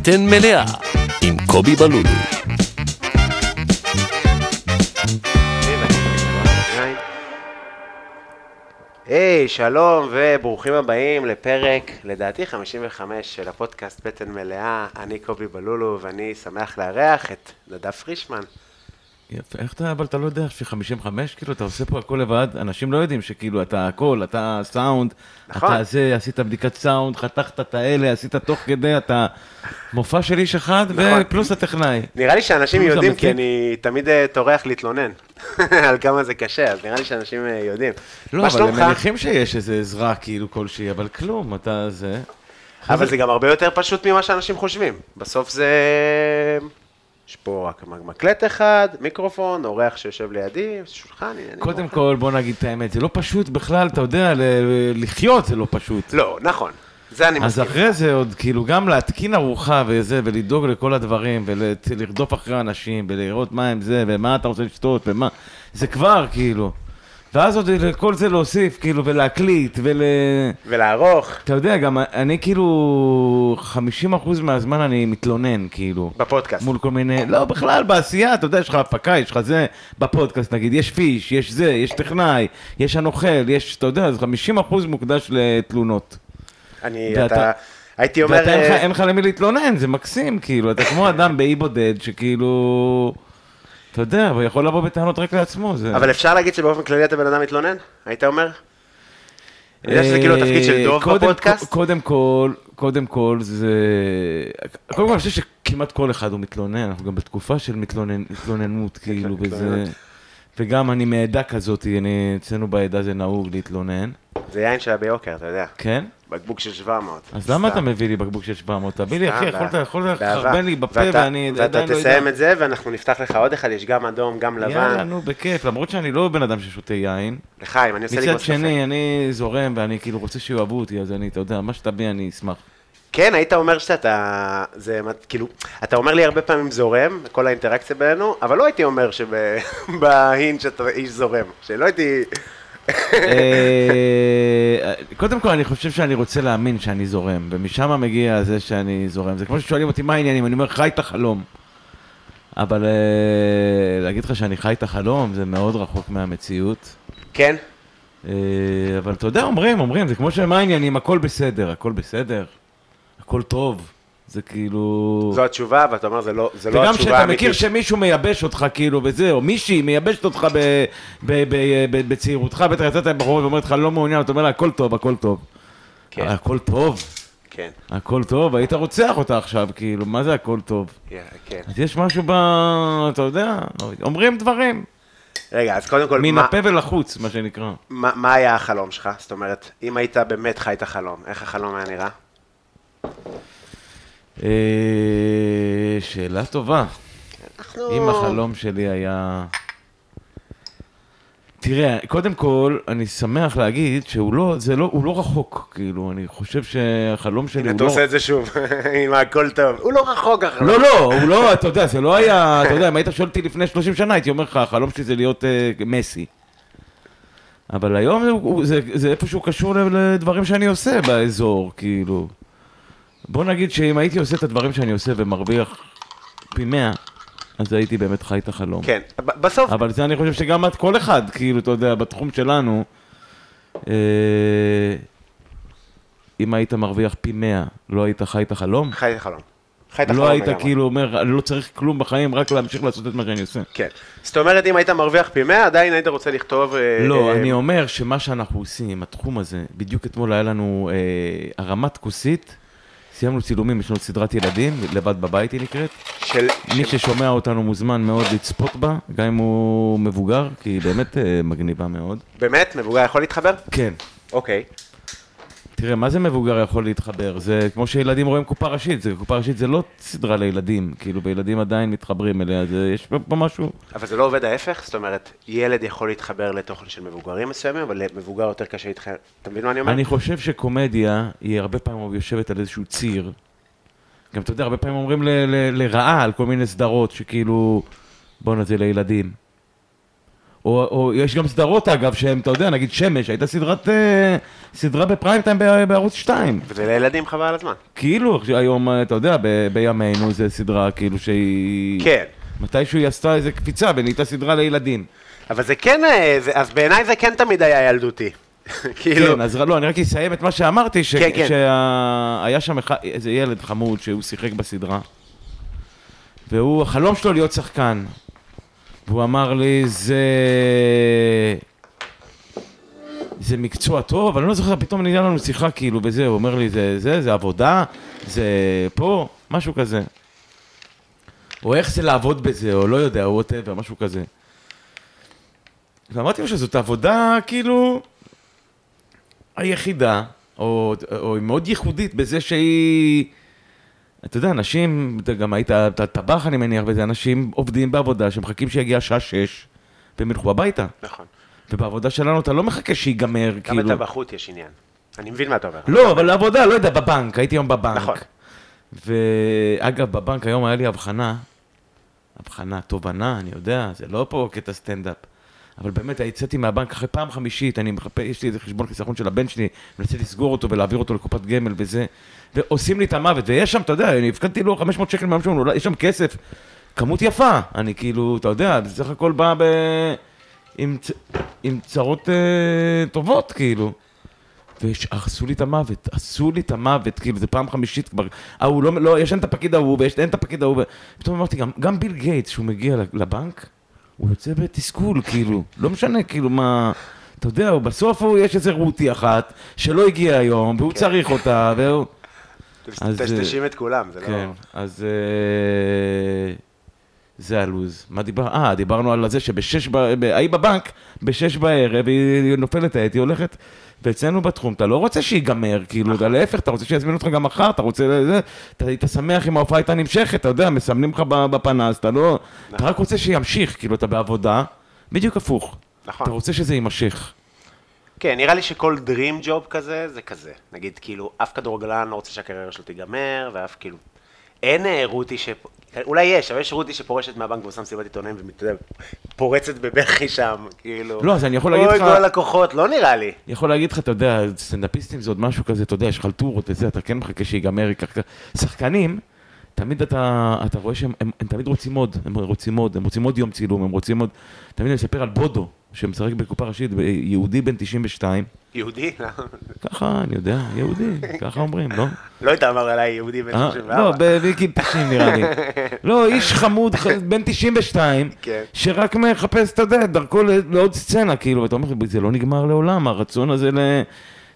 בטן מלאה עם קובי בלולו. היי, שלום וברוכים הבאים לפרק, לדעתי 55 של הפודקאסט בטן מלאה. אני קובי בלולו ואני שמח לארח את נדב פרישמן. יפה, איך אתה, אבל אתה לא יודע ש-55, כאילו, אתה עושה פה הכל לבד, אנשים לא יודעים שכאילו, אתה הכל, אתה סאונד, נכון. אתה זה, עשית בדיקת סאונד, חתכת את האלה, עשית תוך כדי, אתה מופע של איש אחד, נכון. ופלוס הטכנאי. נראה לי שאנשים יודעים? כי אני תמיד אה, טורח להתלונן על כמה זה קשה, אז נראה לי שאנשים אה, יודעים. לא, אבל הם? מניחים שיש איזה עזרה כאילו כלשהי, אבל כלום, אתה זה. אבל זה גם הרבה יותר פשוט ממה שאנשים חושבים. בסוף זה... יש פה רק מקלט אחד, מיקרופון, אורח שיושב לידי, שולחן, עניינים. קודם כל, בוא נגיד את האמת, זה לא פשוט בכלל, אתה יודע, לחיות זה לא פשוט. לא, נכון. זה אני אז מסכים. אחרי זה עוד, כאילו, גם להתקין ארוחה וזה, ולדאוג לכל הדברים, ולרדוף אחרי אנשים, ולראות מה הם זה, ומה אתה רוצה לשתות, ומה, זה כבר, כאילו. ואז עוד לכל זה להוסיף, כאילו, ולהקליט, ול... ולערוך אתה יודע, גם אני כאילו, 50% מהזמן אני מתלונן, כאילו. בפודקאסט. מול כל מיני, לא, בכלל, בעשייה, אתה יודע, יש לך הפקה, יש לך זה, בפודקאסט נגיד, יש פיש, יש זה, יש טכנאי, יש הנוכל, יש, אתה יודע, אז 50% מוקדש לתלונות. אני, ואתה- אתה... הייתי אומר... ואתה אין לך- אה, אין לך למי להתלונן, זה מקסים, כאילו, אתה כמו אדם באי בודד, שכאילו, אתה יודע, הוא יכול לבוא בטענות רק לעצמו, זה... אבל אפשר להגיד שבאופן כללי אתה בן אדם מתלונן? היית אומר? אני יודע שזה כאילו התפקיד של דוב אה, בפודקאסט? קודם כל, קודם כל זה... קודם כל אני חושב שכמעט כל אחד הוא מתלונן, אנחנו גם בתקופה של מתלונן, התלוננות, כאילו, וזה... התלוננות. וגם אני מעדה כזאת, אני, אצלנו בעדה זה נהוג להתלונן, זה יין שהיה ביוקר, אתה יודע. כן? בקבוק של 700. אז למה אתה. מביא לי בקבוק של 700? תביא לי, אחי, יכולת. לחרבן לי בפה ואתה- ואני ואתה עדיין לא יודע. תסיים את זה, ואנחנו נפתח לך עוד אחד, יש גם אדום, גם לבן. יאללה, נו, בכיף, למרות שאני לא בן אדם ששותה יין. לחיים, אני עושה לי מצד. שני, אני זורם ואני כאילו רוצה שיאהבו אותי, אז אני, אתה יודע, מה שתביא אני אשמח. כן, היית אומר שאתה, זה כאילו, אתה אומר לי הרבה פעמים זורם, כל האינטראקציה בינינו, אבל לא הייתי אומר שבהין שאתה איש זורם, שלא הייתי, קודם כל, אני חושב שאני רוצה להאמין שאני זורם, ומשם מגיע זה שאני זורם. זה כמו ששואלים אותי מה העניינים, אני אומר, חי את החלום. אבל אה, להגיד לך שאני חי את החלום, זה מאוד רחוק מהמציאות. כן? אה, אבל אתה יודע, אומרים, אומרים, זה כמו שמה העניינים, הכל בסדר, הכל בסדר, הכל טוב. זה כאילו... זו התשובה, ואתה אומר, זה לא, זה לא וגם התשובה כשאתה האמיתית. מכיר שמישהו מייבש אותך כאילו וזה, או מישהי מייבשת אותך ב- ב- ב- ב- בצעירותך, בטח יצאת בחורות ואומרת לך לא מעוניין, אתה אומר לה הכל טוב, הכל טוב. כן. הכל טוב, כן, הכל טוב, היית רוצח אותה עכשיו, כאילו, מה זה הכל טוב? כן, כן. אז יש משהו ב... אתה יודע, אומרים דברים, רגע, אז קודם כל, מן מה, הפה ולחוץ, מה שנקרא. מה, מה היה החלום שלך? זאת אומרת, אם היית באמת חי את החלום, איך החלום היה נראה? אה, שאלה טובה. אנחנו... אם החלום שלי היה... תראה, קודם כל, אני שמח להגיד שהוא לא, זה לא, הוא לא רחוק, כאילו, אני חושב שהחלום שלי הנה, הוא אתה לא... עושה את זה שוב, עם הכל טוב. הוא לא רחוק החלום. לא, לא, הוא לא, אתה יודע, זה לא היה, אתה יודע, אם היית שואל אותי לפני 30 שנה, הייתי אומר לך, החלום שלי זה להיות אה, מסי. אבל היום הוא- זה, זה איפשהו קשור לדברים שאני עושה באזור, כאילו. בוא נגיד שאם הייתי עושה את הדברים שאני עושה ומרוויח פי 100, אז הייתי באמת חי את החלום. כן, בסוף, אבל זה אני חושב שגם את, כל אחד, כאילו, אתה יודע, בתחום שלנו, אה, אם היית מרוויח פי 100, לא היית חי את החלום? חי את החלום. חי את החלום לא היית לגמרי. כאילו אומר, אני לא צריך כלום בחיים, רק להמשיך לעשות את מה שאני עושה. כן. זאת אומרת, אם היית מרוויח פי 100, עדיין היית רוצה לכתוב... אה, לא, אה, אני אומר שמה שאנחנו עושים, התחום הזה, בדיוק אתמול היה לנו אה, הרמת כוסית, סיימנו צילומים, יש לנו סדרת ילדים, לבד בבית היא נקראת. של... מי של- ששומע אותנו מוזמן מאוד לצפות בה, גם אם הוא מבוגר, כי היא באמת אה, מגניבה מאוד. באמת? מבוגר יכול להתחבר? כן. אוקיי. תראה, מה זה מבוגר יכול להתחבר? זה כמו שילדים רואים קופה ראשית, זה, קופה ראשית זה לא סדרה לילדים, כאילו, וילדים עדיין מתחברים אליה, זה, יש פה משהו... אבל זה לא עובד ההפך? זאת אומרת, ילד יכול להתחבר לתוכן של מבוגרים מסוימים, אבל למבוגר יותר קשה להתחבר. אתה מבין מה אני אומר? אני חושב שקומדיה היא הרבה פעמים יושבת על איזשהו ציר. גם אתה יודע, הרבה פעמים אומרים לרעה על כל מיני סדרות שכאילו, בואנה זה לילדים. או, או יש גם סדרות אגב, שהן, אתה יודע, נגיד שמש, הייתה סדרת, אה, סדרה בפריים טיים בערוץ 2. ולילדים חבל על הזמן. כאילו, היום, אה, אתה יודע, ב- בימינו זה סדרה כאילו שהיא... כן. מתישהו היא עשתה איזה קפיצה ונהייתה סדרה לילדים. אבל זה כן, אה, זה- אז בעיניי זה כן תמיד היה ילדותי. כאילו, כן, אז לא, אני רק אסיים את מה שאמרתי, ש- כן, כן. שהיה שם אחד- איזה ילד חמוד שהוא שיחק בסדרה, והוא, החלום שלו להיות שחקן. והוא אמר לי, זה... זה מקצוע טוב, אני לא זוכר, פתאום נהיה לנו שיחה כאילו, וזה, הוא אומר לי, זה, זה, זה עבודה, זה פה, משהו כזה. או איך זה לעבוד בזה, או לא יודע, או ווטאבר, משהו כזה. ואמרתי לו שזאת עבודה, כאילו, היחידה, או, או היא מאוד ייחודית בזה שהיא... אתה יודע, אנשים, אתה גם היית טבח אני מניח, וזה אנשים עובדים בעבודה שמחכים שיגיע השעה שש והם ילכו הביתה. נכון. ובעבודה שלנו אתה לא מחכה שיגמר, גם כאילו... בטבחות יש עניין. אני מבין מה אתה אומר. לא, אבל לעבודה, לא יודע, בבנק, הייתי היום בבנק. נכון. ואגב, בבנק היום היה לי הבחנה, הבחנה, תובנה, אני יודע, זה לא פה קטע סטנדאפ. אבל באמת, יצאתי מהבנק אחרי פעם חמישית, אני מחפש, יש לי איזה חשבון חיסכון של הבן שלי, מנסה לסגור אותו ולהעביר אותו לקופת גמל וזה, ועושים לי את המוות, ויש שם, אתה יודע, אני הפקדתי לו 500 שקל מהמשהו, אולי יש שם כסף, כמות יפה, אני כאילו, אתה יודע, זה סך הכל בא ב... עם, צ... עם צרות אה, טובות, כאילו. ועשו לי את המוות, עשו לי את המוות, כאילו, זה פעם חמישית כבר, ההוא לא, לא, יש אין את הפקיד ההוא, ויש אין את הפקיד ההוא, פתאום אמרתי, גם, גם ביל גייטס, שהוא מגיע לבנק, הוא יוצא בתסכול, כאילו, לא משנה, כאילו, מה, אתה יודע, בסוף הוא, יש איזה רותי אחת, שלא הגיע היום, והוא צריך אותה, והוא... אז, טשטשים את כולם, זה לא... כן, אז אה, זה הלו"ז. מה דיבר? אה, דיברנו על זה שבשש, ההיא בבנק, בשש בערב, היא נופלת העט, היא הולכת, ואצלנו בתחום, אתה לא רוצה שיגמר, כאילו, אתה להפך, אתה רוצה שיזמינו אותך גם מחר, אתה רוצה, זה, אתה היית שמח אם ההופעה הייתה נמשכת, אתה יודע, מסמנים לך בפנס, אתה לא, אתה רק רוצה שימשיך, כאילו, אתה בעבודה, בדיוק הפוך. נכון. אתה רוצה שזה יימשך. כן, נראה לי שכל Dream Job כזה, זה כזה. נגיד, כאילו, אף כדורגלן לא רוצה שהקריירה שלו תיגמר, ואף כאילו... אין אה, רותי ש... אולי יש, אבל יש רותי שפורשת מהבנק ועושה מסיבת עיתונאים ופורצת בבכי שם, כאילו... לא, אז אני יכול להגיד אוי, לך- כל הלקוחות, לא נראה לי. יכול להגיד לך, אתה יודע, סטנדאפיסטים זה עוד משהו כזה, אתה יודע, יש חלטורות וזה, אתה כן מחכה שיגמר, ייקח... שחקנים, תמיד אתה, אתה רואה שהם הם, הם תמיד רוצים עוד, הם רוצים עוד, הם רוצים עוד יום צילום, הם רוצים עוד... תמיד אני מספר על בודו, שמשחק בקופה ראשית, יהודי בן 92, יהודי? ככה, אני יודע, יהודי, ככה אומרים, לא? לא היית אמר עליי יהודי בן אה, 34. לא, בגיל 90 נראה לי. לא, איש חמוד, בן 92, כן. שרק מחפש, אתה יודע, דרכו לעוד סצנה, כאילו, ואתה אומר, זה לא נגמר לעולם, הרצון הזה ל...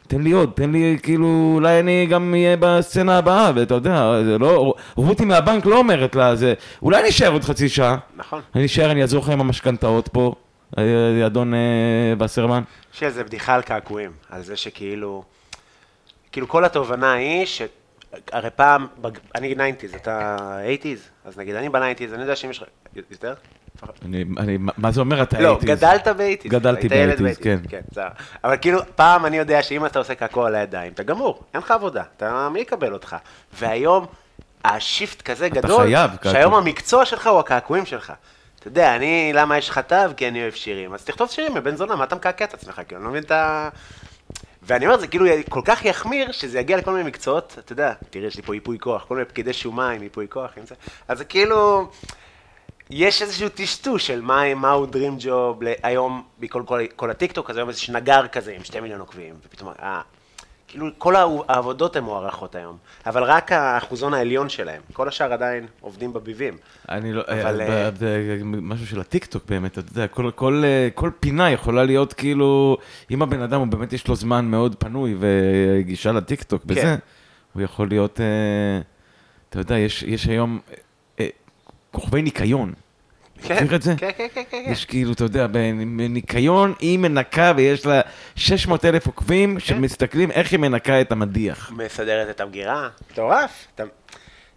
תן לי עוד, תן לי, כאילו, אולי אני גם אהיה בסצנה הבאה, ואתה יודע, זה לא, רותי מהבנק לא אומרת לה, זה, אולי אני אשאר עוד חצי שעה, נכון. אני אשאר, אני אעזור לך עם המשכנתאות פה, אה, אדון אה, וסרמן. איזה בדיחה על קעקועים, על זה שכאילו, כאילו כל התובנה היא ש... הרי פעם, אני 90's, אתה 80's, אז נגיד אני ב-90's, אני יודע שאם יש לך... יותר? אני, אני, מה זה אומר אתה לא, הייתי? גדלת ב-80's. גדלתי היית ילד ב-80's, כן. כן, בסדר. אבל כאילו, פעם אני יודע שאם אתה עושה קעקוע על הידיים, אתה גמור, אין לך עבודה, אתה, מי יקבל אותך? והיום, השיפט כזה גדול, חייב, קעקוע. שהיום המקצוע שלך הוא הקעקועים שלך. אתה יודע, אני, למה יש לך תו? כי אני אוהב שירים. אז תכתוב שירים מבן זונה, מה אתה מקעקע את עצמך? כאילו, אני לא מבין את ה... ואני אומר, זה כאילו כל כך יחמיר, שזה יגיע לכל מיני מקצועות, אתה יודע, תראה, יש לי פה ייפוי כוח, כל מיני פקידי שומה עם ייפוי כוח, עם זה. אז זה כאילו, יש איזשהו טשטוש של מה, מהו Job, ל- היום, בכל כל, כל הטיקטוק, אז היום איזה נגר כזה עם שתי מיליון עוקבים, ופתאום, אה, כאילו, כל העב- העבודות הן מוערכות היום, אבל רק האחוזון העליון שלהם, כל השאר עדיין עובדים בביבים. אני לא, אבל, אבל... אה, זה משהו של הטיקטוק באמת, אתה יודע, כל, כל, אה, כל פינה יכולה להיות כאילו, אם הבן אדם הוא באמת יש לו זמן מאוד פנוי וגישה לטיקטוק כן. הוא יכול להיות, אה, אתה יודע, יש, יש היום אה, כוכבי ניקיון. מכיר את זה? כן, כן, כן, כן. כן. יש כאילו, אתה יודע, בניקיון היא מנקה ויש לה 600 אלף כן. עוקבים שמסתכלים איך היא מנקה את המדיח. מסדרת את המגירה, מטורף.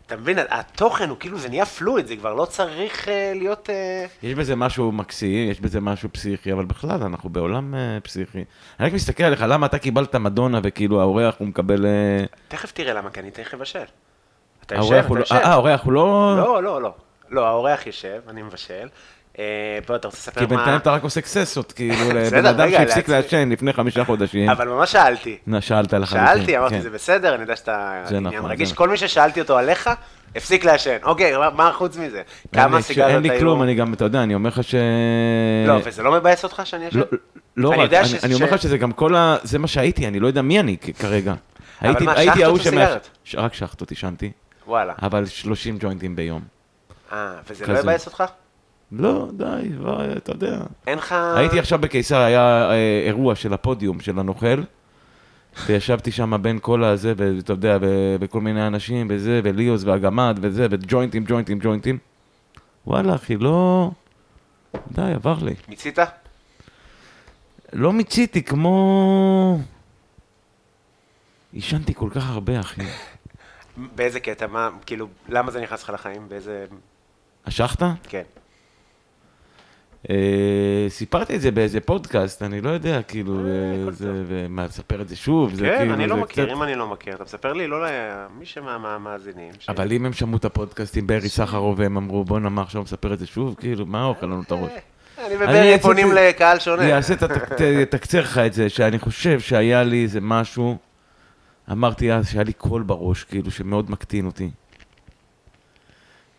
אתה, מבין, התוכן הוא כאילו, זה נהיה פלואיד, זה כבר לא צריך אה, להיות... אה, יש בזה משהו מקסים, יש בזה משהו פסיכי, אבל בכלל, אנחנו בעולם אה, פסיכי. אני רק מסתכל עליך, למה אתה קיבלת מדונה וכאילו האורח הוא מקבל... אה, תכף תראה למה, כי אני תכף לבשל. אתה יושב, אתה לא... יושב. אה, האורח הוא לא... לא, לא, לא. לא, האורח יושב, אני מבשל. אה, בוא, אתה רוצה לספר כי מה... בינתיים אתה רק עושה קססות, כאילו, לבן אדם שהפסיק. לעשן לפני חמישה חודשים. אבל ממש שאלתי. שאלת לחלוטין. שאלתי, אמרתי, כן. זה בסדר, אני יודע שאתה עניין נכון, רגיש. זה כל מי ששאלתי אותו עליך, הפסיק לעשן. אוקיי, מה- חוץ מזה? כמה סיגריות היו? אין לי כלום, אני גם, אתה יודע, אני אומר לך ש... לא, וזה לא מבאס אותך שאני אשן? לא, לא רק, אני, אומר לך שזה גם כל ה... זה מה שהייתי, אני לא יודע מי אני כרגע. הייתי, מה, שחטות או? ש- רק שחטות עישנתי, וואלה. אבל 30 ג'וינטים ביום. אה, וזה לא כזה. יבאס אותך? לא, די, לא, אתה יודע. אין לך... הייתי עכשיו בקיסר, היה אה, אירוע של הפודיום של הנוכל, וישבתי שם בין כל הזה, ואתה יודע, וכל מיני אנשים, וזה, וליאוס, והגמד, וזה, וג'וינטים, ג'וינטים, ג'וינטים. וואלה, אחי, לא... די, עבר לי. מיצית? לא מיציתי כמו... עישנתי כל כך הרבה, אחי. באיזה קטע? מה, כאילו, למה זה נכנס לך לחיים? באיזה... אשכת? כן. אה, סיפרתי את זה באיזה פודקאסט, אני לא יודע, כאילו, אה, אה, זה, ומה, לספר את זה שוב? זה כן, כאילו, אני לא זה מכיר, קצת- אם אני לא מכיר. אתה מספר לי, לא למי שמהמאזינים. ש- אבל אם הם שמעו את הפודקאסטים בארי סחרוב והם אמרו, בואנה, מה עכשיו מספר את זה שוב? כאילו, מה אוכל לנו את הראש? אני וברי פונים לקהל שונה. אני אעשה אתקצר לך את זה, שאני חושב שהיה לי איזה משהו, אמרתי אז שהיה לי קול בראש, כאילו, שמאוד מקטין אותי.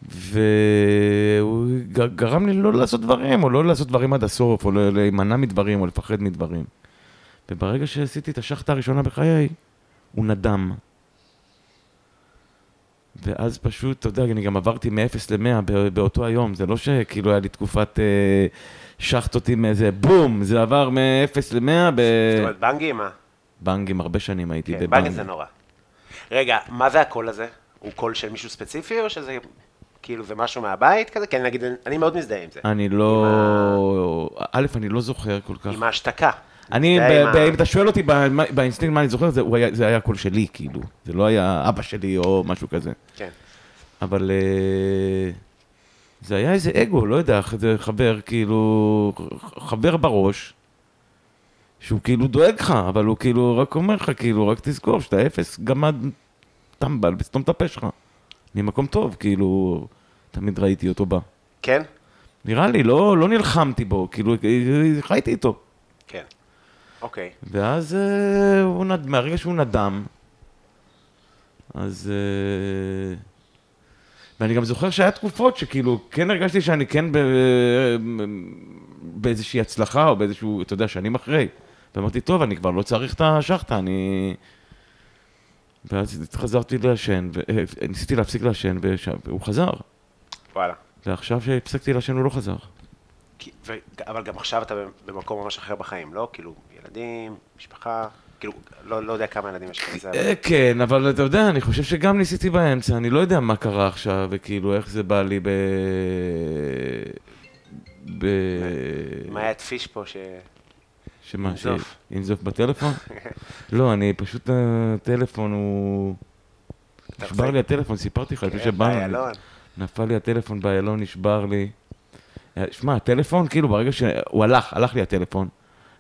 והוא גרם לי לא לעשות דברים, או לא לעשות דברים עד הסוף, או להימנע מדברים, או לפחד מדברים. וברגע שעשיתי את השחטה הראשונה בחיי, הוא נדם. ואז פשוט, אתה יודע, אני גם עברתי מ-0 ל-100 באותו היום, זה לא שכאילו היה לי תקופת אה, שחט עם איזה בום, זה עבר מ-0 ל-100 זאת אומרת, בנגי, מה? בבנגים, הרבה שנים הייתי כן, בבנגים. בנגי זה נורא. רגע, מה זה הקול הזה? הוא קול של מישהו ספציפי, או שזה כאילו זה משהו מהבית כזה? כי נגיד, אני מאוד מזדהה עם זה. אני לא... א', אני לא זוכר כל כך. עם ההשתקה. אני, אם אתה שואל אותי באינסטינקט מה אני זוכר, זה היה- זה היה קול שלי, כאילו. זה לא היה אבא שלי או משהו כזה. כן. אבל אה, זה היה איזה אגו, לא יודע, זה חבר, כאילו, חבר בראש, שהוא כאילו דואג לך, אבל הוא כאילו רק אומר לך, כאילו, רק תזכור שאתה אפס גמד טמבל וסתום את הפה שלך. ממקום טוב, כאילו, תמיד ראיתי אותו בא. כן? נראה לי, לא, לא נלחמתי בו, כאילו, חייתי איתו. כן. אוקיי. ואז אה, הוא נד... מהרגע שהוא נדם, אז... אה, ואני גם זוכר שהיה תקופות שכאילו, כן הרגשתי שאני כן ב... באיזושהי הצלחה, או באיזשהו, אתה יודע, שנים אחרי. ואמרתי, טוב, אני כבר לא צריך את השחטה, אני... ואז חזרתי לעשן, וניסיתי להפסיק לעשן, והוא חזר. וואלה. ועכשיו שהפסקתי לעשן הוא לא חזר. כי- ו- אבל גם עכשיו אתה במקום ממש אחר בחיים, לא? כאילו, ילדים, משפחה, כאילו, לא לא יודע כמה ילדים יש לך אה, כן, אבל אתה יודע, אני חושב שגם ניסיתי באמצע, אני לא יודע מה קרה עכשיו, וכאילו, איך זה בא לי ב... ב... אם היה את פיש פה, ש... שמה, ינזוף. שינזוף בטלפון? לא, אני פשוט, הטלפון הוא... נשבר לי הטלפון, סיפרתי לך, לפני כן, שבאנו. נפל לי הטלפון באיילון, נשבר לי. אה, שמע, הטלפון, כאילו, ברגע שהוא הלך, הלך לי הטלפון.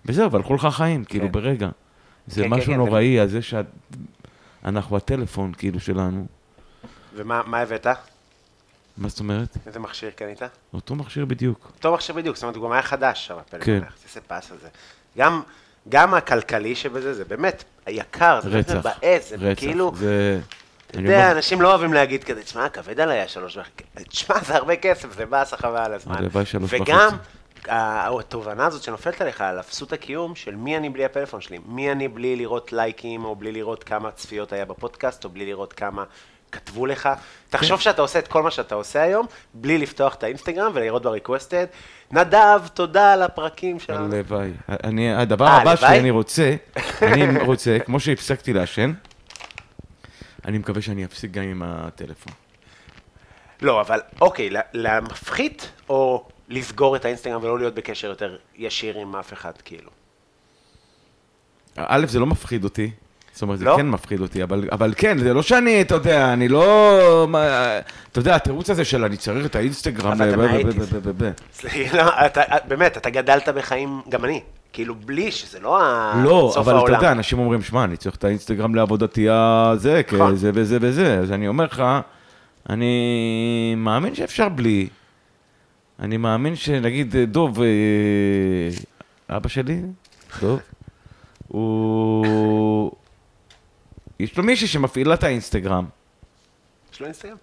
וזהו, והלכו לך החיים, כאילו, כן. ברגע. זה כן, משהו כן, כן, נוראי, על זה שאנחנו הטלפון, כאילו, שלנו. ומה מה הבאת? מה זאת אומרת? איזה מכשיר קנית? אותו מכשיר בדיוק. אותו מכשיר בדיוק, זאת אומרת, הוא גם היה חדש שם, הפלאפון. כן. איזה באס הזה. גם, גם הכלכלי שבזה, זה באמת יקר, זה באמת רצח. מבאס, זה רצח. כאילו, זה... אתה יודע, אנשים לא אוהבים להגיד כזה, תשמע, כבד עליי השלוש וחצי, תשמע, זה הרבה כסף, זה באס חבל על הזמן. הלוואי שלוש וגם, התובנה הזאת שנופלת עליך, על אפסות הקיום של מי אני בלי הפלאפון שלי, מי אני בלי לראות לייקים, או בלי לראות כמה צפיות היה בפודקאסט, או בלי לראות כמה כתבו לך. כן. תחשוב שאתה עושה את כל מה שאתה עושה היום, בלי לפתוח את האינסטגרם ולראות בריקווסטד. נדב, תודה על הפרקים שלנו. הלוואי. אני, הדבר אה, הבא? שאני רוצה, אני רוצה, כמו שהפסקתי לעשן, אני מקווה שאני אפסיק גם עם הטלפון. לא, אבל אוקיי, לה- להפחית, או לסגור את האינסטגרם ולא להיות בקשר יותר ישיר עם אף אחד, כאילו. א', זה לא מפחיד אותי. זאת אומרת, זה לא? כן מפחיד אותי, אבל, אבל כן, זה לא שאני, אתה יודע, אני לא... מה, אתה יודע, התירוץ הזה של אני צריך את האינסטגרם... אבל אתה מהאייטיז. באמת, אתה גדלת בחיים, גם אני. כאילו, בלי שזה לא לא, סוף אבל אתה העולם. יודע, אנשים אומרים, שמע, אני צריך את האינסטגרם לעבודתי הזה, נכון. כזה וזה וזה, אז אני אומר לך, אני מאמין שאפשר בלי, אני מאמין שנגיד אה, דוב, אה, אבא שלי, דוב, הוא... יש לו מישהי שמפעילה את האינסטגרם. יש לו אינסטגרם?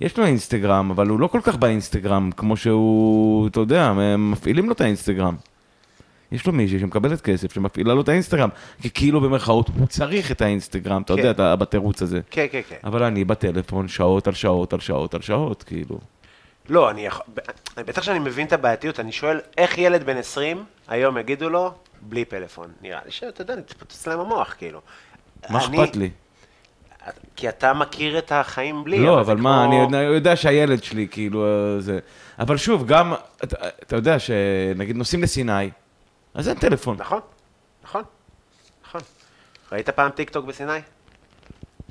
יש לו אינסטגרם, אבל הוא לא כל כך באינסטגרם, כמו שהוא, אתה יודע, מפעילים לו את האינסטגרם. יש לו מישהי שמקבלת כסף, שמפעילה לו את האינסטגרם, כי כאילו במרכאות הוא צריך את האינסטגרם, אתה כן. יודע, אתה בתירוץ הזה. כן, כן, כן. אבל אני בטלפון שעות על שעות על שעות על שעות, כאילו. לא, אני יכול... בטח שאני מבין את הבעייתיות, אני שואל, איך ילד בן 20, היום יגידו לו, בלי פלאפון? נראה לי שאתה יודע, נתפוצץ להם המוח, כאילו. מה אכפת לי? כי אתה מכיר את החיים בלי. לא, זה אבל מה, כמו- אני יודע שהילד שלי, כאילו, אה, זה... אבל שוב, גם, אתה- אתה יודע שנגיד נוסעים לסיני, אז אין טלפון. נכון, נכון, נכון. ראית פעם טיק טוק בסיני?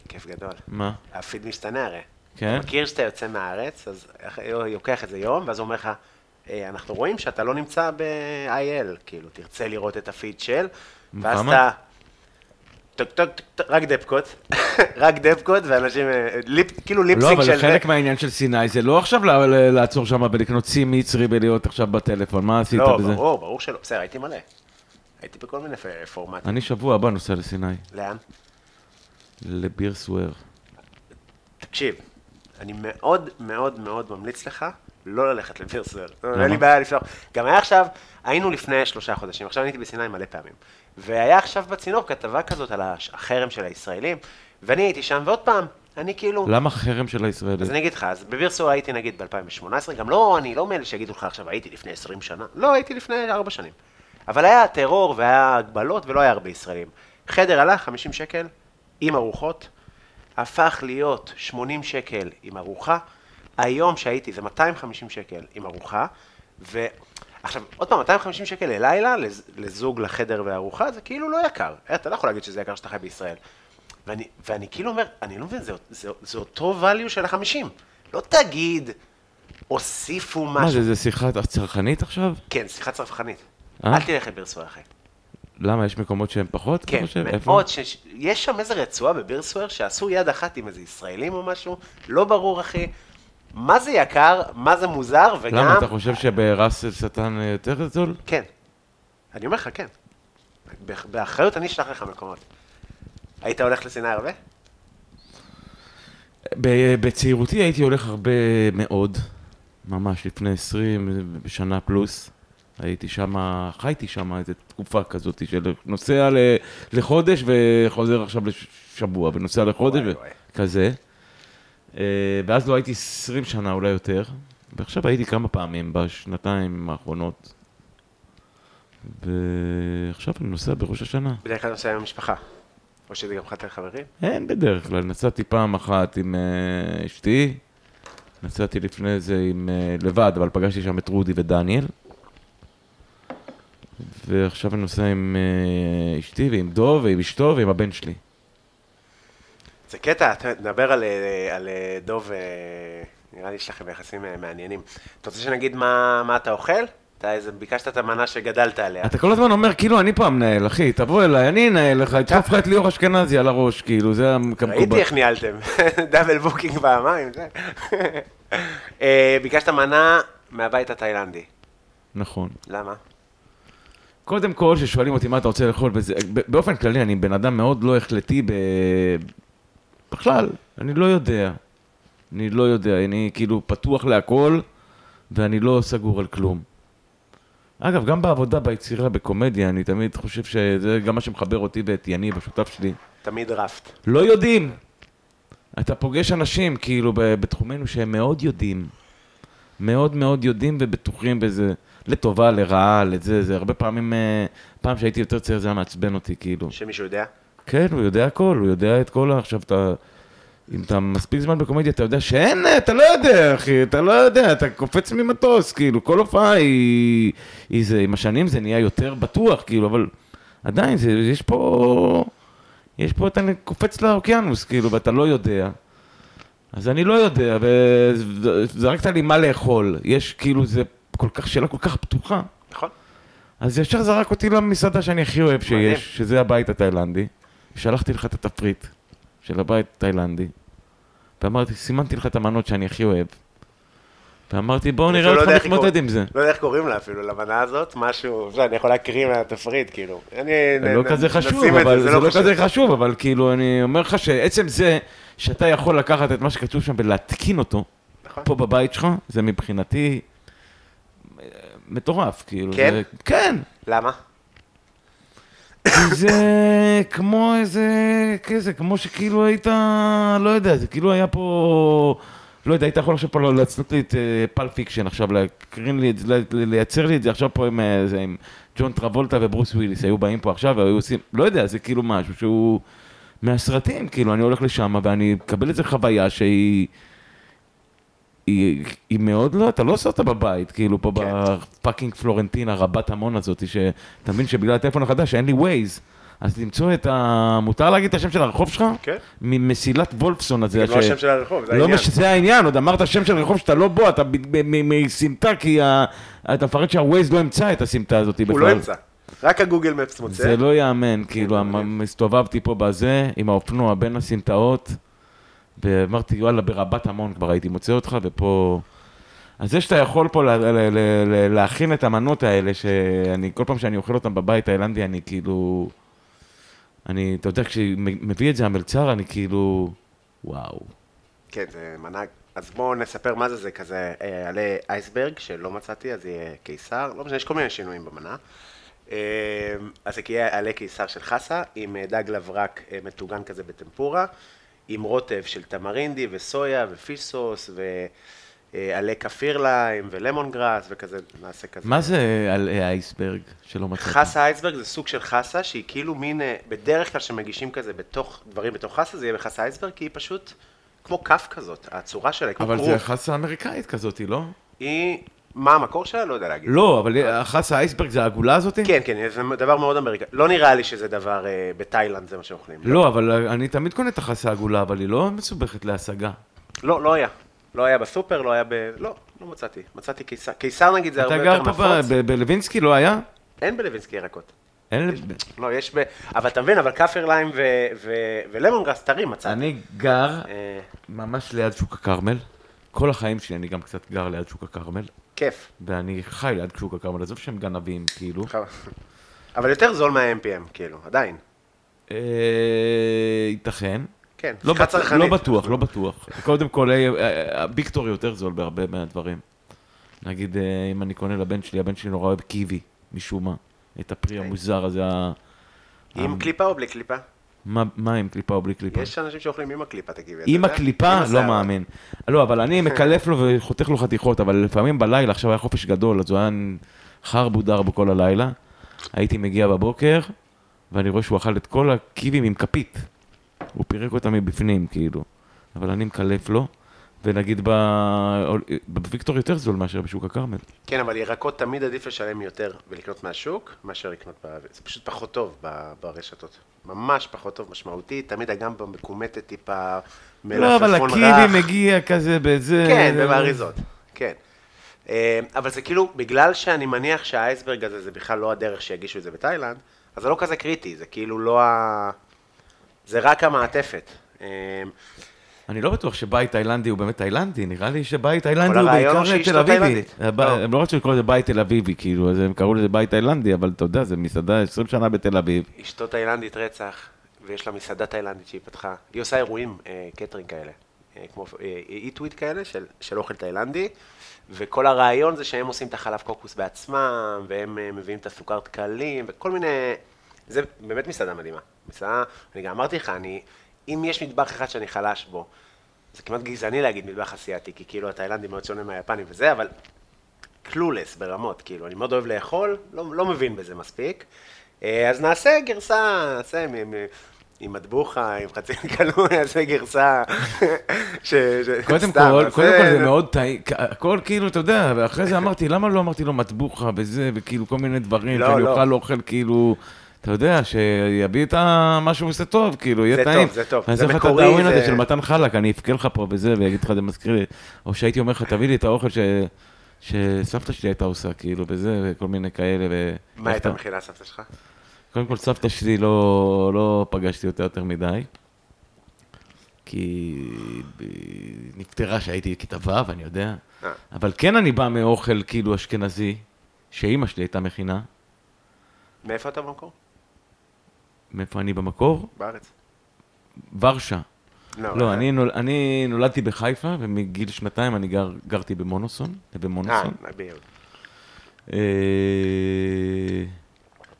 כיף גדול. מה? הפיד משתנה הרי. כן? אתה מכיר שאתה יוצא מהארץ, אז לוקח איזה יום, ואז הוא אומר לך, "אה, אנחנו רואים שאתה לא נמצא ב-IL, כאילו, תרצה לראות את הפיד של, ואז? אתה... טוק טוק, טוק, רק דבקות, רק דבקות, ואנשים, אה, lip, כאילו לא, lip sync אבל של... חלק מהעניין של סיני זה לא עכשיו לעצור שם ולקנות סים מצרי ולהיות עכשיו בטלפון, מה עשית לא, בזה? ברור, ברור שלא, בסדר, הייתי מלא. הייתי בכל מיני פורמטים. אני שבוע הבא נוסע לסיני, לאן? לביר סוואר. תקשיב, אני מאוד מאוד מאוד ממליץ לך לא ללכת לבירסוור. למה? אין לי בעיה לפתוח. גם היה עכשיו, היינו לפני שלושה חודשים, עכשיו הייתי בסיני מלא פעמים. והיה עכשיו בצינור כתבה כזאת על החרם של הישראלים, ואני הייתי שם, ועוד פעם, אני כאילו... למה חרם של הישראלים? אז אני אגיד לך, אז בבירסוור הייתי נגיד ב-2018, גם לא, אני לא מאלה שיגידו לך עכשיו הייתי לפני 20 שנה, לא, הייתי לפני 4 שנים. אבל היה טרור והיה הגבלות ולא היה הרבה ישראלים. חדר עלה 50 שקל עם ארוחות, הפך להיות 80 שקל עם ארוחה, היום שהייתי זה 250 שקל עם ארוחה, ועכשיו, עוד פעם, 250 שקל ללילה, לז- לזוג לחדר וארוחה, זה כאילו לא יקר. אה, אתה לא יכול להגיד שזה יקר שאתה חי בישראל. ואני, ואני כאילו אומר, אני לא מבין, זה, זה, זה אותו value של החמישים. לא תגיד, הוסיפו משהו. מה זה, זה שיחה צרכנית עכשיו? כן, שיחה צרכנית. אה? אל תלך לבירסוור, אחי. למה, יש מקומות שהם פחות? כן? מאוד, ש... יש שם איזה רצועה בבירסוור שעשו יד אחת עם איזה ישראלים או משהו, לא ברור, אחי. מה זה יקר, מה זה מוזר, וגם... למה, אתה חושב שבראס אל שטן אה, יותר זול? כן. אני אומר לך, כן. באח- באחריות אני אשלח לך מקומות. היית הולך לסיני הרבה? בצעירותי הייתי הולך הרבה מאוד, ממש לפני 20 שנה פלוס. הייתי שם, חייתי שם איזו תקופה כזאת של נוסע לחודש וחוזר עכשיו לשבוע, ונוסע לחודש. וכזה. אה, ואז לא הייתי 20 שנה, אולי יותר. ועכשיו הייתי כמה פעמים בשנתיים האחרונות. ועכשיו אני נוסע בראש השנה. בדרך כלל נוסע עם המשפחה. או שזה גם חתן חברים? אין בדרך כלל, נסעתי פעם אחת עם אה, אשתי, נסעתי לפני זה עם, אה, לבד, אבל פגשתי שם את רודי ודניאל. ועכשיו אני נוסע עם אשתי ועם דוב ועם אשתו ועם הבן שלי. זה קטע, אתה נדבר על, אה, על אה, דוב, אה, נראה לי יש לכם יחסים מעניינים. אתה רוצה שנגיד מה, מה אתה אוכל? אתה איזה, ביקשת את המנה שגדלת עליה. אתה כל הזמן אומר, כאילו, אני פה המנהל, אחי, תבוא אליי, אני אנהל לך, אדחוף לך את ליאור אשכנזי על הראש, כאילו, זה המקובל. ראיתי איך ניהלתם, double booking פעמיים, זה. ביקשת מנה מהבית התאילנדי. נכון. למה? קודם כל, כששואלים אותי מה אתה רוצה לאכול, באופן כללי, אני בן אדם מאוד לא החלטי ב... בכלל, אני לא יודע. אני לא יודע, אני כאילו פתוח להכל, ואני לא סגור על כלום. אגב, גם בעבודה, ביצירה, בקומדיה, אני תמיד חושב שזה גם מה שמחבר אותי ואת יניב, השותף שלי. תמיד רפט. לא יודעים. אתה פוגש אנשים, כאילו, בתחומנו שהם מאוד יודעים. מאוד מאוד יודעים ובטוחים בזה. לטובה, לרעה, לזה, זה הרבה פעמים, אה, פעם שהייתי יותר צעיר זה היה מעצבן אותי, כאילו. שמישהו יודע? כן, הוא יודע הכל, הוא יודע את כל ה... עכשיו אתה... אם אתה מספיק זמן בקומדיה, אתה יודע שאין, אתה לא יודע, אחי, אתה לא יודע, אתה קופץ ממטוס, כאילו, כל הופעה היא... היא זה, עם השנים זה נהיה יותר בטוח, כאילו, אבל עדיין, זה, יש פה... יש פה, אתה קופץ לאוקיינוס, כאילו, ואתה לא יודע. אז אני לא יודע, וזרקת לי מה לאכול. יש, כאילו, זה כל כך, שאלה כל כך פתוחה. נכון? אז ישר זרק אותי למסעדה שאני הכי אוהב. שיש, שזה הבית התאילנדי. שלחתי לך את התפריט של הבית התאילנדי, ואמרתי, סימנתי לך את המנות שאני הכי אוהב. ואמרתי, בואו נראה לא אותך מתמודד עם זה. לא יודע איך קוראים לה אפילו, למנה הזאת, משהו, אני יכול להקריא מהתפריט, כאילו. אני... לא כזה חשוב, אבל זה לא חשוב. כזה חשוב, אבל כאילו, אני אומר לך שעצם זה שאתה יכול לקחת את מה שכתוב שם ולהתקין אותו, נכון. פה בבית שלך, זה מבחינתי אה, מטורף, כאילו. כן? כן. למה? זה כמו איזה, כזה, כמו שכאילו היית, לא יודע, זה כאילו היה פה, לא יודע, היית יכול עכשיו פה לעשות לי את Pulp Fiction עכשיו, להקרין לי את זה, לייצר לי את זה עכשיו פה עם, אה, זה, עם ג'ון טרבולטה וברוס וויליס, היו באים פה עכשיו והיו עושים, לא יודע, זה כאילו משהו שהוא מהסרטים, כאילו, אני הולך לשם ואני מקבל איזה חוויה שהיא... היא, היא מאוד לא, אתה לא עושה אותה בבית, כאילו פה כן. ב fucking פלורנטינה רבת המון הזאתי, שאתה מבין שבגלל הטלפון החדש אין לי ווייז, אז למצוא את ה... מותר להגיד את השם של הרחוב שלך? כן. ממסילת וולפסון הזה. זה לא השם של הרחוב, זה לא העניין. מש... זה העניין, עוד אמרת שם של רחוב שאתה לא בו, אתה מסמטה, כי ה... אתה מפחד שהווייז לא ימצא את הסמטה הזאת בכלל. הוא לא ימצא. רק ה Google Maps מוצא. זה לא ייאמן, כאילו, מדהים. המ- הסתובבתי פה בזה, עם האופנוע בין הסמטאות, ואמרתי, וואלה, ברבת המון כבר הייתי מוצא אותך, ופה... אז זה שאתה יכול פה להכין את המנות האלה, שאני, כל פעם שאני אוכל אותן בבית תאילנדי, אני כאילו... אני, אתה יודע, כשמביא את זה המלצר, אני כאילו... וואו. כן, זה מנה... אז בואו נספר מה זה, זה כזה אה, עלי אייסברג, שלא מצאתי, אז יהיה קיסר, לא משנה, יש כל מיני שינויים במנה. אה, אז זה יהיה עלי קיסר של חסה, עם אה, דג לברק מטוגן כזה בטמפורה, עם רוטב של תמרינדי וסויה ופיש סוס, ועלי כפיר ליים ולמון גראס, וכזה, נעשה כזה. מה זה על אייסברג שלא מצאתי? חסה אייסברג זה סוג של חסה שהיא כאילו מין, אה, בדרך כלל שמגישים כזה בתוך, דברים בתוך חסה, זה יהיה בחסה אייסברג, כי היא פשוט כמו כף כזאת, הצורה שלה היא כמו אבל כרוב. זה חסה אמריקאית כזאת, לא? היא, מה המקור שלה? לא יודע להגיד. לא, אבל החסה אייסברג זה העגולה הזאת? כן, כן, זה דבר מאוד אמריקאי. לא נראה לי שזה דבר אה, בתאילנד, זה מה שאוכלים. לא, אבל אני תמיד קונה את החסה העגולה, אבל היא לא מסובכת להשגה. לא, לא היה. לא היה בסופר, לא היה ב... לא, לא מצאתי. מצאתי קיסר. קיסר נגיד זה הרבה אתה יותר גר פה נפוץ. ב- ב- בלווינסקי, לא היה? אין בלווינסקי ירקות. אין... לא, יש ב... אבל אתה מבין, אבל כאפר ליים ו- ו- ולמון גראס טרי מצאתי. אני גר אה, ממש ליד שוק הכרמל. כל החיים שלי אני גם קצת גר ליד שוק הכרמל, כיף. ואני חי ליד שוק הכרמל, עזוב שהם גנבים, כאילו. אבל יותר זול מה-MPM, כאילו, עדיין. אה, ייתכן. כן, לא שיחה בטוח, צרכנית. לא בטוח, לא בטוח. קודם כל, אה, אה, הוויקטורי יותר זול בהרבה מהדברים. נגיד, אה, אם אני קונה לבן שלי, הבן שלי נורא אוהב קיwi, משום מה. את הפרי אוקיי. המוזר הזה, עם קליפה או בלי קליפה? מה מה עם קליפה או בלי קליפה? יש אנשים שאוכלים עם הקליפה, תגידי. אתה עם? הקליפה? עם לא. מאמין. לא, אבל אני מקלף לו וחותך לו חתיכות, אבל לפעמים בלילה, עכשיו היה חופש גדול, אז הוא היה חר בודר בכל הלילה. הייתי מגיע בבוקר, ואני רואה שהוא אכל את כל הקיבים עם כפית. הוא פירק אותם מבפנים, כאילו. אבל אני מקלף לו, ונגיד בוויקטור יותר זול מאשר בשוק הכרמל. כן, אבל ירקות תמיד עדיף לשלם יותר ולקנות מהשוק, מאשר לקנות ב... זה פשוט פחות טוב ברשתות. ממש פחות טוב, משמעותי. תמיד הגמבה מקומטת טיפה, לא, אבל מלפפון הקיבי רך. מגיע כזה בזה... כן, ובאריזות, כן. אה, אבל זה כאילו, בגלל שאני מניח שהאייסברג הזה זה בכלל לא הדרך שיגישו את זה בתאילנד, אז זה לא כזה קריטי, זה כאילו לא ה... זה רק המעטפת. אה, אני לא בטוח שבית תאילנדי הוא באמת תאילנדי, נראה לי שבית תאילנדי הוא בעיקר תל אביבי. לא. הם לא רצו לקרוא לזה בית תל אביבי, כאילו, אז הם קראו לזה בית תאילנדי, אבל אתה יודע, זה מסעדה 20 שנה בתל אביב. אשתו תאילנדית רצח, ויש לה מסעדה תאילנדית שהיא פתחה. היא עושה אירועים, אה, קטרינג כאלה, אה, כמו אי-טוויט כאלה, של, של אוכל תאילנדי, וכל הרעיון זה שהם עושים את החלב קוקוס בעצמם, והם אה, מביאים את הסוכר דקלים, וכל מיני... זה באמת מסעדה מדהימה. מסעדה, אני גם אמרתי לך, אני, אם יש מטבח אחד שאני חלש בו, זה כמעט גזעני להגיד מטבח אסיאתי, כי כאילו התאילנדים מאוד שונה מהיפנים וזה, אבל קלולס ברמות, כאילו, אני מאוד אוהב לאכול, לא, לא מבין בזה מספיק. אה, אז נעשה גרסה, נעשה עם, עם, עם מטבוחה, עם חצי קלוי, נעשה גרסה ש... ש- קודם סתם, כל, קודם כל זה מאוד טעים, הכל כאילו, אתה יודע, ואחרי זה אמרתי, למה לא אמרתי לו מטבוחה וזה, וכאילו כל מיני דברים, לא, שאני לא. אוכל אוכל כאילו, אתה יודע, שיביא את מה שהוא עושה טוב, כאילו, יהיה זה טעים. טוב, זה טוב, זה אעשה לך את מקורי, הדאווין הזה זה- של מתן חלק, אני אבכה לך פה וזה, ויגיד לך, זה מזכיר לי, או שהייתי אומר לך, תביא לי את האוכל ש... שסבתא שלי הייתה עושה, כאילו, וזה, וכל מיני כאלה, ו... מה הייתה מכינה סבתא שלך? קודם כל, סבתא שלי לא, לא פגשתי אותה יותר מדי. כי היא נפטרה כשהייתי בכיתה ו', אני יודע. אה. אבל כן אני בא מאוכל כאילו אשכנזי, שאימא שלי הייתה מכינה. מאיפה אתה במקור? מאיפה אני במקור? בארץ. ורשה. לא, לא, אה, אני, נול, אני נולדתי בחיפה, ומגיל שנתיים אני גר, גרתי במונוסון, אה, במונוסון. ביהוד. אה,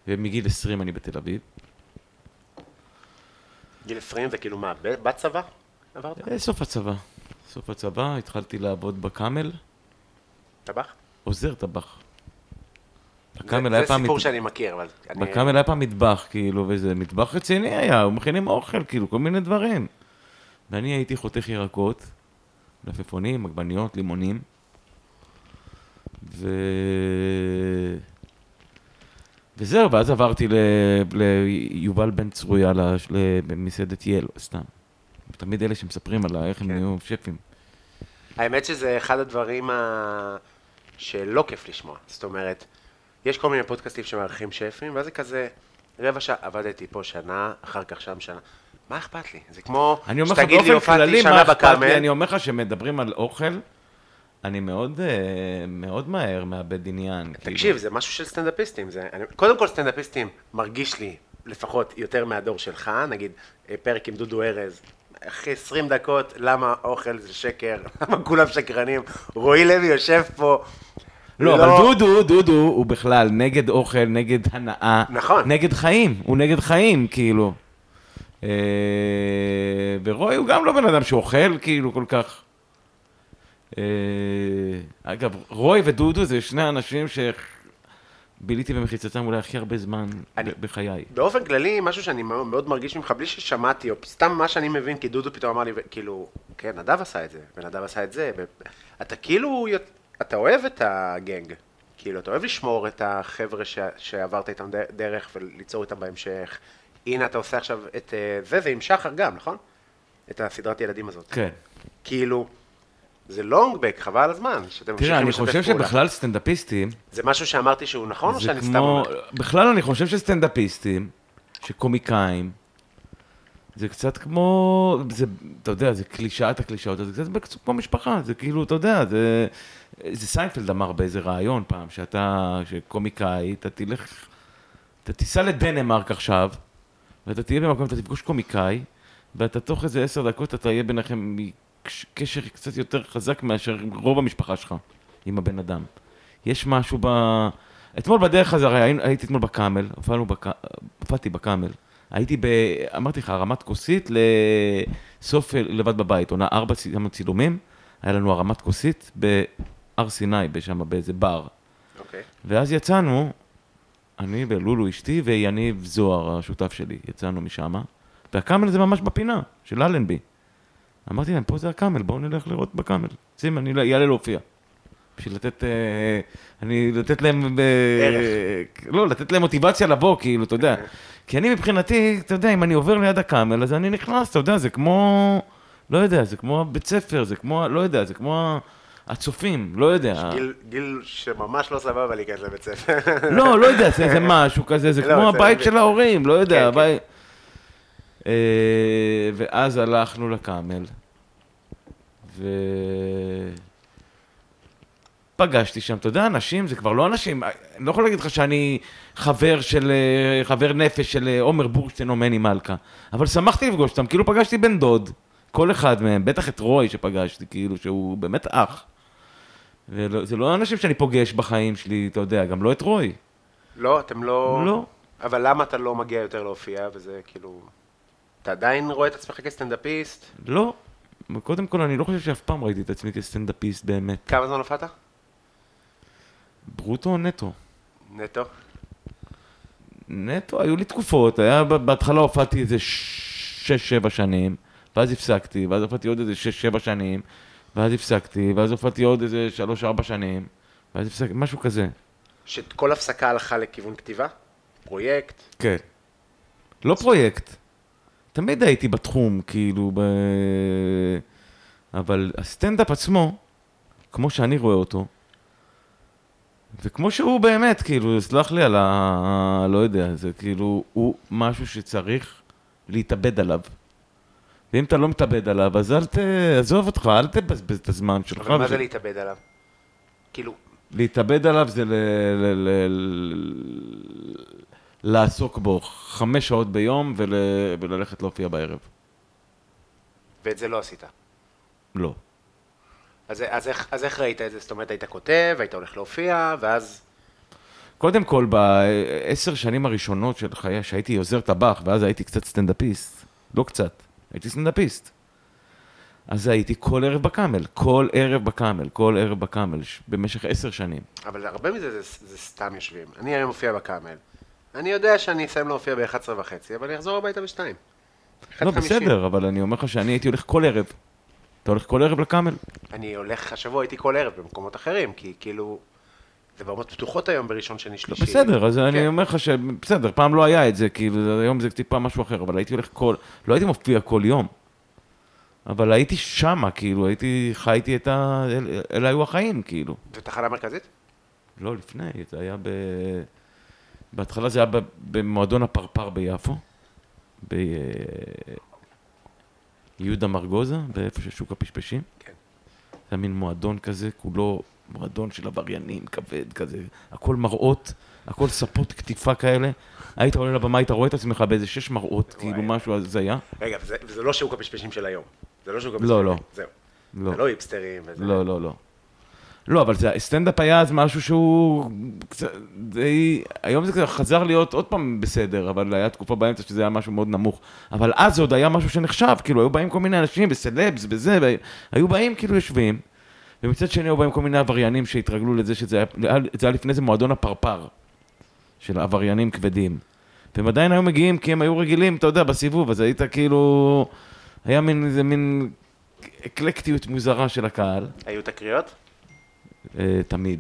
ומגיל 20 אני בתל אביב. גיל 20 זה כאילו מה, בצבא? עברת? אה, סוף הצבא. סוף הצבא, התחלתי לעבוד בקאמל, טבח? עוזר טבח. זה בקאמל היה זה פעם... סיפור מט- שאני מכיר, אבל... בקאמל היה פעם מטבח, כאילו, וזה מטבח רציני היה, הוא מכינים אוכל, כאילו, כל מיני דברים. ואני הייתי חותך ירקות, מלפפונים, עגבניות, לימונים. ו... וזהו, ואז עברתי ל... ליובל בן צרויה, למסעדת יל, סתם. תמיד אלה שמספרים על איך הם כן. נהיו שפים. האמת שזה אחד הדברים ה... שלא כיף לשמוע. זאת אומרת, יש כל מיני פודקאסטים שמארחים שפים, ואז זה כזה, רבע שעה, עבדתי פה שנה, אחר כך שם שנה. מה אכפת לי? זה כמו אני אומר לך שתגיד לי, באופן הופעתי כללי, שנה מה אכפת לי, אני אומר לך שמדברים על אוכל, אני מאוד, אה, מאוד מהר מאבד עניין. תקשיב, כאילו. זה משהו של סטנדאפיסטים. זה, אני, קודם כל סטנדאפיסטים, מרגיש לי, לפחות יותר מהדור שלך, נגיד אה, פרק עם דודו ארז, אחרי 20 דקות, למה אוכל זה שקר, למה כולם שקרנים, רועי לוי יושב פה. לא, אבל דודו, דודו הוא בכלל נגד אוכל, נגד הנאה. נכון. נגד חיים, הוא נגד חיים, כאילו. אה, ורוי הוא גם לא בן אדם שאוכל, כאילו, כל כך. אה, אגב, רוי ודודו זה שני אנשים שביליתי במחיצתם אולי הכי הרבה זמן אני- בחיי. באופן כללי, משהו שאני מאוד מרגיש ממך, בלי ששמעתי, או סתם מה שאני מבין, כי דודו פתאום אמר לי, כאילו, כן, נדב עשה את זה, ונדב עשה את זה, ואתה כאילו, אתה אוהב את הגנג, כאילו, אתה אוהב לשמור את החבר'ה ש... שעברת איתם דרך וליצור איתם בהמשך. הנה, אתה עושה עכשיו את אה, זה, זה עם שחר גם, נכון? את הסדרת ילדים הזאת. כן. כאילו, זה לונגבק, חבל על הזמן, שאתם ממשיכים תראה, אני לשתף חושב פעולה. שבכלל סטנדאפיסטים, זה משהו שאמרתי שהוא נכון, או שאני סתם כמו, אומר? בכלל אני חושב שסטנדאפיסטים, שקומיקאים, זה קצת כמו, זה, אתה יודע, זה קלישאת הקלישאות, זה קצת כמו משפחה, זה כאילו, אתה יודע, זה, זה סיינפלד אמר באיזה ראיון פעם, שאתה, שקומיקאי, אתה תלך, אתה תיסע לדנמרק עכשיו, ואתה תהיה במקום, אתה תפגוש קומיקאי, ואתה תוך איזה עשר דקות, אתה יהיה ביניכם קש- קשר קצת יותר חזק מאשר רוב המשפחה שלך עם הבן אדם. יש משהו ב... אתמול בדרך חזרה, הייתי אתמול בקאמל. הופעתי בקאמל. הייתי ב... אמרתי לך, הרמת כוסית לסוף לבד בבית, עונה ארבע צילומים, היה לנו הרמת כוסית בהר סיני, שם באיזה בר. אוקיי. ואז יצאנו, אני ולולו אשתי ויניב זוהר, השותף שלי, יצאנו משם, והקאמל זה ממש בפינה, של אלנבי. אמרתי להם, פה זה הקאמל, בואו נלך לראות בקאמל. שים, אני אעלה להופיע. בשביל לתת, אה, אני, לתת להם, אה, לא, לתת להם מוטיבציה לבוא, כאילו, אתה יודע. כי אני מבחינתי, אתה יודע, אם אני עובר ליד הקאמל, אז אני נכנס, אתה יודע, זה כמו, לא יודע, זה כמו בית ספר, זה כמו, לא יודע, זה כמו הצופים, לא יודע. גיל, גיל שממש לא סבבה להיכנס לבית ספר. לא, לא יודע, זה זה משהו כזה, זה לא, כמו זה- הבית של ההורים, לא כן, יודע, כן. הבית... אה, ואז הלכנו לקאמל, ו... פגשתי שם, אתה יודע, אנשים, זה כבר לא אנשים, אני לא יכול להגיד לך שאני חבר של, אה, חבר נפש של אה, עומר בורשטיין או מני מלכה, אבל שמחתי לפגוש אותם, כאילו פגשתי בן דוד, כל אחד מהם, בטח את רוי שפגשתי, כאילו, שהוא באמת אח. וזה לא אנשים שאני פוגש בחיים שלי, אתה יודע, גם לא את רוי. לא, אתם לא... לא. אבל למה אתה לא מגיע יותר להופיע, וזה כאילו... אתה עדיין רואה את עצמך כסטנדאפיסט? לא. קודם כל, אני לא חושב שאף פעם ראיתי את עצמי כסטנדאפיסט באמת. כמה זמן הופעת? ברוטו או נטו? נטו. נטו, היו לי תקופות, היה בהתחלה הופעתי איזה שש-שבע שנים, ואז הפסקתי, ואז הופעתי עוד איזה שש-שבע שנים, ואז הפסקתי, ואז הופעתי עוד איזה שלוש-ארבע שנים, ואז הפסקתי, משהו כזה. שכל הפסקה הלכה לכיוון כתיבה? פרויקט? כן. לא פרויקט. תמיד הייתי בתחום, כאילו, ב... אבל הסטנדאפ עצמו, כמו שאני רואה אותו, וכמו שהוא באמת, כאילו, סלח לי על ה... לא יודע, זה כאילו, הוא משהו שצריך להתאבד עליו. ואם אתה לא מתאבד עליו, אז אל ת... עזוב אותך, אל תבזבז את הזמן שלך. אבל מה זה להתאבד עליו? כאילו, להתאבד עליו זה ל... ל... ל... לעסוק בו חמש שעות ביום ול... וללכת להופיע בערב. ואת זה לא עשית. לא. אז, אז, איך, אז איך ראית את זה? זאת אומרת, היית כותב, היית הולך להופיע, ואז... קודם כל, בעשר שנים הראשונות של חיי, שהייתי עוזר טבח, ואז הייתי קצת סטנדאפיסט, לא קצת, הייתי סטנדאפיסט. אז הייתי כל ערב בקאמל, כל ערב בקאמל, כל ערב בקאמל, במשך עשר שנים. אבל הרבה מזה זה, זה סתם יושבים. אני היום מופיע בקאמל. אני יודע שאני אסיים להופיע ב-11 וחצי, אבל אני אחזור הביתה ב-2. לא, בסדר, אבל אני אומר לך שאני הייתי הולך כל ערב. אתה הולך כל ערב לקאמל? אני הולך, השבוע הייתי כל ערב במקומות אחרים, כי כאילו, זה במות פתוחות היום בראשון, שני, שלישי. בסדר, אז כן. אני אומר לך שבסדר, פעם לא היה את זה, כאילו, היום זה טיפה משהו אחר, אבל הייתי הולך כל, לא הייתי מופיע כל יום. אבל הייתי שמה, כאילו, הייתי, חייתי את ה... אל- אלה היו החיים, כאילו. זו תחנה מרכזית? לא, לפני, זה היה ב... בהתחלה זה היה ב- במועדון הפרפר ביפו, ביהודה מרגוזה, באיפה ששוק הפשפשים. כן. זה היה מין מועדון כזה, כולו מועדון של עבריינים, כבד כזה, הכל מראות, הכל ספות קטיפה כאלה. היית עולה לבמה, היית רואה את עצמך באיזה שש מראות, כאילו משהו הזיה. רגע, וזה, לא שוק הפשפשים של היום. זה לא שוק לא, הפשפשים. לא. זהו. לא, זה לא היפסטרים וזה. לא, לא, לא. לא, אבל זה, סטנדאפ היה אז משהו שהוא קצת, די, היום זה כזה חזר להיות עוד פעם בסדר, אבל היה תקופה באמצע שזה היה משהו מאוד נמוך. אבל אז זה עוד היה משהו שנחשב, כאילו, היו באים כל מיני אנשים וסלבס וזה, והיו באים כאילו יושבים, ומצד שני היו באים כל מיני עבריינים שהתרגלו לזה שזה היה, זה היה לפני זה מועדון הפרפר, של עבריינים כבדים. והם עדיין היו מגיעים כי הם היו רגילים, אתה יודע, בסיבוב, אז היית כאילו, היה מין, איזה מין אקלקטיות מוזרה של הקהל. היו תקריות? אה, תמיד.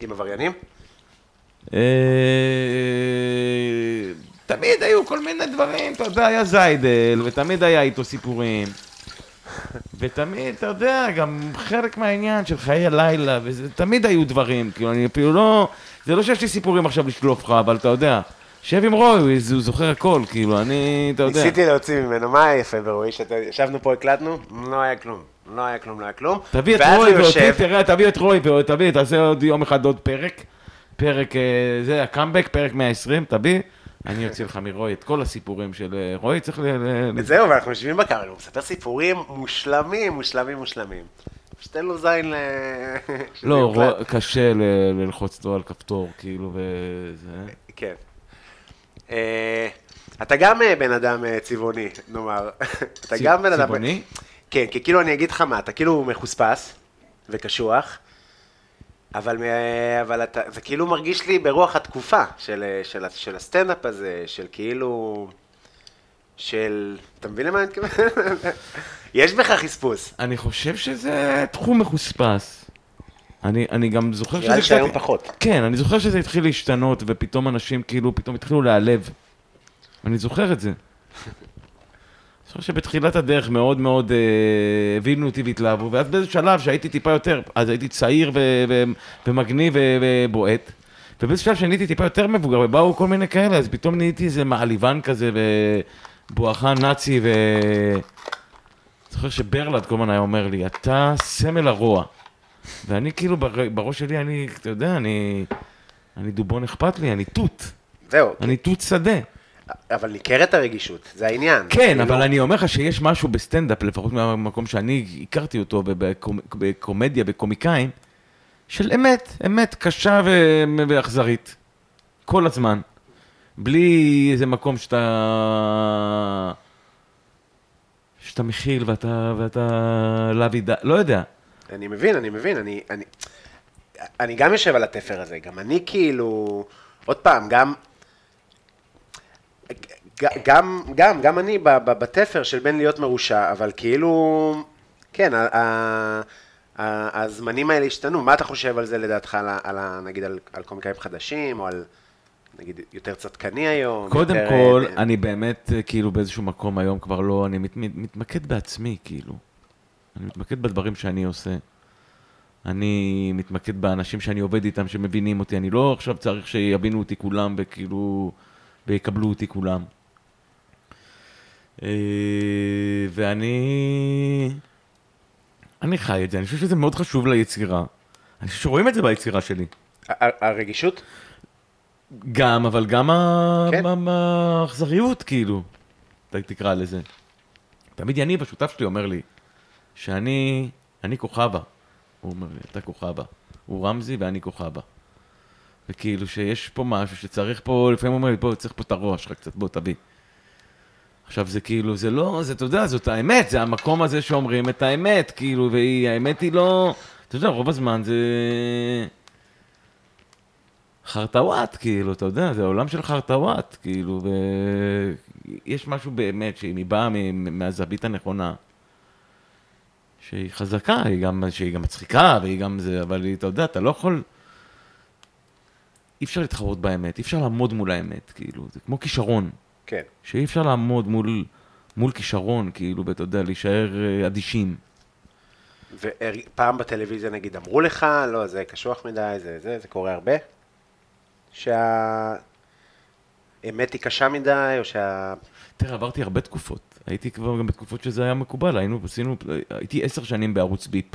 עם עבריינים? אה, תמיד היו כל מיני דברים, אתה יודע, היה זיידל, ותמיד היה איתו סיפורים. ותמיד, אתה יודע, גם חלק מהעניין של חיי הלילה, וזה, תמיד היו דברים, כאילו, אני אפילו לא, זה לא שיש לי סיפורים עכשיו לשלוף לך, אבל אתה יודע, שב עם רוי, הוא זוכר הכל, כאילו, אני, אתה יודע. ניסיתי להוציא ממנו, מה היה יפה ברועי? שישבנו פה, הקלטנו, לא היה כלום. לא היה כלום, לא היה כלום. תביא את רוי ואותי, תראה, תביא את רוי ותביא, תעשה עוד יום אחד עוד פרק. פרק, אה, זה הקאמבק, פרק 120, תביא. אני אוציא לך מרוי את כל הסיפורים של אה, רוי, צריך ל... וזהו, ואנחנו יושבים בקאמל, הוא מספר סיפורים מושלמים, מושלמים, מושלמים. פשוט תן לו זין ל... לא, קשה ללחוץ אותו על כפתור, כאילו, וזה... כן. אתה גם בן אדם צבעוני, נאמר. אתה גם בן אדם... צבעוני? כן, כי כאילו אני אגיד לך מה, אתה כאילו מחוספס וקשוח, אבל, אבל אתה, זה כאילו מרגיש לי ברוח התקופה של, של, ה- של הסטנדאפ הזה, של כאילו... של... אתה מבין למה אני מתכוון? יש בך חספוס. אני חושב שזה תחום מחוספס. אני, אני גם זוכר נראה לי שזה שהיום פחות. כן, אני זוכר שזה התחיל להשתנות, ופתאום אנשים כאילו, פתאום התחילו להיעלב. אני זוכר את זה. זוכר שבתחילת הדרך מאוד מאוד אה, הבינו אותי והתלהבו, ואז באיזה שלב שהייתי טיפה יותר, אז הייתי צעיר ומגניב ובועט, ובאיזה שלב שנהייתי טיפה יותר מבוגר, ובאו כל מיני כאלה, אז פתאום נהייתי איזה מעליבן כזה, ובואכה נאצי, ו... זוכר שברלד כל הזמן היה אומר לי, אתה סמל הרוע. ואני כאילו בר- בראש שלי, אני, אתה יודע, אני, אני דובון אכפת לי, אני תות, זהו, אני תות שדה. אבל ניכרת הרגישות, זה העניין. כן, אבל אני אומר לך שיש משהו בסטנדאפ, לפחות מהמקום שאני הכרתי אותו בקומ- בקומדיה, בקומיקאים, של אמת, אמת קשה ואכזרית. כל הזמן. בלי איזה מקום שאתה... שאתה מכיל ואתה, ואתה ד... לא יודע. אני מבין, אני מבין, אני, אני, אני גם יושב על התפר הזה, גם אני כאילו, עוד פעם, גם, גם, גם, גם אני בתפר של בין להיות מרושע, אבל כאילו, כן, ה- ה- ה- הזמנים האלה השתנו, מה אתה חושב על זה לדעתך, על, על, נגיד על, על קומיקאים חדשים, או על, נגיד, יותר צדקני היום? קודם יותר, כל, אה, אני באמת, אה, כאילו, באיזשהו מקום היום כבר לא, אני מת, מת, מתמקד בעצמי, כאילו. אני מתמקד בדברים שאני עושה. אני מתמקד באנשים שאני עובד איתם, שמבינים אותי. אני לא עכשיו צריך שיבינו אותי כולם וכאילו, ויקבלו אותי כולם. אה, ואני... אני חי את זה, אני חושב שזה מאוד חשוב ליצירה. אני חושב שרואים את זה ביצירה שלי. הרגישות? גם, אבל גם כן. האכזריות, כאילו, תקרא לזה. תמיד יניב, השותף שלי, אומר לי, שאני, אני כוכבה. הוא אומר לי, אתה כוכבה. הוא רמזי ואני כוכבה. וכאילו שיש פה משהו שצריך פה, לפעמים הוא אומר לי, בוא, צריך פה את הראש שלך קצת, בוא, תביא. עכשיו זה כאילו, זה לא, זה, אתה יודע, זאת האמת, זה המקום הזה שאומרים את האמת, כאילו, והאמת היא לא, אתה יודע, רוב הזמן זה... חרטוואט, כאילו, אתה יודע, זה עולם של חרטוואט, כאילו, ויש משהו באמת, שאם היא באה מהזווית הנכונה, שהיא חזקה, היא גם, שהיא גם מצחיקה, והיא גם זה, אבל היא, אתה יודע, אתה לא יכול... אי אפשר להתחרות באמת, אי אפשר לעמוד מול האמת, כאילו, זה כמו כישרון, כן. שאי אפשר לעמוד מול, מול כישרון, כאילו, ואתה יודע, להישאר אה, אדישים. ופעם בטלוויזיה נגיד אמרו לך, לא, זה קשוח מדי, זה זה, זה קורה הרבה? שהאמת היא קשה מדי, או שה... תראה, עברתי הרבה תקופות. הייתי כבר גם בתקופות שזה היה מקובל, היינו, עשינו, הייתי עשר שנים בערוץ ביפ.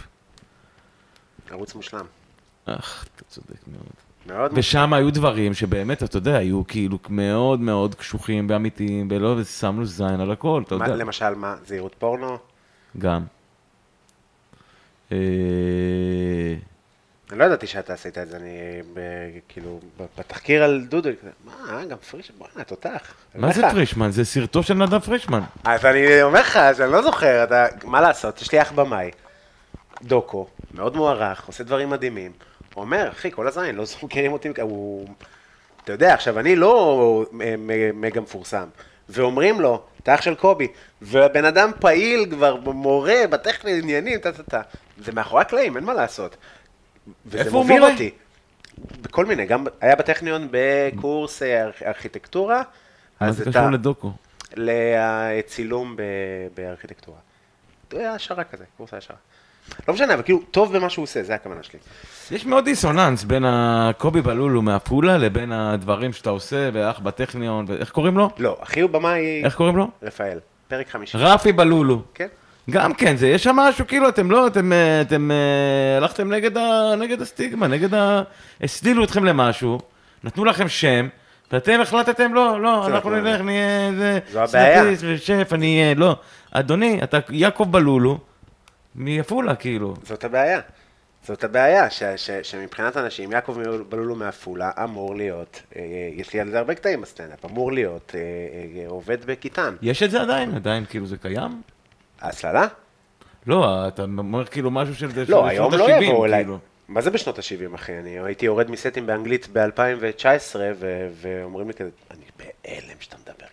ערוץ מושלם. אך, אתה צודק מאוד. מאוד ושם היו דברים שבאמת, אתה יודע, היו כאילו מאוד מאוד קשוחים ואמיתיים, ולא, ושמנו זין על הכל, אתה מה, יודע. למשל, מה? זהירות פורנו? גם. אה, אני לא ידעתי שאתה עשית את זה, אני ב, כאילו, ב- בתחקיר על דודו, מה, גם פריש, בוא'נה, תותח. מה זה. פרישמן? זה סרטו של נדב פרישמן. אז אני אומר לך, אז אני לא זוכר, אתה, מה לעשות, יש לי אח במאי, דוקו, מאוד מוערך, עושה דברים מדהימים. הוא אומר, אחי, כל הזין, לא מכירים אותי, הוא... אתה יודע, עכשיו, אני לא מ- מגה מפורסם, ואומרים לו, אתה אח של קובי, והבן אדם פעיל כבר, מורה, בטכני עניינים, טה טה טה. זה מאחורי הקלעים, אין מה לעשות. וזה מוביל? אותי. בכל מיני, גם היה בטכניון בקורס אה, ארכ- ארכיטקטורה. מה זה קשור לדוקו? לצילום בארכיטקטורה. זה היה השערה כזה, קורס העשרה. לא משנה, אבל כאילו, טוב במה שהוא עושה, זה הכוונה שלי. יש מאוד דיסוננס בין הקובי בלולו מעפולה לבין הדברים שאתה עושה, ואח בטכניון, ואיך קוראים לו? לא, אחי הוא במאי איך קוראים לו? רפאל, פרק חמישי. רפי בלולו. כן? גם כן, זה, יש שם משהו, כאילו, אתם לא, אתם, אה, אתם אה, הלכתם נגד, ה, נגד הסטיגמה, נגד ה... הסדילו אתכם למשהו, נתנו לכם שם, ואתם החלטתם, לא, לא, אנחנו לא נלך, נהיה איזה... זו הבעיה. ושף, אני אהיה, לא. אדוני, אתה יעקב בלולו, מעפולה, כאילו. זאת הבעיה. זאת הבעיה, ש, ש, שמבחינת אנשים, יעקב בלולו מעפולה אמור להיות, אה, יש לי על זה הרבה קטעים בסטנדאפ, אמור להיות אה, אה, עובד בכיתן. יש את זה עדיין? עדיין, כאילו, זה קיים? ההסללה? לא, אתה אומר כאילו משהו של זה, לא, היום לא יבואו אליי. כאילו. מה זה בשנות ה-70, אחי? אני הייתי יורד מסטים באנגלית ב-2019, ואומרים לי כזה, אני בהלם שאתה מדבר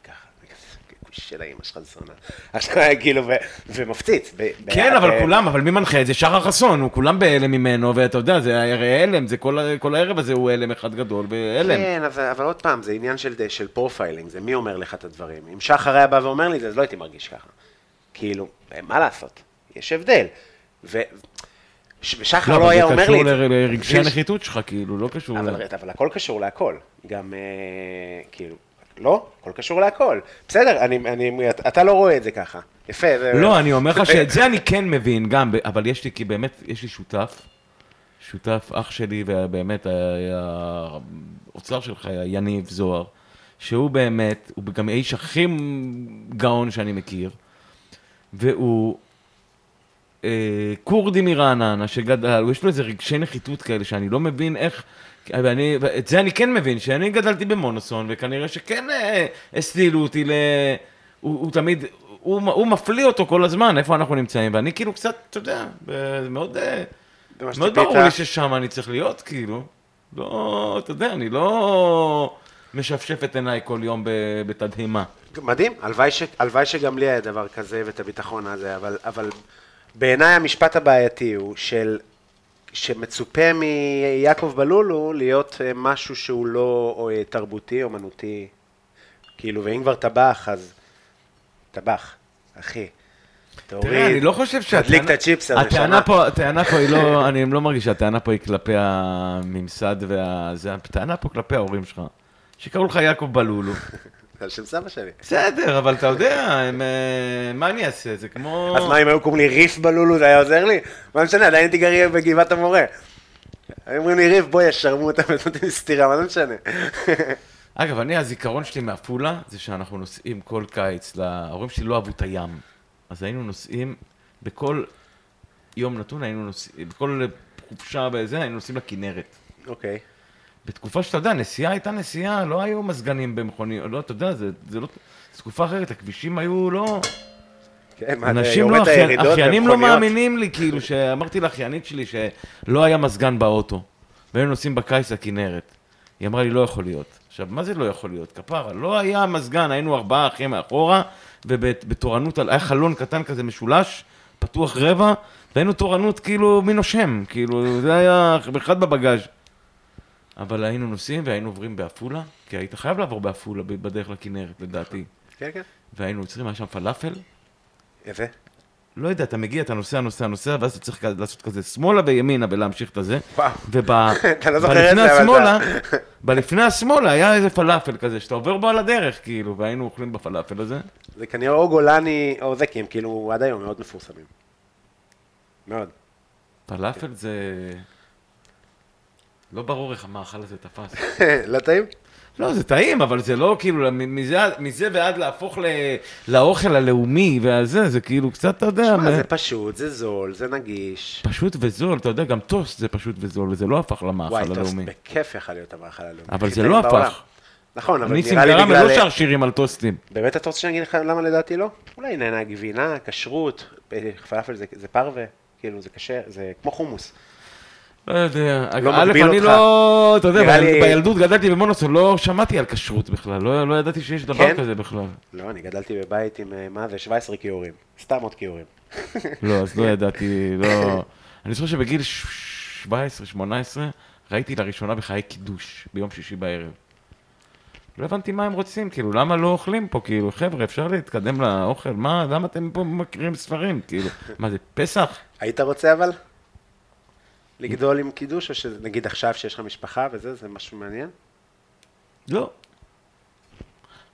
של האמא שלך זונה. עכשיו, כאילו, ו- ומפציץ. כן, אבל ב- כולם, אבל מי מנחה את זה? שחר חסון, הוא כולם בהלם ממנו, ואתה יודע, זה הרי הלם, זה כל הערב הזה הוא הלם אחד גדול, בהלם. כן, אבל, אבל עוד פעם, זה עניין של, profiling, זה מי אומר לך את הדברים. אם שחר היה בא ואומר לי את זה, אז לא הייתי מרגיש ככה. כאילו, מה לעשות? יש הבדל. ושחר לא, אבל היה זה אומר לי קשור את זה. ל- לרגשי הנחיתות שלך, כאילו, לא קשור. אבל, אבל הכל קשור להכל. גם, אה, כאילו, לא, הכל קשור להכל. בסדר, אני, אני, אתה לא רואה את זה ככה. יפה. זה- לא, אני אומר לך שאת זה אני כן מבין גם, אבל יש לי, כי באמת, יש לי שותף, שותף אח שלי, ובאמת, האוצר שלך היה יניב זוהר, שהוא באמת, הוא גם האיש הכי גאון שאני מכיר, והוא אה, כורדי מרעננה שגדל, יש לו איזה רגשי נחיתות כאלה שאני לא מבין איך, ואני, את זה אני כן מבין, שאני גדלתי במונוסון, וכנראה שכן אה, הסלילו אותי ל... הוא, הוא תמיד, הוא, הוא מפליא אותו כל הזמן, איפה אנחנו נמצאים, ואני כאילו קצת, אתה יודע, מאוד, אה, מאוד. ברור לי ששם אני צריך להיות, כאילו. לא, אתה יודע, אני לא משפשף את עיניי כל יום בתדהמה. מדהים, הלוואי, ש, הלוואי שגם לי היה דבר כזה ואת הביטחון הזה, אבל, אבל בעיניי המשפט הבעייתי הוא של, שמצופה מיעקב בלולו להיות אה, משהו שהוא לא או, אה, תרבותי, אומנותי, כאילו, ואם כבר טבח, אז טבח, אחי. תוריד, תראה, אני לא חושב תדליק את הצ'יפס, הטענה. פה, הטענה פה היא לא, אני לא מרגיש שהטענה פה היא כלפי הממסד וה... זה, הטענה פה כלפי ההורים שלך, שקראו לך יעקב בלולו, על שם סבא שלי. בסדר, אבל אתה יודע, אה, מה אני אעשה? זה כמו... אז מה, אם היו קוראים לי ריף בלולו, זה היה עוזר לי? מה משנה, עדיין הייתי גר בגבעת המורה. היו אומרים לי ריף, בואי, ישרמו אותם ונותנים לי סטירה, מה זה משנה? אגב, אני, הזיכרון שלי מעפולה, זה שאנחנו נוסעים כל קיץ, ההורים שלי לא אהבו את הים. אז היינו נוסעים, בכל יום נתון היינו נוסעים, בכל חופשה בזה, היינו נוסעים לכנרת. אוקיי. בתקופה שאתה יודע, נסיעה הייתה נסיעה, לא היו מזגנים במכוניות, לא, אתה יודע, זה, זה לא... זו תקופה אחרת, הכבישים היו לא... כן, מה, אנשים לא, אחיינים לא במכוניות? מאמינים לי, כאילו, שאמרתי לאחיינית שלי שלא היה מזגן באוטו, והיינו נוסעים בקיץ לכנרת. היא אמרה לי, לא יכול להיות. עכשיו, מה זה לא יכול להיות? כפרה, לא היה מזגן, היינו ארבעה אחים מאחורה, ובתורנות, היה חלון קטן כזה משולש, פתוח רבע, והיינו תורנות כאילו מי נושם, כאילו, זה היה אחד בבגאז'. אבל היינו נוסעים והיינו עוברים בעפולה, כי היית חייב לעבור בעפולה בדרך לכנרת, לדעתי. כן, כן. והיינו עוצרים, היה שם פלאפל, איזה? לא יודע, אתה מגיע, אתה נוסע, נוסע, נוסע, ואז אתה צריך לעשות כזה שמאלה וימינה ולהמשיך את הזה. וואו. וב... אתה לא השמאלה, בלפני השמאלה היה איזה פלאפל כזה, שאתה עובר בו על הדרך, כאילו, והיינו אוכלים בפלאפל הזה. זה כנראה או גולני או זה, כי הם כאילו עד היום מאוד מפורסמים. מאוד. פלאפל זה... לא ברור איך המאכל הזה תפס. לא טעים? לא, זה טעים, אבל זה לא כאילו, מזה, מזה ועד להפוך ל, לאוכל הלאומי והזה, זה כאילו קצת, אתה יודע, מה, מ- זה פשוט, זה זול, זה נגיש. פשוט וזול, אתה יודע, גם טוסט זה פשוט וזול, וזה לא הפך למאכל וואי, טוסט הלאומי. בכיף יכול להיות המאכל הלאומי. אבל זה לא בעולם. הפך. נכון, אבל ניסים נראה לי גרם, בגלל... לא שר שירים על טוסטים. באמת אתה רוצה שאני אגיד לך למה לדעתי לא? אולי ענייני הגבינה, כשרות, אה, פלאפל זה- זה פרווה, כאילו זה קשה, זה כמו חומוס. לא יודע, לא א', מגביל אני אותך. לא, אתה יודע, נראה לי- בילדות גדלתי במונוסון, לא שמעתי על כשרות בכלל, לא לא ידעתי שיש דבר כן? כזה בכלל. לא, אני גדלתי בבית עם, אה, מה זה, 17 כיורים. סתם עוד כיורים. לא, אז לא ידעתי, לא... אני זוכר שבגיל 17-18 ראיתי לראשונה בחיי קידוש ביום שישי בערב. לא הבנתי מה הם רוצים, כאילו, למה לא אוכלים פה, כאילו, חבר'ה, אפשר להתקדם לאוכל, מה, למה אתם פה מקריאים ספרים, כאילו, מה זה, פסח? היית רוצה אבל? לגדול עם קידוש, או שנגיד עכשיו שיש לך משפחה וזה, זה משהו מעניין? לא.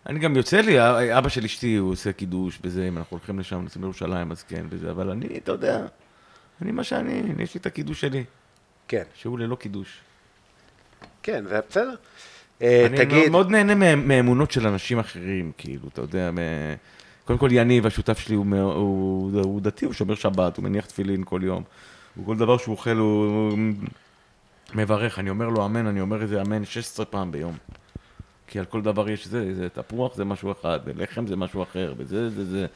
אני גם יוצא לי, אבא של אשתי, הוא עושה קידוש בזה, אם אנחנו הולכים לשם, נוסעים לירושלים, אז כן, וזה, אבל אני, אתה יודע, אני מה שאני, אני, יש לי את הקידוש שלי, כן, שהוא ללא קידוש. כן, זה בסדר. אה, אני תגיד, מאוד נהנה מאמונות של אנשים אחרים, כאילו, אתה יודע, מ... קודם כל יניב, השותף שלי, הוא, הוא, הוא דתי, הוא שומר שבת, הוא מניח תפילין כל יום. כל דבר שהוא אוכל, הוא מברך. אני אומר לו אמן, אני אומר איזה אמן 16 פעם ביום. כי על כל דבר יש זה, זה תפוח זה משהו אחד, ולחם זה משהו אחר, וזה, זה, זה,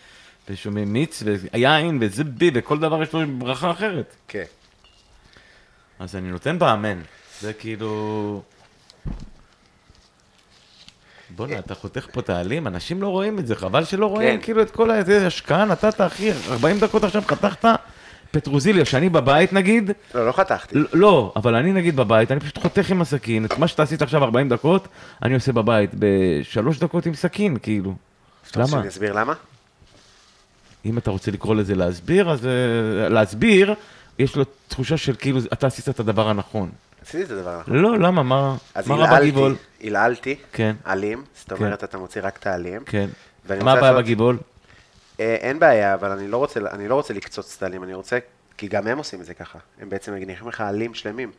ושומעים מיץ, ויין, וזה בי, וכל דבר יש לו ברכה אחרת. כן. אז אני נותן באמן. זה כאילו... בואנה, אתה חותך פה את העלים, אנשים לא רואים את זה, חבל שלא רואים כן. כאילו את כל איזה השקעה נתת, אחי, 40 דקות עכשיו חתכת פטרוזיליה, שאני בבית נגיד, לא, לא חתכתי. לא, אבל אני נגיד בבית, אני פשוט חותך עם הסכין, את מה שאתה עשית עכשיו 40 דקות, אני עושה בבית בשלוש דקות עם סכין, כאילו. אתה רוצה למה? שאני אסביר למה? אם אתה רוצה לקרוא לזה להסביר, אז אה, להסביר, יש לו תחושה של כאילו אתה עשית את הדבר הנכון. עשיתי את הדבר הנכון. לא, למה? מה אז מה רע הלעלתי? הלעלתי, כן. עלים, זאת כן. אומרת, אתה מוציא רק את העלים. כן. מה הבעיה? אה, אין בעיה, אבל אני לא רוצה, אני לא רוצה לקצוץ העלים, אני רוצה, כי גם הם עושים את זה ככה. הם בעצם מניחים לך עלים שלמים,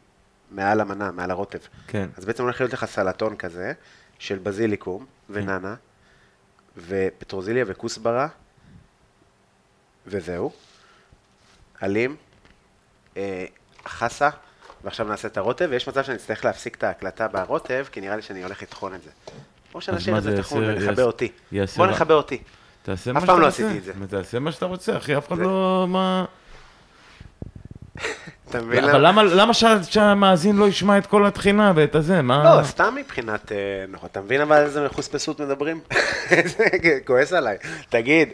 מעל המנה, מעל הרוטב. כן. אז בעצם הולך להיות לך סלטון כזה, של בזיליקום וננה, ופטרוזיליה וכוסברה, וזהו. עלים, אה, חסה, ועכשיו נעשה את הרוטב, ויש מצב שאני אצטרך להפסיק את ההקלטה ברוטב, כי נראה לי שאני הולך לטחון את זה. או שנשאיר את זה טחון יעשה- אותי. בוא. נכבה אותי. תעשה אף מה שאתה פעם לא רוצה. עשיתי את זה. תעשה מה שאתה רוצה, אחי, אף אחד זה- לא... מה... אתה מבין? אבל למה- למה שה- שהמאזין לא ישמע את כל התחינה ואת הזה? מה... לא, סתם מבחינת, אה, נכון, אתה מבין אבל איזה מחוספסות מדברים? כועס עליי. תגיד.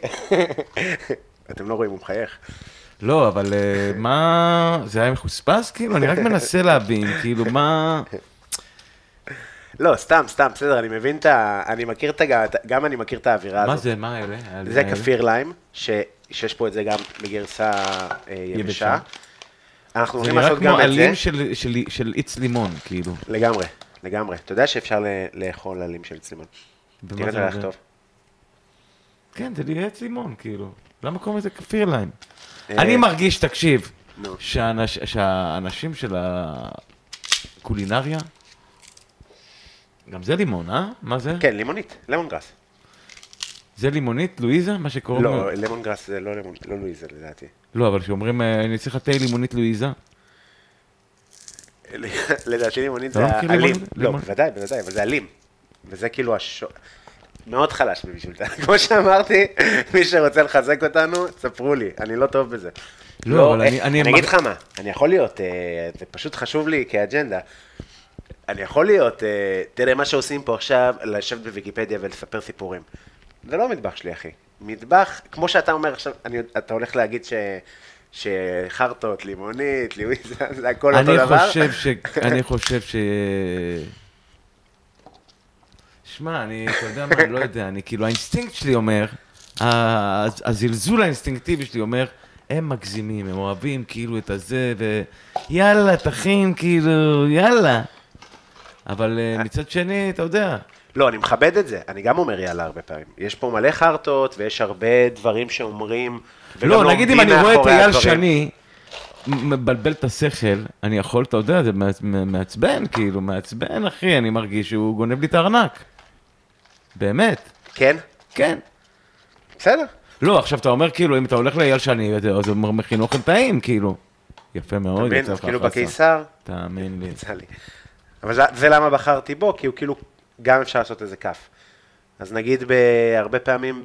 אתם לא רואים, הוא מחייך. לא, אבל אה, מה... זה היה מחוספס? כאילו, אני רק מנסה להבין, כאילו, מה... לא, סתם, סתם, בסדר, אני מבין את ה... אני מכיר את ה... גם אני מכיר את האווירה הזאת. מה זה, מה אלה? זה? כפיר ליים, ש... שיש פה את זה גם בגרסה אה, יבשה. אנחנו זה הולכים נראה לעשות כמו גם את זה. עלים של- של- של איץ לימון, כאילו. לגמרי, לגמרי. אתה יודע שאפשר לאכול עלים של צלימון. ומה תראה, זה ריח אומר? טוב. כן, זה לי עץ לימון, כאילו. למה קוראים לזה כפיר ליים? אה, אני מרגיש, תקשיב, שהאנשים של הקולינריה, גם זה לימון, אה? מה זה? כן, לימונית, למון גראס. זה לימונית, לואיזה? מה שקוראים לא, לו? למון גראס זה לא למון, לא לואיזה לדעתי. לא, אבל כשאומרים, אה, אני צריך תה לימונית לואיזה, לדעתי לימונית זה לא מכיר אלים. לימונית? לא, לימונית? בוודאי, בוודאי, אבל זה אלים. וזה כאילו השו... מאוד חלש בבישולתה. כמו שאמרתי, מי שרוצה לחזק אותנו, ספרו לי, אני לא טוב בזה. לא, אבל אני- אני- אני אגיד לך מה, אני יכול להיות, אה, זה פשוט חשוב לי כאג'נדה. אני יכול להיות, אה, תראה, מה שעושים פה עכשיו, לשבת בוויקיפדיה ולספר סיפורים. זה לא המטבח שלי, אחי. מטבח, כמו שאתה אומר עכשיו, אני, אתה הולך להגיד ש... שחרטות, לימונית, ליוויזה, זה הכל אותו דבר. חושב ש... אני חושב ש... שמע, אני, אתה יודע מה, אני לא יודע, אני כאילו, האינסטינקט שלי אומר, הזלזול האינסטינקטיבי שלי אומר, הם מגזימים, הם אוהבים כאילו את הזה, ויאללה, תכין, כאילו, יאללה. אבל אה, מצד שני, אתה יודע, לא, אני מכבד את זה, אני גם אומר יאללה הרבה פעמים. יש פה מלא חרטות, ויש הרבה דברים שאומרים, וגם לא, נגיד אם אני רואה את אייל. שני, מבלבל את השכל, אני יכול, אתה יודע, זה מעצ- מעצבן, כאילו, מעצבן, אחי, אני מרגיש שהוא גונב לי את הארנק. באמת, כן? כן. בסדר. לא, עכשיו אתה אומר, כאילו, אם אתה הולך לאייל שני, אז הוא מכין אוכל טעים, כאילו. יפה מאוד? יצא לך כאילו חסה. בקיסר, תאמין לי. יצא לי. אבל זה, זה למה בחרתי בו, כי הוא כאילו, גם אפשר לעשות איזה כף. אז נגיד בהרבה פעמים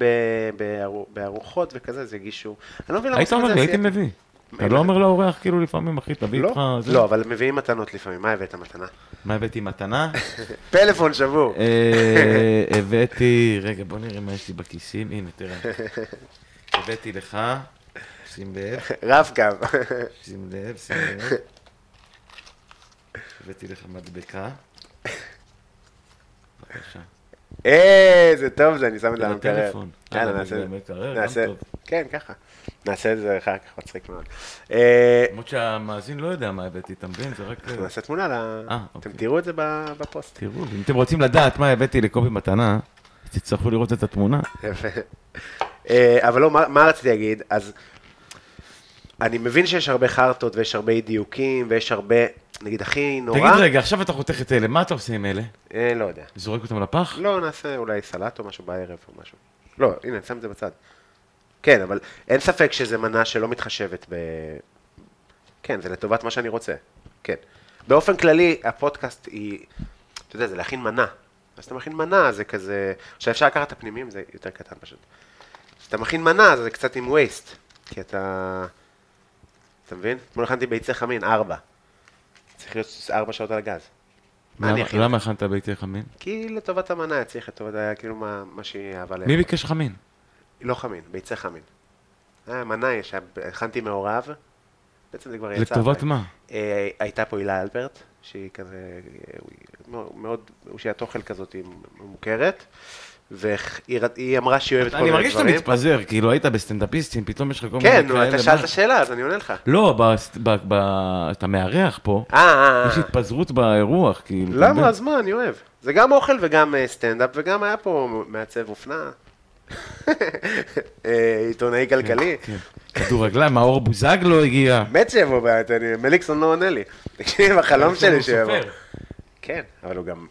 בארוחות וכזה, זה הגישו... אני לא מבין למה היית עושים את אומר זה לי, הייתי. מביא. אתה לא לך. אומר לאורח, כאילו, לפעמים, אחי, תביא איתך... לא, זה? לא, אבל מביאים מתנות לפעמים, מה הבאת מתנה? מה הבאתי מתנה? פלאפון שבור. אה, הבאתי, רגע, בוא נראה מה יש לי בכיסים, הנה, תראה. הבאתי לך, שים לב, רב קו. שים לב, שים לב. הבאתי לך מדבקה. בבקשה. אה, זה טוב זה, אני שם את זה על המקרר. לטלפון. אה, יאללה, זה נעשה את זה. כן, ככה. נעשה את זה אחר כך, מצחיק מאוד. אה, למרות שהמאזין לא יודע מה הבאתי, אתה מבין? זה רק... נעשה תמונה, אה, אתם אוקיי. תראו את זה בפוסט. תראו, אם אתם רוצים לדעת מה הבאתי לקובי מתנה, תצטרכו לראות את התמונה. יפה. אה, אבל לא, מה רציתי להגיד? אז אני מבין שיש הרבה חרטות ויש הרבה אי דיוקים ויש הרבה, נגיד, הכי נורא. תגיד רגע, עכשיו אתה חותך את אלה, מה אתה עושה עם אלה? אה, לא יודע. זורק אותם לפח? לא, נעשה אולי סלט או משהו בערב או משהו. לא, הנה, אני שם את זה בצד. כן, אבל אין ספק שזו מנה שלא מתחשבת ב... כן, זה לטובת מה שאני רוצה. כן. באופן כללי, הפודקאסט היא, אתה יודע, זה להכין מנה. אז אתה מכין מנה, זה כזה... עכשיו אפשר לקחת את הפנימיים, זה יותר קטן פשוט. כשאתה מכין מנה, זה קצת עם וייסט. כי אתה... אתה מבין? אתמול הכנתי ביצי חמין, ארבע. צריך להיות ארבע שעות על הגז. למה- הכנת ביתי חמין? כי לטובת המנה היה צריך לטובת, היה כאילו מה, מה שהיא אהבה לאכול. מי ביקש חמין? לא חמין, ביצי חמין. היה מנה, הכנתי מעורב, בעצם זה כבר יצא. לטובת מה? אה, הייתה פה הילה אלברט, שהיא כזה, אה, מאוד- אושיית אוכל כזאת מוכרת, והיא אמרה שהיא אוהבת כל אני מיני מרגיש שאתה דברים. מתפזר, כאילו היית בסטנדאפיסטים, פתאום יש לך כל מיני כן, כאלה, אתה מה- שאלת שאלה, אז אני עונה לך. לא, אתה מארח פה, אה, אה, יש אה. התפזרות באירוח, כאילו. אתה? למה? אז מה, אני אוהב. זה גם אוכל וגם סטנדאפ, וגם היה פה מעצב אופנה. עיתונאי כלכלי. כן. כדורגלן, מאור בוזגלו הגיע. מת שיבוא, אני- מליקסון לא עונה לי. תקשיב, החלום שלי שיבוא. כן, אבל הוא גם...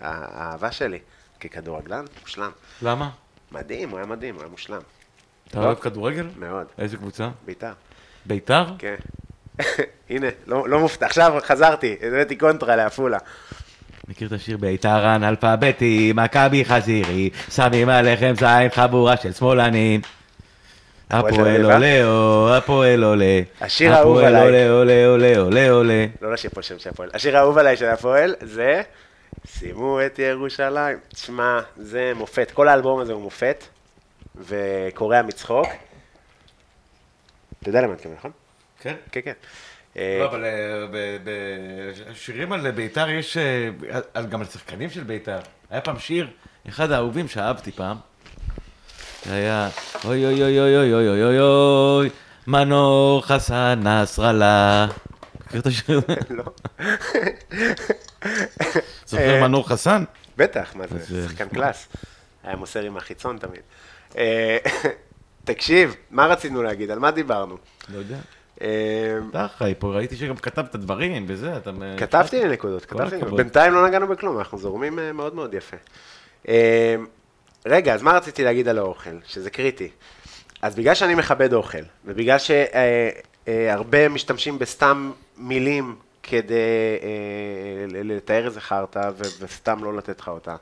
האהבה שלי ככדורגלן, מושלם. למה? מדהים, הוא היה מדהים, הוא היה מושלם. אתה לא. אוהב כדורגל? מאוד. איזה קבוצה? בית"ר. ביתר? כן. הנה, לא לא מופתע. עכשיו חזרתי, הבאתי קונטרה לעפולה. מכיר את השיר ביתר אנאלפביתי, מכבי חזירי, שמים עליכם זין חבורה של שמאלנים. הפועל הפועל אביב, עולה, הפועל עולה. השיר האהוב הפועל עליי. עולה, עולה, עולה, עולה, עולה. לא לשיר פה שם של הפועל. השיר האהוב עליי של הפועל זה שימו את ירושלים. תשמע, זה מופת. כל האלבום הזה הוא מופת, וקורע מצחוק. אתה יודע למה אני מתכוון, נכון? כן? כן, כן. לא, אה, אבל בשירים על ביתר יש, אה, גם על שחקנים של ביתר. היה פעם שיר, אחד האהובים שאהבתי פעם. זה היה, אוי אוי אוי אוי אוי אוי אוי אוי אוי, מנור חסן נסראללה. מכיר את השיר הזה? לא. זוכר אה, מנור חסן? בטח, מה זה, אה, שחקן? קלאס. היה מוסר עם החיצון תמיד. אה, תקשיב, מה רצינו להגיד? על מה דיברנו? לא יודע. אתה חי פה, ראיתי שגם כתבת דברים וזה, אתה... כתבתי לי נקודות, כתבתי לי. בינתיים לא נגענו בכלום, אנחנו זורמים מאוד מאוד יפה. רגע, אז מה רציתי להגיד על האוכל? שזה קריטי. אז בגלל שאני מכבד אוכל, ובגלל שהרבה משתמשים בסתם מילים כדי אה, לתאר איזה חרטא, ו- וסתם לא לתת לך אותה,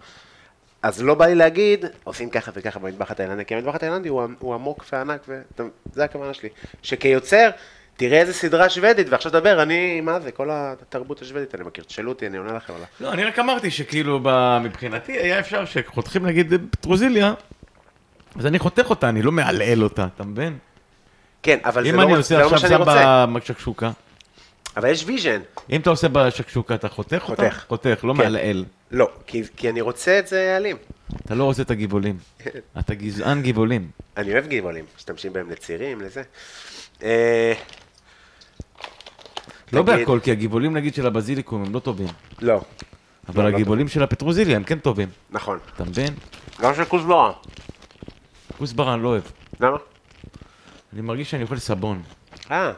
אז לא בא לי להגיד, עושים ככה וככה במטבח התאילנדי, כי המטבח התאילנדי הוא, הוא עמוק וענק, וזה הכוונה שלי. שכיוצר, תראה איזה סדרה שוודית, ועכשיו תדבר, אני, מה זה, כל התרבות השוודית, אני מכיר, תשאלו אותי, אני עונה לכם עליה. לא, אני רק אמרתי שכאילו, מבחינתי היה אפשר שחותכים נגיד פטרוזיליה, אז אני חותך אותה, אני לא מעלעל אותה, אתה מבין? כן, אבל זה אם לא, אני זה עושה לא מה עכשיו שאני שם רוצה. אבל יש vision. אם אתה עושה בשקשוקה, אתה חותך אותה? חותך. חותך, לא כן. מעלעל. לא, כי, כי אני רוצה את זה אלים. אתה לא עושה את הגיבולים. אתה גזען גיבולים. אני אוהב גבעולים, משתמשים בהם לצירים, לזה. אה, לא תגיד- בהכל, כי הגיבולים נגיד של הבזיליקום הם לא טובים. לא, אבל לא, לא הגיבולים של הפטרוזיליה הם כן טובים. נכון. אתה מבין? גם של כוסברה. כוסברה אני לא אוהב. למה? אני מרגיש שאני אוכל סבון. אה,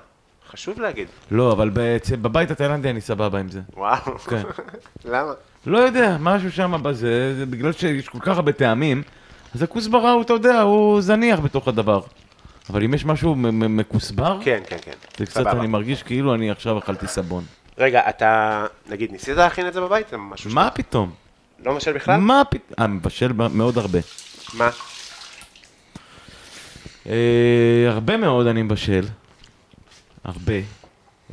חשוב להגיד. לא, אבל בצ- בבית התאילנדי אני סבבה עם זה. וואו. כן. למה? לא יודע, משהו שם בזה, זה בגלל שיש כל כך הרבה טעמים, אז הכוסברה הוא, אתה יודע, הוא זניח בתוך הדבר. אבל אם יש משהו מכוסבר, כן, כן, כן. זה קצת, סבבה. אני מרגיש כאילו אני עכשיו אכלתי סבון. רגע, אתה, נגיד, ניסית להכין את זה בבית? זה משהו מה פתאום? לא מבשל בכלל? מה פתאום? אה, מבשל מאוד הרבה. מה? אה, הרבה מאוד אני מבשל. הרבה.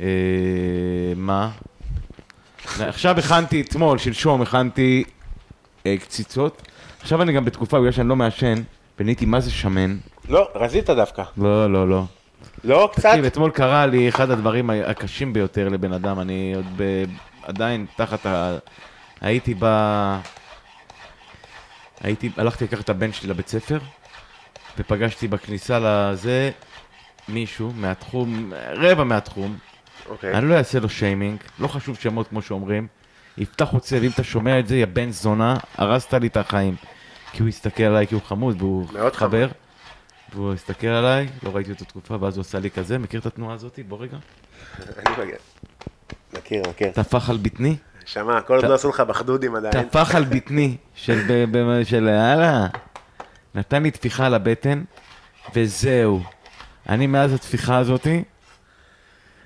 אה, מה? עכשיו הכנתי, אתמול, שלשום, הכנתי אה, קציצות. עכשיו אני גם בתקופה, בגלל שאני לא מעשן, ונהייתי מה זה שמן. לא, רזית דווקא. לא, לא, לא. לא, קצת? תקשיב, אתמול קרה לי אחד הדברים הקשים ביותר לבן אדם. אני עוד ב... עדיין תחת ה... הייתי ב... הייתי, הלכתי לקחת את הבן שלי לבית ספר, ופגשתי בכניסה לזה מישהו מהתחום, רבע מהתחום, אוקיי. אני לא אעשה לו שיימינג, לא חשוב שמות כמו שאומרים, יפתח עוצר, אם אתה שומע את זה, יא בן זונה, הרסת לי את החיים. כי הוא הסתכל עליי כי הוא חמוד, והוא מאוד חבר, והוא הסתכל עליי, לא ראיתי אותו תקופה, ואז הוא עשה לי כזה, מכיר את התנועה הזאת? בוא רגע. אני. מכיר, מכיר. טפח על בטני, שמע, כל עוד לא עשו לך בחדודים עדיין. טפח על בטני, של הלאה. נתן לי טפיחה על הבטן, וזהו. אני מאז הטפיחה הזאתי,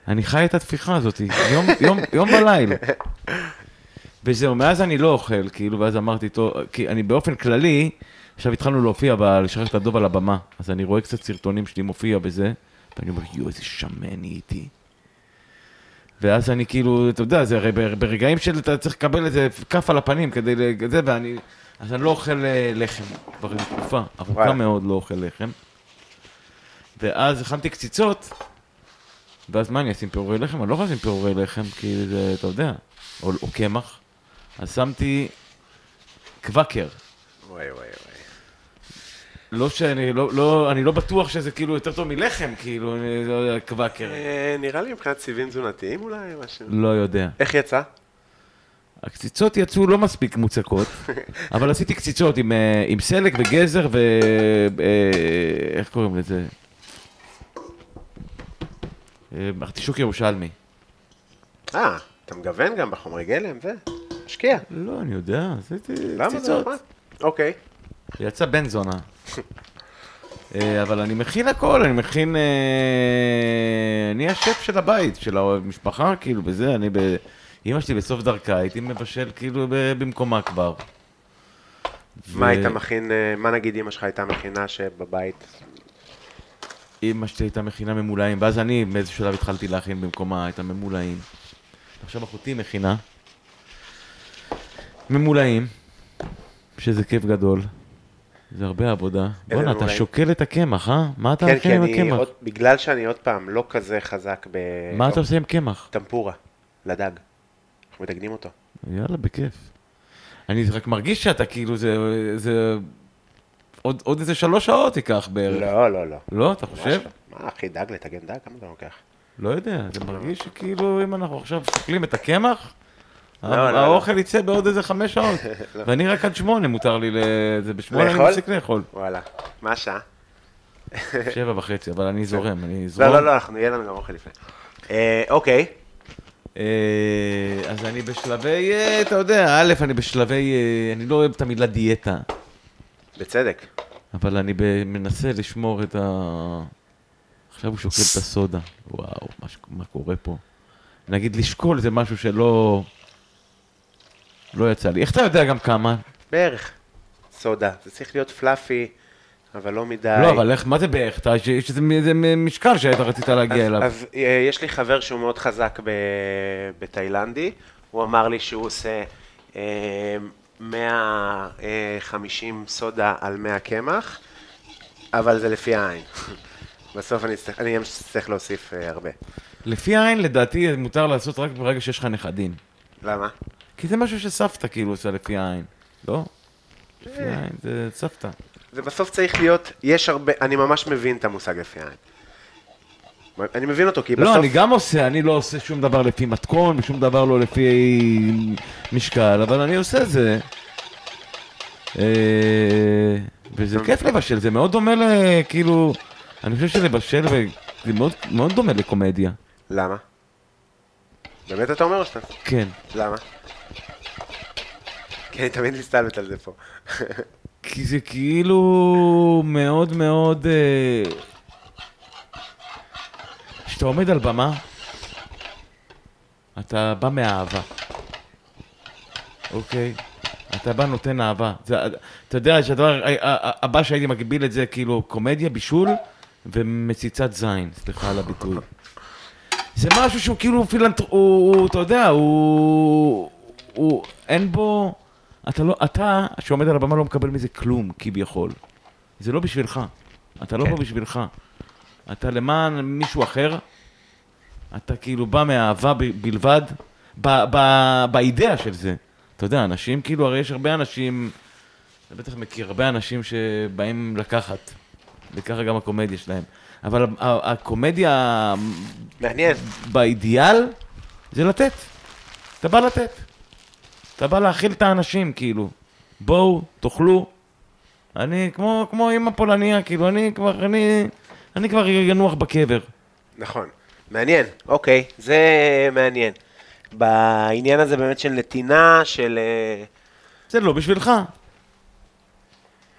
אני חי את הטפיחה הזאתי, יום, יום, יום ולילה. וזהו, מאז אני לא אוכל, כאילו, ואז אמרתי, טוב, כי אני באופן כללי, עכשיו התחלנו להופיע, לשחרר את הדוב על הבמה, אז אני רואה קצת סרטונים שלי מופיע בזה, ואני אומר, יואו, איזה שמן נהייתי. ואז אני כאילו, אתה יודע, זה הרי בר- ברגעים של אתה צריך לקבל איזה כף על הפנים כדי לזה, ואני, אז אני לא אוכל אה, לחם, כבר תקופה ארוכה. מאוד לא אוכל לחם. ואז הכנתי קציצות, ואז מה, אני אשים פירורי לחם? אני לא יכול לשים פירורי לחם, כי זה, אתה יודע, או, או קמח. אז שמתי קוואקר. וואי, וואי, וואי. לא שאני, לא, לא, אני לא בטוח שזה כאילו יותר טוב מלחם, כאילו, אני לא יודע, קוואקר. אה, נראה לי מבחינת סיבים תזונתיים אולי, משהו. לא יודע. איך יצא? הקציצות יצאו לא מספיק מוצקות, אבל עשיתי קציצות עם, אה, עם סלק וגזר ו... אה, איך קוראים לזה? אה, ארטישוק ירושלמי. אה, אתה מגוון גם בחומרי גלם, זה? משקיע. לא, אני יודע, עשיתי זה קציצות. אוקיי. יצא בן זונה. אה, אבל אני מכין הכל, אני מכין... אה, אני השף של הבית, של המשפחה, כאילו, בזה, אני ב... אמא שלי בסוף דרכה, הייתי מבשל כאילו במקומה כבר. מה ו- היית מכין, אה, מה נגיד אמא שלך הייתה מכינה שבבית? אמא שלי הייתה מכינה ממולאים, ואז אני באיזשהו שלב התחלתי להכין במקומה את הממולאים. עכשיו אחותי מכינה ממולאים, שזה כיף גדול. זה הרבה עבודה. בואנה, אתה? שוקל את הקמח, אה? מה אתה כן, מכין כי עם הקמח? עוד- בגלל שאני עוד פעם לא כזה חזק ב... מה אתה עושה עם קמח? טמפורה, לדג. אנחנו מתגנים אותו. יאללה, בכיף. אני רק מרגיש שאתה כאילו, זה... עוד, עוד איזה שלוש שעות ייקח בערך. לא, לא, לא. לא, אתה חושב? לא. מה, אחי, דג לטגן דג? כמה זה לוקח? לא יודע, זה מרגיש שכאילו אם אנחנו עכשיו שוקלים את הקמח, לא, לא, לא. האוכל יצא בעוד איזה חמש שעות. ואני רק עד שמונה מותר לי, ל- זה בשמונה אני? מפסיק לאכול. וואלה. מה השעה? שבע וחצי, אבל אני זורם, אני זורם. לא, לא, לא, אנחנו, יהיה לנו גם אוכל לפני. אה, אוקיי. אה, אז אני בשלבי, אה, אתה יודע, א', אני בשלבי, אני לא אוהב את המילה דיאטה, בצדק. אבל אני מנסה לשמור את ה... עכשיו הוא שוקל את הסודה. וואו, מה, ש- מה קורה פה? נגיד לשקול זה משהו שלא... לא יצא לי. איך אתה יודע גם כמה? בערך. סודה. זה צריך להיות פלאפי, אבל לא מדי. לא, אבל איך, מה זה בערך? אתה- יש יש איזה משקל שאתה רצית להגיע אליו. אז אה, יש לי חבר שהוא מאוד חזק ב... בתאילנדי, הוא אמר לי שהוא עושה אה, 150 סודה על 100 קמח, אבל זה לפי העין. בסוף אני אצטרך, אני אצטרך להוסיף אה, הרבה. לפי העין, לדעתי, מותר לעשות רק ברגע שיש לך נכדים. למה? כי זה משהו שסבתא כאילו עושה לפי העין, לא? לפי העין, זה סבתא. זה בסוף צריך להיות, יש הרבה, אני ממש מבין את המושג לפי העין. אני מבין אותו, כי בסוף... לא, אני גם עושה, אני לא עושה שום דבר לפי מתכון, ושום דבר לא לפי משקל, אבל אני עושה זה. אה, וזה כיף לבשל, זה מאוד דומה ל... כאילו... אני חושב שלבשל, זה מאוד, מאוד דומה לקומדיה. למה? באמת אתה אומר או שאתה... כן. למה? כי אני תמיד מסתלבט על זה פה. כי זה כאילו מאוד מאוד... כשאתה עומד על במה, אתה בא מאהבה, אוקיי? אתה בא נותן אהבה. זה, אתה יודע שהדבר הבא שהייתי מגביל את זה כאילו קומדיה, בישול ומציצת זין, סליחה על הביטוי. זה משהו שהוא כאילו פילנטר... הוא, הוא, אתה יודע, הוא... הוא... אין בו... אתה לא... אתה, שעומד על הבמה, לא מקבל מזה כלום, כביכול. זה לא בשבילך. אתה לא כן. פה בשבילך. אתה למען מישהו אחר, אתה כאילו בא מאהבה ב- בלבד, ב- ב- באידאה של זה. אתה יודע, אנשים, כאילו, הרי יש הרבה אנשים, אתה בטח מכיר, הרבה אנשים שבאים לקחת, וככה גם הקומדיה שלהם. אבל ה- הקומדיה מעניין. באידיאל זה לתת. אתה בא לתת. אתה בא להאכיל את האנשים, כאילו. בואו, תאכלו. אני כמו, כמו אימא פולניה, כאילו, אני כבר, אני, אני כבר ינוח בקבר. נכון. מעניין, אוקיי, זה מעניין. בעניין הזה באמת של נתינה, של... אה, זה לא בשבילך.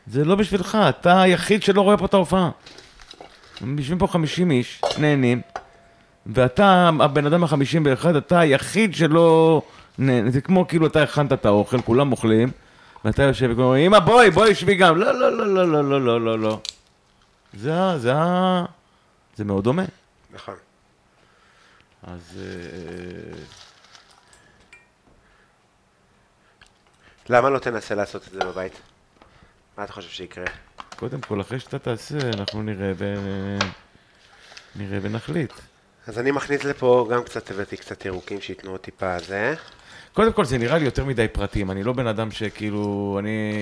זה לא בשבילך, אתה היחיד שלא רואה פה את ההופעה. יושבים פה 50 איש, נהנים, ואתה, הבן אדם ה-51, אתה היחיד שלא... נהנה. זה כמו כאילו אתה הכנת את האוכל, כולם אוכלים, ואתה יושב ואומר, אמא בואי, בואי שבי גם. לא, לא, לא, לא, לא, לא, לא, לא, לא. זה ה... זה ה... זה מאוד דומה. נכון. אז... אה, למה לא תנסה לעשות את זה בבית? מה אתה חושב שיקרה? קודם כל, אחרי שאתה תעשה, אנחנו נראה ו... נראה ונחליט. אז אני מכניס לפה גם קצת, הבאתי קצת ירוקים שייתנו עוד טיפה זה. קודם כל, זה נראה לי יותר מדי פרטים. אני לא בן אדם שכאילו, אני...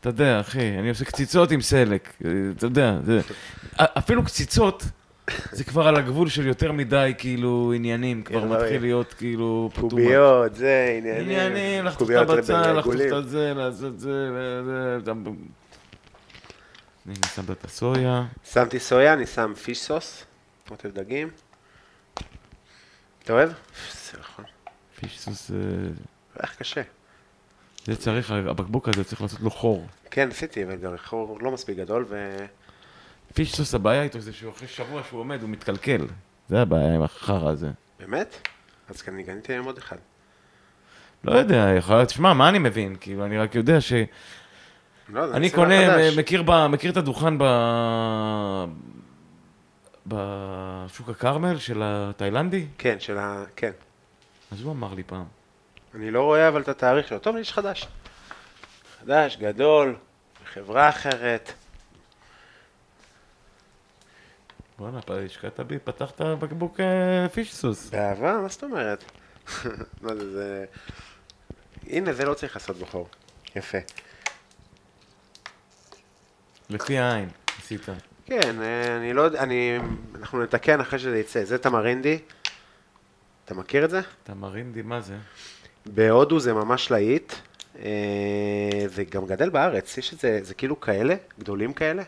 אתה יודע, אחי, אני עושה קציצות עם סלק. אתה יודע, זה... אפילו קציצות, זה כבר על הגבול של יותר מדי, כאילו, עניינים. כבר אלוהים. מתחיל להיות, כאילו, פתומה. קוביות, זה, עניינים. עניינים, לחטוף את הבצל, לחטוף. את זה, לעשות זה, וזה... הנה, שמת את הסויה. שמתי סויה, אני שם פיש סוס, מוטב דגים. אתה אוהב? זה נכון. פיש סוס, אה, איך קשה. זה צריך, הבקבוק הזה צריך לעשות לו חור. כן, עשיתי, אבל חור לא מספיק גדול, ו... פיש סוס הבעיה איתו זה שהוא אחרי שבוע שהוא עומד, הוא מתקלקל. זה הבעיה עם החרא הזה. באמת? אז אני קניתי היום עוד אחד. לא יודע, יכול להיות, תשמע, מה אני מבין? כאילו, אני רק יודע ש... לא, אני קונה. מכיר, ב, מכיר את הדוכן ב... בשוק הכרמל של התאילנדי? כן, של ה... כן. אז הוא אמר לי פעם. אני לא רואה אבל את התאריך שלו. טוב, יש חדש. חדש, גדול, חברה אחרת. וואלה, פ- השקעת בי, פתחת בקבוק אה, פיש סוס. באהבה? מה זאת אומרת? מה זה, זה... הנה, זה לא צריך לעשות בחור. יפה. לפי העין, עשית. כן, אה, אני לא יודע, אני... אנחנו נתקן אחרי שזה יצא. זה תמרינדי. אתה מכיר את זה? תמרינדי, מה זה? בהודו זה ממש להיט, אה, זה גם גדל בארץ, יש את זה, זה כאילו כאלה, גדולים כאלה,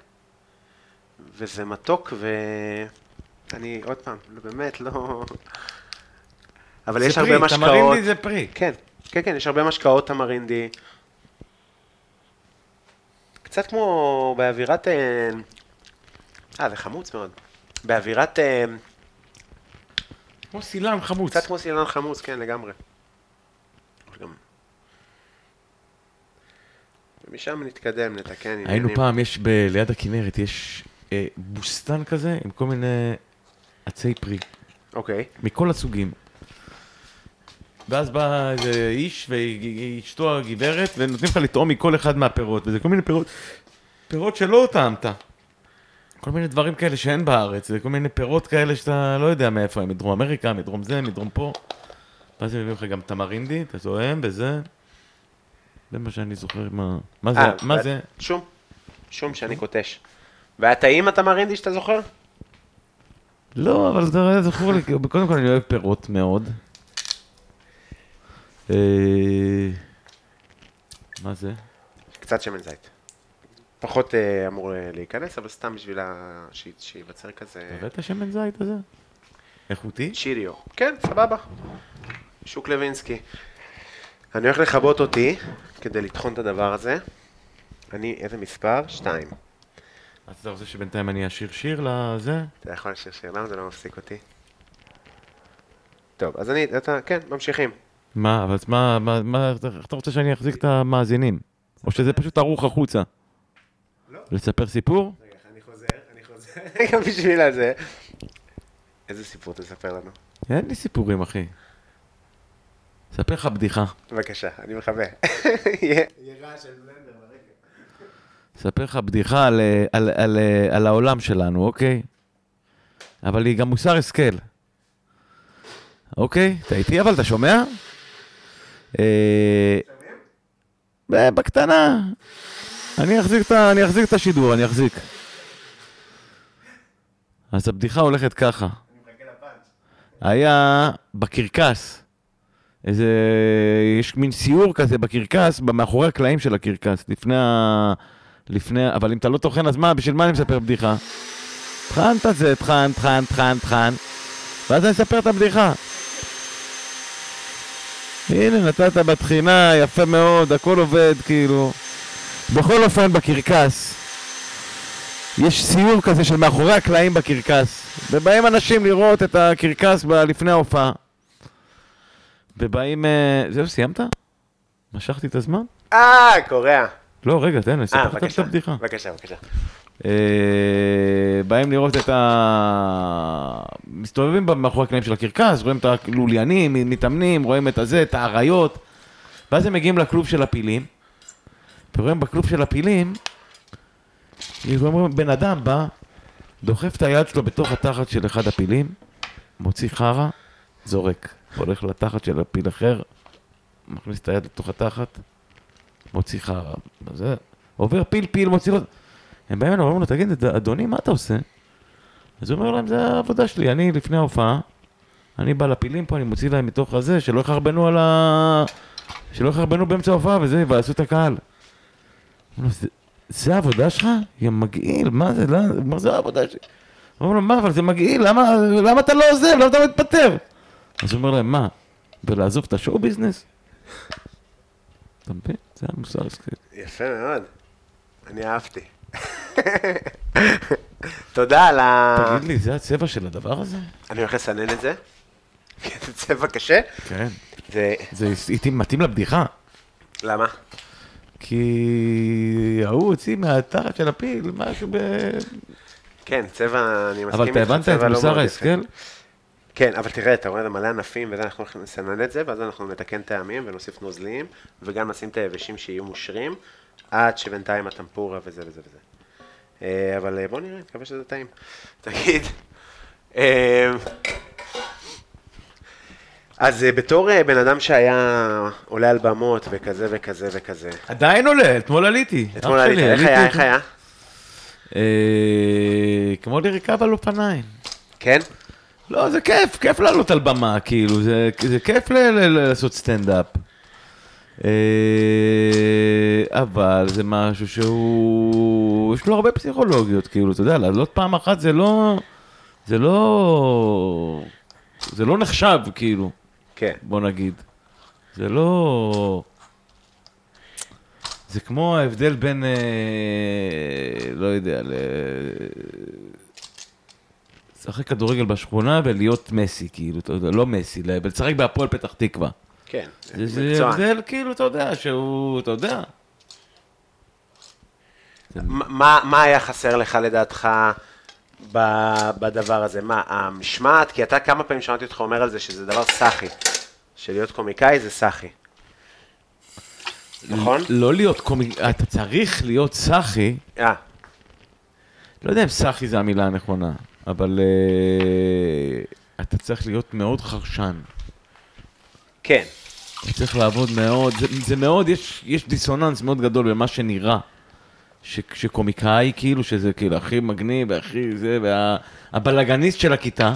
וזה מתוק ו... אני, עוד פעם, באמת, לא... אבל יש זה הרבה פרי, משקאות. תמרינדי זה פרי. כן, כן, כן, יש הרבה משקאות תמרינדי. קצת כמו באווירת... אה, אה, זה חמוץ מאוד. באווירת... אה, כמו סילן חמוץ. קצת כמו סילן חמוץ, כן, לגמרי. גם... ומשם נתקדם, נתקן. היינו פעם, יש ב... ליד הכנרת, יש אה, בוסתן כזה עם כל מיני עצי פרי, אוקיי. מכל הסוגים. ואז בא איזה איש ואשתו הגברת, ונותנים לך לטעום מכל אחד מהפירות, וזה כל מיני פירות, פירות שלא טעמת. כל מיני דברים כאלה שאין בארץ, זה כל מיני פירות כאלה שאתה לא יודע מאיפה הם, מדרום אמריקה, מדרום זה, מדרום פה. ואז הם מביאים לך גם תמרינדי, אתה זוהם וזה. זה מה שאני זוכר, מה, מה זה, אה, מה זה? שום. שום שאני קוטש. והטעים אתה מרינדי שאתה זוכר? לא, אבל זה היה זכור לי, קודם כל אני אוהב פירות מאוד. אה, מה זה? קצת שמן זית. פחות אה, אמור אה, להיכנס, אבל סתם בשביל שייווצר כזה... הבאת שמן זית הזה? איכותי? צ'יריו. כן, סבבה. שוק לוינסקי. אני הולך לכבות אותי כדי לטחון את הדבר הזה. אני, איזה מספר? שתיים. אז אתה רוצה שבינתיים אני אשיר שיר לזה? אתה יכול לשיר שיר, למה זה לא מפסיק אותי? טוב, אז אני, אתה, כן, ממשיכים. מה, אבל אז מה, מה, מה, איך אתה רוצה שאני אחזיק את המאזינים? או שזה פשוט ערוך החוצה? לא. לספר סיפור? רגע, אני חוזר, אני חוזר. רגע, בשביל הזה. איזה סיפור תספר לנו? אין לי סיפורים, אחי. אספר לך בדיחה. בבקשה, אני מכבה. יהיה רעש של. אספר לך בדיחה על, אה, על, על, על, העולם שלנו, אוקיי? אבל היא גם מוסר השכל. אוקיי? אתה איתי אבל, אתה שומע? אה, ב- בקטנה. אני אחזיק, את, אני אחזיק את השידור, אני אחזיק. אז הבדיחה הולכת ככה. היה בקרקס, איזה, יש מין סיור כזה בקרקס, מאחורי הקלעים של הקרקס, לפני ה... לפני, אבל אם אתה לא טוחן, אז מה, בשביל מה אני מספר בדיחה? טחן את זה, טחן, טחן, טחן, טחן, ואז אני אספר את הבדיחה. הנה, נתת בתחינה, יפה מאוד, הכל עובד, כאילו. בכל אופן, בקרקס, יש סיור כזה של מאחורי הקלעים בקרקס, ובאים אנשים לראות את הקרקס ב- לפני ההופעה. ובאים... אה, זהו, סיימת? משכתי את הזמן? אה, קוריאה. לא, רגע, תן לי, אה, אספר לך את. הבדיחה. בבקשה, בבקשה. אה, באים לראות את ה... מסתובבים מאחורי הקלעים של הקרקס, רואים את הלוליינים, מתאמנים, רואים את הזה, את האריות, ואז הם מגיעים לכלוב של הפילים, ורואים בכלוב של הפילים, בן אדם בא, דוחף את היד שלו בתוך התחת של אחד הפילים, מוציא חרא, זורק, הולך לתחת של הפיל אחר, מכניס את היד לתוך התחת, מוציא חרא, זה, עובר פיל פיל, מוציא לו... הם באים אליו, אומרים לו, תגיד, אדוני, מה אתה עושה? אז הוא אומר להם, זה העבודה שלי, אני לפני ההופעה, אני בא לפילים פה, אני מוציא להם מתוך הזה, שלא יחרבנו על ה... שלא יחרבנו באמצע ההופעה וזה, ויעשו את הקהל. "זה- העבודה שלך? יא מגעיל, מה זה, לא, מה זה העבודה שלי? אומרים לו, מה, אבל זה מגעיל, למה, למה אתה לא עוזב, למה אתה מתפטר? אז הוא אומר להם, מה, ולעזוב את השואו ביזנס? אתה מבין? זה המוסר השכל. יפה מאוד. אני אהבתי. תודה על ה... תגיד לי, זה הצבע של הדבר הזה? אני הולך לסנן את זה. זה צבע קשה. כן. זה... זה מתאים לבדיחה. למה? כי ההוא הוציא מהתחת של הפיל משהו ב... כן, צבע, אני מסכים אבל אתה הבנת את לא מוסר ההשכל? כן, אבל תראה, אתה רואה, זה מלא ענפים וזה, אנחנו הולכים לסנן את זה, ואז אנחנו נתקן טעמים ונוסיף נוזליים, וגם נשים את היבשים שיהיו מושרים, עד שבינתיים הטמפורה וזה וזה וזה. אה, אבל אה, בוא נראה, מקווה שזה טעים. תגיד, אה, אז בתור בן אדם שהיה עולה על במות וכזה וכזה וכזה, עדיין עולה, אתמול עליתי. אתמול אח עלית, שלי, איך עליתי היה. איך היה? כמו לרכב על אופניים. כן? לא, זה כיף, כיף לעלות על במה, כאילו, זה, זה כיף ל- ל- ל- לעשות סטנדאפ. אה, אבל זה משהו שהוא, יש לו הרבה פסיכולוגיות, כאילו, אתה יודע, לעלות פעם אחת זה לא, זה לא, זה לא נחשב, כאילו, כן. בוא נגיד. זה לא... זה כמו ההבדל בין, אה, לא יודע, ל... לשחק כדורגל בשכונה ולהיות מסי, כאילו, אתה יודע, לא מסי, ולשחק בהפועל פתח תקווה. כן, זה. הבדל, כאילו, אתה יודע, שהוא, אתה יודע. מה- היה חסר לך לדעתך בדבר הזה? מה, המשמעת? כי אתה כמה פעמים שמעתי אותך אומר על זה שזה דבר סאחי. שלהיות קומיקאי זה סאחי. נכון? לא להיות קומיק, אתה צריך להיות סאחי, אה, לא יודע אם סאחי זה המילה הנכונה, אבל אה, אתה צריך להיות מאוד חרשן. כן. אתה צריך לעבוד מאוד, זה, זה מאוד, יש, יש דיסוננס מאוד גדול במה שנראה. ש, שקומיקאי, כאילו, שזה כאילו הכי מגניב, הכי זה, והבלאגניסט של הכיתה.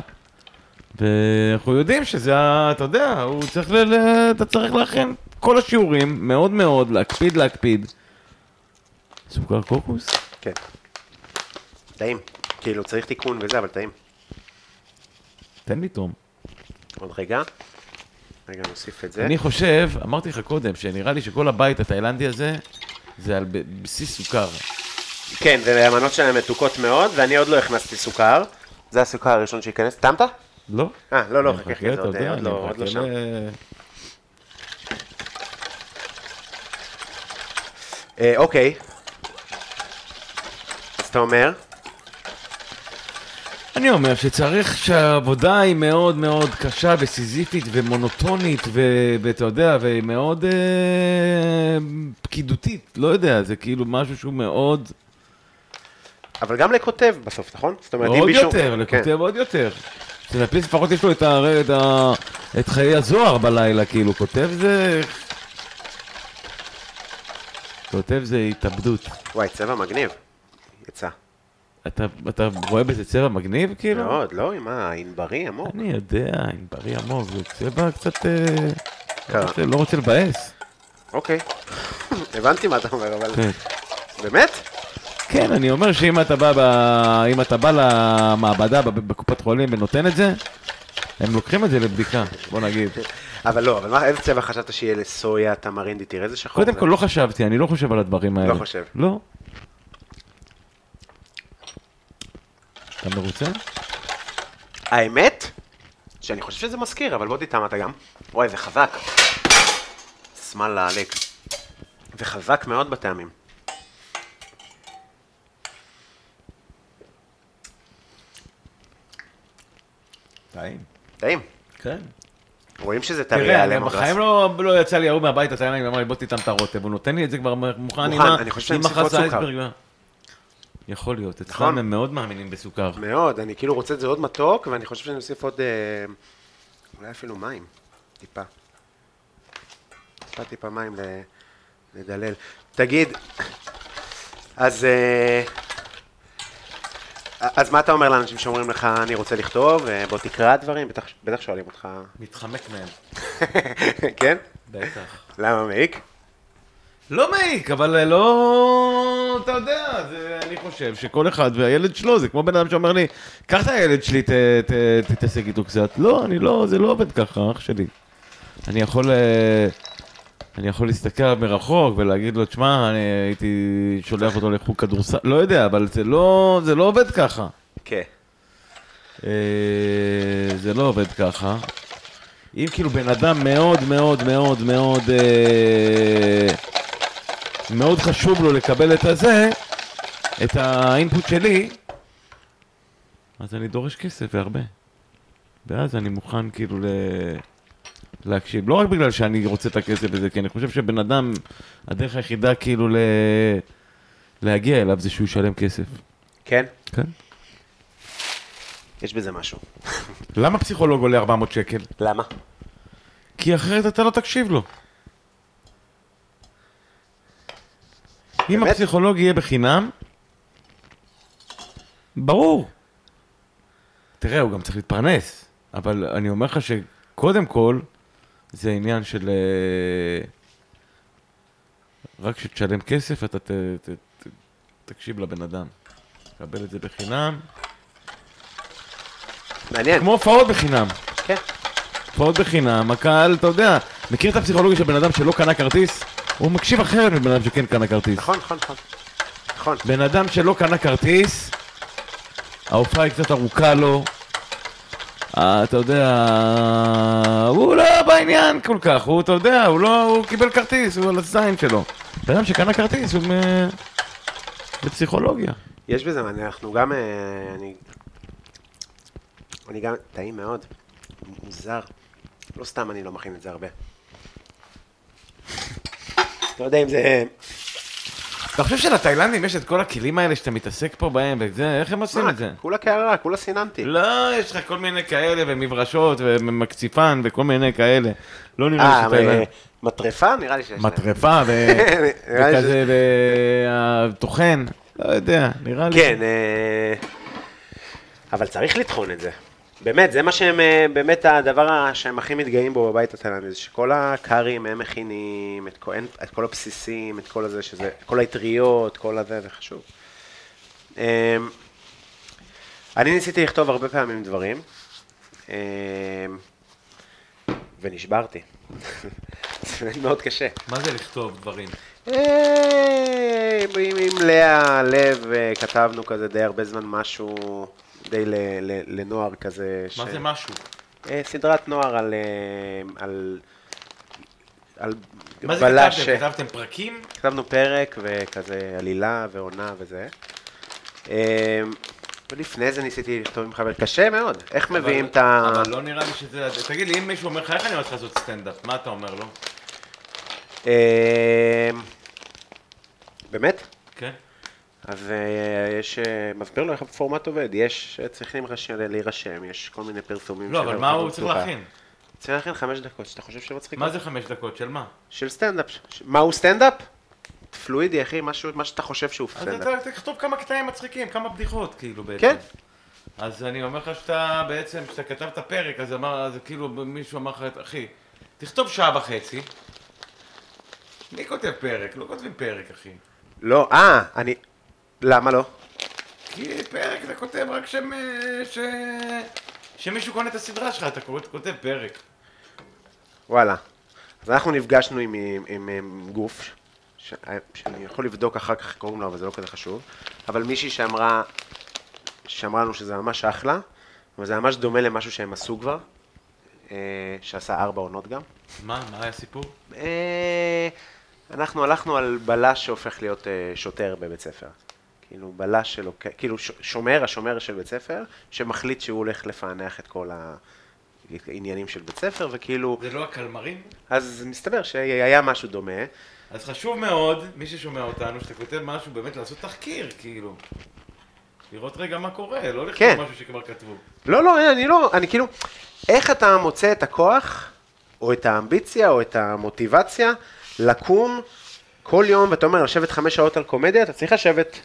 ואנחנו יודעים שזה, אתה יודע, הוא צריך, ל, ל, אתה צריך להכין כל השיעורים, מאוד מאוד, להקפיד, להקפיד. סוכר קוקוס? כן. טעים. כאילו, צריך תיקון וזה, אבל טעים. תן לי תום. עוד רגע. רגע, נוסיף את זה. אני חושב, אמרתי לך קודם, שנראה לי שכל הבית התאילנדי הזה, זה על בסיס סוכר. כן, והמנות שלהם מתוקות מאוד, ואני עוד לא הכנסתי סוכר. זה הסוכר הראשון שייכנס. טעמת? לא? אה, לא, לא, חכה, חכה, עוד אני לא עוד לא שם. אה, אוקיי. אז אתה אומר? אני אומר שצריך שהעבודה היא מאוד מאוד קשה וסיזיפית ומונוטונית ו- ואתה יודע, ומאוד אה, פקידותית, לא יודע, זה כאילו משהו שהוא מאוד, אבל גם לכותב בסוף, נכון? זאת אומרת, אם עוד מישהו... יותר, כן. לכותב עוד יותר. סטנדאפיסט לפחות יש לו את, ה- את, ה- את חיי הזוהר בלילה, כאילו, כותב זה... כותב זה התאבדות. וואי, צבע מגניב. יצא. אתה, אתה רואה בזה צבע מגניב, כאילו? מאוד, לא? מה, ענברי עמוק. אני יודע, עם בריא עמוק, זה צבע קצת... אה. לא רוצה- לא רוצה לבאס. אוקיי. הבנתי מה אתה אומר, אבל... כן. באמת? כן, אני אומר שאם אתה בא, ב... אם אתה בא למעבדה בקופת חולים ונותן את זה, הם לוקחים את זה לבדיקה, בוא נגיד. אבל לא, אבל מה, איזה צבע חשבת שיהיה לסויה, תמרינדי? תראה איזה שחור. קודם. כל, לא חשבתי, אני לא חושב על הדברים האלה. לא חושב. לא. אתה מרוצה? האמת, שאני חושב שזה מזכיר, אבל בוא תטעם אתה גם. וואי, זה חזק. שמאל לעלק. זה חזק מאוד בטעמים. טעים. טעים. כן. רואים שזה טרי תראה, על אני בחיים לא, לא יצא לי ההוא מהבית התאילנדי ואמר לי בוא תטעם את הרוטב, הוא נותן לי את זה כבר מוכן מוכן, אני חושב עם סוכר. אייסברג. יכול להיות, נכון. אצלם הם מאוד מאמינים בסוכר. מאוד, אני כאילו רוצה את זה עוד מתוק, ואני חושב שאני אוסיף עוד, אה, אולי אפילו מים, טיפה. טיפה טיפה מים לדלל. תגיד, אז, אה, אז מה אתה אומר לאנשים שאומרים לך, אני רוצה לכתוב, אה, בוא תקרא דברים, בטח, בטח שואלים אותך, מתחמק מהם. כן? בטח. למה מעיק? לא מעיק, אבל אה, לא... אתה יודע, זה, אני חושב שכל אחד והילד שלו, זה כמו בן אדם שאומר לי, קח את הילד שלי, תתעסק איתו קצת. לא, אני לא, זה לא עובד ככה, אח שלי. אני יכול... אה, אני יכול להסתכל מרחוק ולהגיד לו, תשמע, אני הייתי שולח אותו לחוג כדורסל, לא יודע, אבל זה לא, זה לא עובד ככה. כן. אה, זה לא עובד ככה. אם כאילו בן אדם מאוד מאוד מאוד מאוד מאוד חשוב לו לקבל את הזה, את האינפוט שלי, אז אני דורש כסף והרבה. ואז אני מוכן כאילו ל... להקשיב. לא רק בגלל שאני רוצה את הכסף הזה, כי אני חושב שבן אדם, הדרך היחידה כאילו ל... להגיע אליו זה שהוא ישלם כסף. כן? כן. יש בזה משהו. למה פסיכולוג עולה 400 שקל? למה? כי אחרת אתה לא תקשיב לו. אם באמת? הפסיכולוג יהיה בחינם, ברור. תראה, הוא גם צריך להתפרנס, אבל אני אומר לך שקודם כל, זה עניין של... אה, רק כשתשלם כסף, אתה ת, ת, ת, תקשיב לבן אדם. תקבל את זה בחינם. מעניין. כמו הופעות בחינם. כן. הופעות בחינם, הקהל, אתה יודע, מכיר את הפסיכולוגיה של בן אדם שלא קנה כרטיס? הוא מקשיב אחרת מבן אדם שכן קנה כרטיס. נכון, נכון, נכון. נכון. בן אדם שלא קנה כרטיס, ההופעה היא קצת ארוכה לו, אה, אתה יודע, הוא לא בעניין כל כך, הוא, אתה יודע, הוא לא, הוא קיבל כרטיס, הוא על הזין שלו. בן אדם שקנה כרטיס, הוא מ- בפסיכולוגיה. יש בזה מעניין, אנחנו גם, אה, אני, אני גם, טעים מאוד, מוזר, לא סתם אני לא מכין את זה הרבה. לא יודע אם זה, אתה חושב שלתאילנדים יש את כל הכלים האלה שאתה מתעסק פה בהם וזה, איך הם עושים את זה? כולה קערה, כולה סיננתי. לא, יש לך כל מיני כאלה, ומברשות, ומקציפן, וכל מיני כאלה. לא נראה לי אה, שתאילנד... מטרפה? נראה לי שיש להם. מטרפה, וכזה, וטוחן, לא יודע, נראה לי. כן, אה, אבל צריך לטחון את זה. באמת, זה מה שהם, אה, באמת הדבר שהם הכי מתגאים בו בבית התאילנדי, זה שכל הקארים הם מכינים, את כל, את כל הבסיסים, את כל הזה, שזה, כל האטריות, כל הזה, זה חשוב. אה, אני ניסיתי לכתוב הרבה פעמים דברים, אה, ונשברתי. זה מאוד קשה. מה זה לכתוב דברים? אה, עם, עם לאה, לב, אה, כתבנו כזה די הרבה זמן משהו, די לנוער כזה. מה זה משהו? אה, סדרת נוער על... אה, על... על מה זה כתבתם? אה, כתבתם פרקים? כתבנו פרק וכזה עלילה ועונה וזה. אה, ולפני זה ניסיתי לכתוב עם חבר, קשה מאוד, איך מביאים את ה... אבל לא נראה לי שזה... תגיד לי, אם מישהו אומר לך, איך אני הולך לעשות סטנדאפ? מה אתה אומר לו? באמת? אז אה, יש, אה, מסביר לו איך הפורמט עובד, יש, אה, צריכים רש- להירשם, יש כל מיני פרסומים. לא, אבל מה הוא צריך. להכין? צריך להכין חמש דקות, שאתה חושב שמצחיק. מה זה חמש דקות? של מה? של סטנדאפ. ש- מהו סטנדאפ? פלואידי, אחי, משהו, מה שאתה חושב שהוא אז סטנדאפ. אתה תכתוב כמה קטעים מצחיקים, כמה בדיחות, כאילו, בעצם. כן. אז אני אומר לך שאתה בעצם, כשאתה כתבת פרק, אז אמר, אז כאילו מישהו אמר לך, אחי, תכתוב שעה וחצי. מי כותב פרק? לא כותבים פרק, אחי. לא, אה, אני... למה לא? כי פרק אתה כותב רק שם... ש... שמישהו קונה את הסדרה שלך, אתה כותב, פרק. וואלה. אז אנחנו נפגשנו עם, עם, עם, עם גוף, ש, שאני יכול לבדוק אחר כך קוראים לו, אבל זה לא כזה חשוב, אבל מישהי שאמרה, שאמרה לנו שזה ממש אחלה, אבל זה ממש דומה למשהו שהם עשו כבר, אה, שעשה ארבע עונות גם. מה? מה היה הסיפור? אה, אנחנו הלכנו על בלש שהופך להיות אה, שוטר בבית ספר. כאילו בלש שלו, כאילו שומר, השומר של בית ספר, שמחליט שהוא הולך לפענח את כל העניינים של בית ספר, וכאילו, זה לא הקלמרים? אז מסתבר שהיה משהו דומה. אז חשוב מאוד, מי ששומע אותנו, שאתה כותב משהו, באמת לעשות תחקיר, כאילו. לראות רגע מה קורה, לא לכתוב כן. משהו שכבר כתבו. לא, לא, אני לא, אני כאילו, איך אתה מוצא את הכוח, או את האמביציה, או את המוטיבציה, לקום כל יום, ואתה אומר, לשבת חמש שעות על קומדיה, אתה צריך לשבת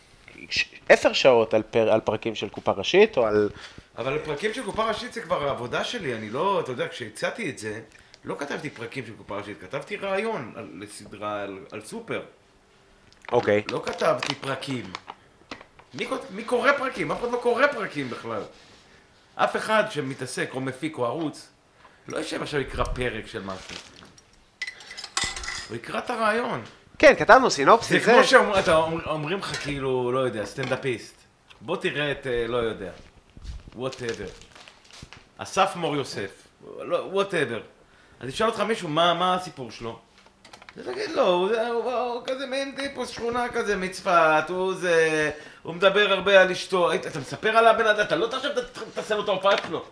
עשר שעות על, פר, על פרקים של קופה ראשית, או על... אבל פרקים של קופה ראשית זה כבר העבודה שלי, אני לא, אתה יודע, כשהצעתי את זה, לא כתבתי פרקים של קופה ראשית, כתבתי רעיון על, לסדרה, על, על סופר. אוקיי. לא כתבתי פרקים. מי, מי קורא פרקים? אף אחד לא קורא פרקים בכלל. אף אחד שמתעסק או מפיק או ערוץ, לא יושב עכשיו יקרא פרק של משהו. הוא יקרא את הרעיון. כן, כתבנו סינופסיס, זה כמו שאומרים לך כאילו, לא יודע, סטנדאפיסט. בוא תראה את, אה, לא יודע, whatever. אסף מור יוסף, whatever. אז ישאל אותך מישהו, מה, מה הסיפור שלו? תגיד לו, הוא, הוא, כזה מין טיפוס שכונה כזה מצפת, הוא זה, הוא מדבר הרבה על אשתו, אתה מספר על הבן אדם, אתה לא ת- תעשה לו את ההופעה שלו.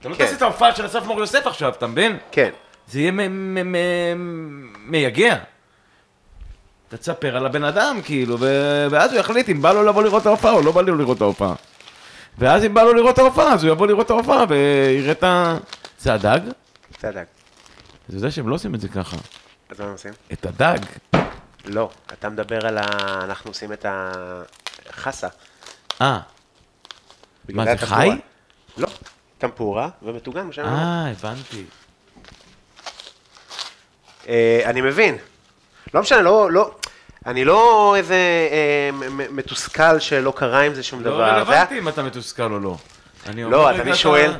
אתה לא כן. תעשה את ההופעה של אסף מור יוסף עכשיו, אתה מבין? כן. זה יהיה מייגע. תספר על הבן אדם, כאילו, ו- ואז הוא יחליט אם בא לו לבוא לראות את ההופעה או לא בא לו לראות את ההופעה. ואז אם בא לו לראות את ההופעה, אז הוא יבוא לראות את ההופעה ויראה את ה... זה הדג? זה הדג. אתה יודע שהם לא עושים את זה ככה. אז מה הם עושים? את הדג. לא, אתה מדבר על ה... אנחנו עושים את החסה. אה, מה זה. חי? לא, טמפורה ומטוגן. אה, הבנתי. אה, אני מבין. לא משנה, לא, לא, אני לא איזה אה, מתוסכל שלא קרה עם זה שום לא דבר. היה- רלוונטי אם אתה מתוסכל או לא. אני לא, אז אני אתה- שואל,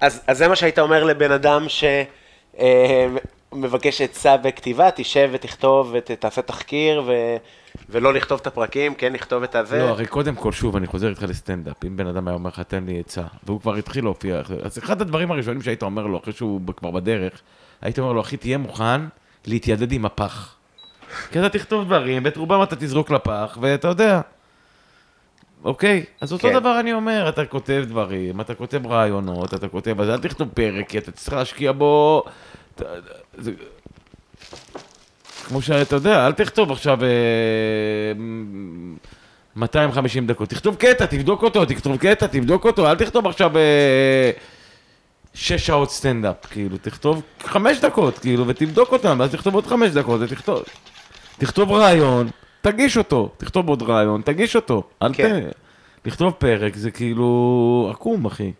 אז, אז זה מה שהיית אומר לבן אדם שמבקש עצה בכתיבה, תשב ותכתוב ותעשה תחקיר ו, ולא לכתוב את הפרקים, כן לכתוב את הזה. לא, הרי קודם כל, שוב, אני חוזר איתך לסטנדאפ. אם בן אדם היה אומר לך, תן לי עצה, והוא כבר התחיל להופיע, אז אחד הדברים הראשונים שהיית אומר לו, אחרי שהוא כבר בדרך, היית אומר לו, אחי, תהיה מוכן להתיידד עם הפח. כי אתה תכתוב דברים, ואת רובם אתה תזרוק לפח, ואתה יודע. אוקיי? אז אותו כן. דבר אני אומר, אתה כותב דברים, אתה כותב רעיונות, אתה כותב, אז אל תכתוב פרק, כי אתה צריך להשקיע בו... זה- כמו שאתה יודע, אל תכתוב עכשיו אה, 250 דקות, תכתוב קטע, תבדוק אותו, תכתוב קטע, תבדוק אותו, אל תכתוב עכשיו אה, שש שעות סטנדאפ, כאילו, תכתוב חמש דקות, כאילו, ותבדוק אותם, ואז תכתוב עוד חמש דקות, ותכתוב. תכתוב רעיון, תגיש אותו, תכתוב עוד רעיון, תגיש אותו, אל כן. ת... לכתוב פרק זה כאילו עקום, אחי.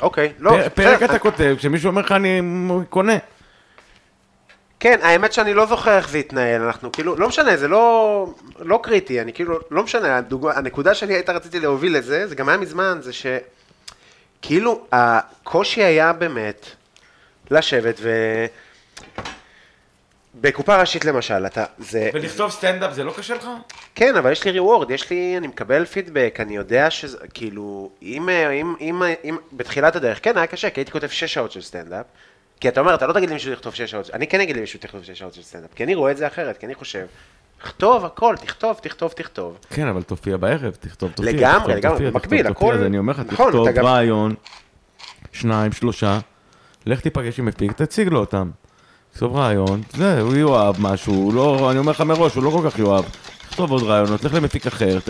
אוקיי, לא, פר- פרק בסדר, אתה כותב, כשמישהו אומר לך אני קונה. כן, האמת שאני לא זוכר איך זה התנהל, אנחנו כאילו, לא משנה, זה לא, לא קריטי, אני כאילו, לא משנה, הדוג... הנקודה שאני הייתה רציתי להוביל לזה, זה גם היה מזמן, זה שכאילו הקושי היה באמת לשבת ו... בקופה ראשית למשל, אתה, זה, ולכתוב סטנדאפ זה לא קשה לך? כן, אבל יש לי reward, יש לי, אני מקבל פידבק, אני יודע שזה, כאילו, אם, אם, אם, אם בתחילת הדרך, כן, היה קשה, כי הייתי כותב שש שעות של סטנדאפ, כי אתה אומר, אתה לא תגיד למישהו לכתוב שש שעות, אני כן אגיד למישהו לכתוב שש שעות של סטנדאפ, כי אני רואה את זה אחרת, כי אני חושב, תכתוב הכל, תכתוב, תכתוב, תכתוב. כן, אבל תופיע בערב, תכתוב, תופיע. לגמרי, לגמרי, במקביל. הכל- אז אני אומר לך, נכון, תכתוב רעיון, שניים, שלושה, לך תיפגש עם מפיק, תציג לו אותם. תכתוב רעיון, זה, הוא יאהב משהו, הוא לא, אני אומר לך מראש, הוא לא כל כך יאהב. תכתוב עוד רעיונות, לך למפיק אחר, ת-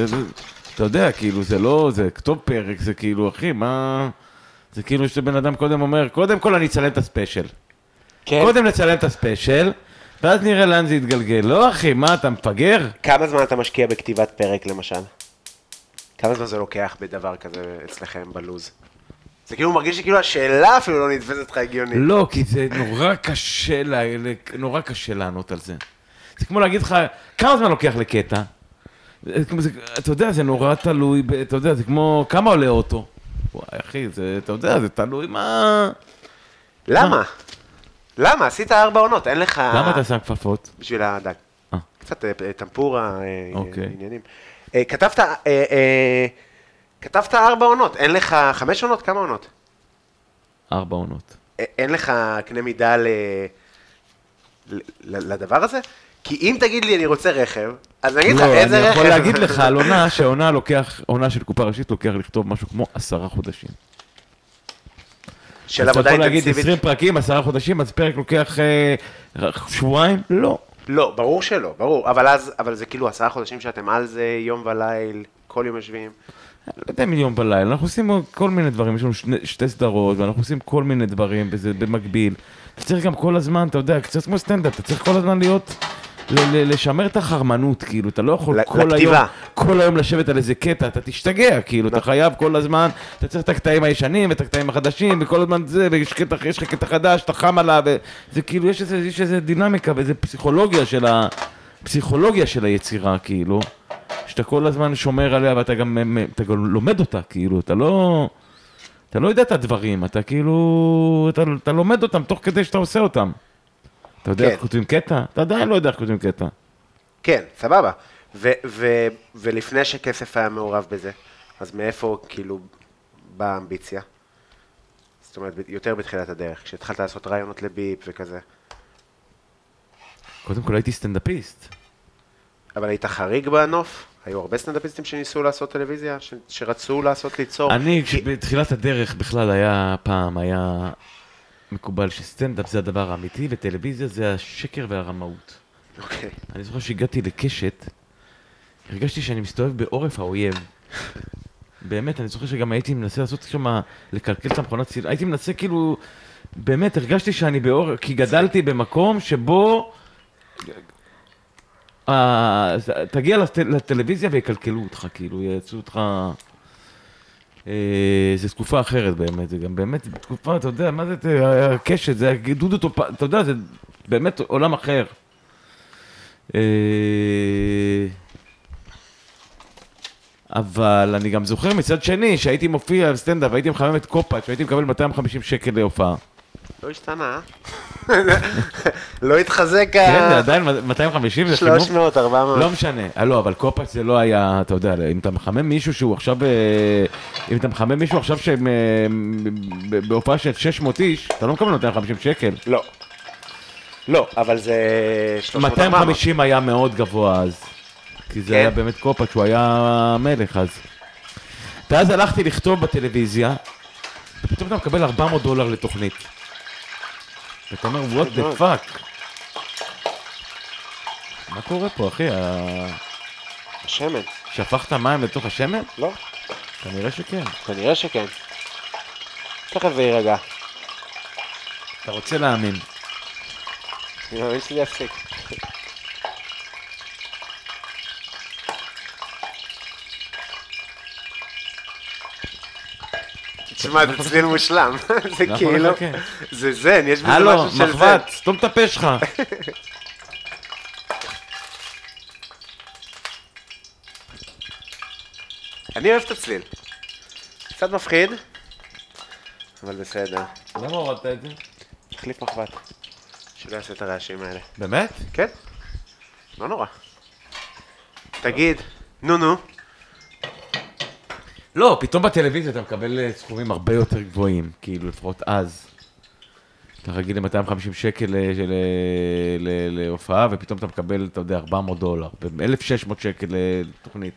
אתה יודע, כאילו, זה לא, זה כתוב פרק, זה כאילו, אחי, מה... זה כאילו שבן אדם קודם אומר, קודם כל אני אצלם את הספיישל. כן. קודם נצלם את הספיישל, ואז נראה לאן זה יתגלגל. לא, אחי, מה, אתה מפגר? כמה זמן אתה משקיע בכתיבת פרק למשל? כמה זמן זה לוקח בדבר כזה אצלכם בלוז? זה כאילו מרגיש שכאילו השאלה אפילו לא נתפסת לך הגיונית. לא, כי זה נורא קשה, לה, נורא קשה לענות על זה. זה כמו להגיד לך, כמה זמן לוקח לקטע? זה, זה, אתה יודע, זה נורא תלוי, אתה יודע, זה כמו, כמה עולה אוטו? וואי, אחי, זה, אתה יודע, זה תלוי מה... למה? למה? עשית ארבע עונות, אין לך... למה אתה שם כפפות? בשביל הדג. אה. קצת אה, טמפורה, אה, אוקיי. עניינים. כתבת, כתבת ארבע עונות, אין לך חמש עונות? כמה עונות? ארבע עונות. אין לך קנה מידה ל... ל- לדבר הזה? כי אם תגיד לי אני רוצה רכב, אז אני אגיד לך לא, איזה אני רכב. יכול להגיד לך על עונה, שעונה לוקח, עונה של קופה ראשית לוקח לכתוב משהו כמו עשרה חודשים. של אז אתה עבודה יכול להגיד אינטנסיבית. 20 פרקים, עשרה חודשים, אז פרק לוקח אה, שבועיים? לא. לא, ברור שלא, ברור, אבל אז, אבל זה כאילו עשרה חודשים שאתם על זה, יום וליל, כל יום יושבים. לא יודע אם יום בלילה, אנחנו עושים כל מיני דברים, יש לנו שני, שתי סדרות, ואנחנו עושים כל מיני דברים בזה, במקביל. אתה צריך גם כל הזמן, אתה יודע, קצת כמו סטנדאפ, אתה צריך כל הזמן להיות, ל- ל- לשמר את החרמנות, כאילו, אתה לא יכול כל היום, לכתיבה. כל היום לשבת על איזה קטע, אתה תשתגע, כאילו, אתה חייב כל הזמן, אתה צריך את הקטעים הישנים, ואת הקטעים החדשים, וכל הזמן זה, ויש קטע, יש לך קטע חדש, אתה חם עליו, וזה כאילו, יש איזה, יש איזה דינמיקה ואיזה פסיכולוגיה של ה... פסיכולוגיה של היצירה, כאילו. שאתה כל הזמן שומר עליה ואתה גם, אתה גם לומד אותה, כאילו, אתה לא... אתה לא יודע את הדברים, אתה כאילו... אתה, אתה לומד אותם תוך כדי שאתה עושה אותם. אתה יודע כן. איך כותבים קטע? אתה עדיין לא יודע איך כותבים קטע. כן, סבבה. ו- ו- ולפני שכסף היה מעורב בזה, אז מאיפה כאילו באה האמביציה? זאת אומרת, יותר בתחילת הדרך, כשהתחלת לעשות רעיונות לביפ וכזה. קודם כל הייתי סטנדאפיסט. אבל היית חריג בנוף? היו הרבה סטנדאפיסטים שניסו לעשות טלוויזיה? ש- שרצו לעשות ליצור? אני, כי- בתחילת הדרך בכלל היה, פעם היה מקובל שסטנדאפ זה הדבר האמיתי וטלוויזיה זה השקר והרמאות. אוקיי. אני זוכר שהגעתי לקשת, הרגשתי שאני מסתובב בעורף האויב. באמת, אני זוכר שגם הייתי מנסה לעשות שם, לקלקל את המכונת צילום, הייתי מנסה כאילו, באמת, הרגשתי שאני בעורף, כי גדלתי במקום שבו... אה, תגיע לט- לטלוויזיה ויקלקלו אותך, כאילו, יעשו אותך... אה, זו תקופה אחרת באמת, זה גם באמת תקופה, אתה יודע, מה זה אה, הקשת, זה דודו טופ... אתה יודע, זה באמת עולם אחר. אה, אבל אני גם זוכר מצד שני, שהייתי מופיע על סטנדאפ, הייתי מחמם את קופאץ', והייתי מקבל 250 שקל להופעה. לא השתנה? לא התחזק כן, זה ה... עדיין 250, זה חימום. 300, 400. לא משנה, אה, לא, אבל קופאץ' זה לא היה, אתה יודע, אם אתה מחמם מישהו שהוא עכשיו, אה, אם אתה מחמם מישהו עכשיו שהם אה, ב- בהופעה של 600 איש, אתה לא מקבל 250 שקל. לא. לא, אבל זה 300, 400. 250 היה מאוד גבוה אז, כי זה כן. היה באמת קופאץ', הוא היה המלך אז. ואז הלכתי לכתוב בטלוויזיה, ופתאום אתה מקבל 400 דולר לתוכנית. ואתה אומר, what the fuck? מה קורה פה, אחי? ה- שמן. שפכת מים לתוך השמן? לא, כנראה שכן. כנראה שכן. תכף זה יירגע. אתה רוצה להאמין. אני מאמין שזה יפסיק. תשמע, זה צליל מושלם. זה יכול כאילו... לחכה. זה זן, יש בזה הלו, משהו של זן. מחבת, סתום את הפה שלך. אני אוהב את הצליל. קצת מפחיד, אבל בסדר. למה הורדת את זה? תחליף מחבת. שלא יעשה את הרעשים האלה. באמת? כן? לא נורא. תגיד, נו נו. לא, פתאום בטלוויזיה אתה מקבל אה, סכומים הרבה יותר גבוהים, כאילו, לפחות אז. אתה רגיל ל-250 שקל אה, אה, להופעה, ופתאום אתה מקבל, אתה יודע, 400 דולר, ו-1,600 שקל לתוכנית.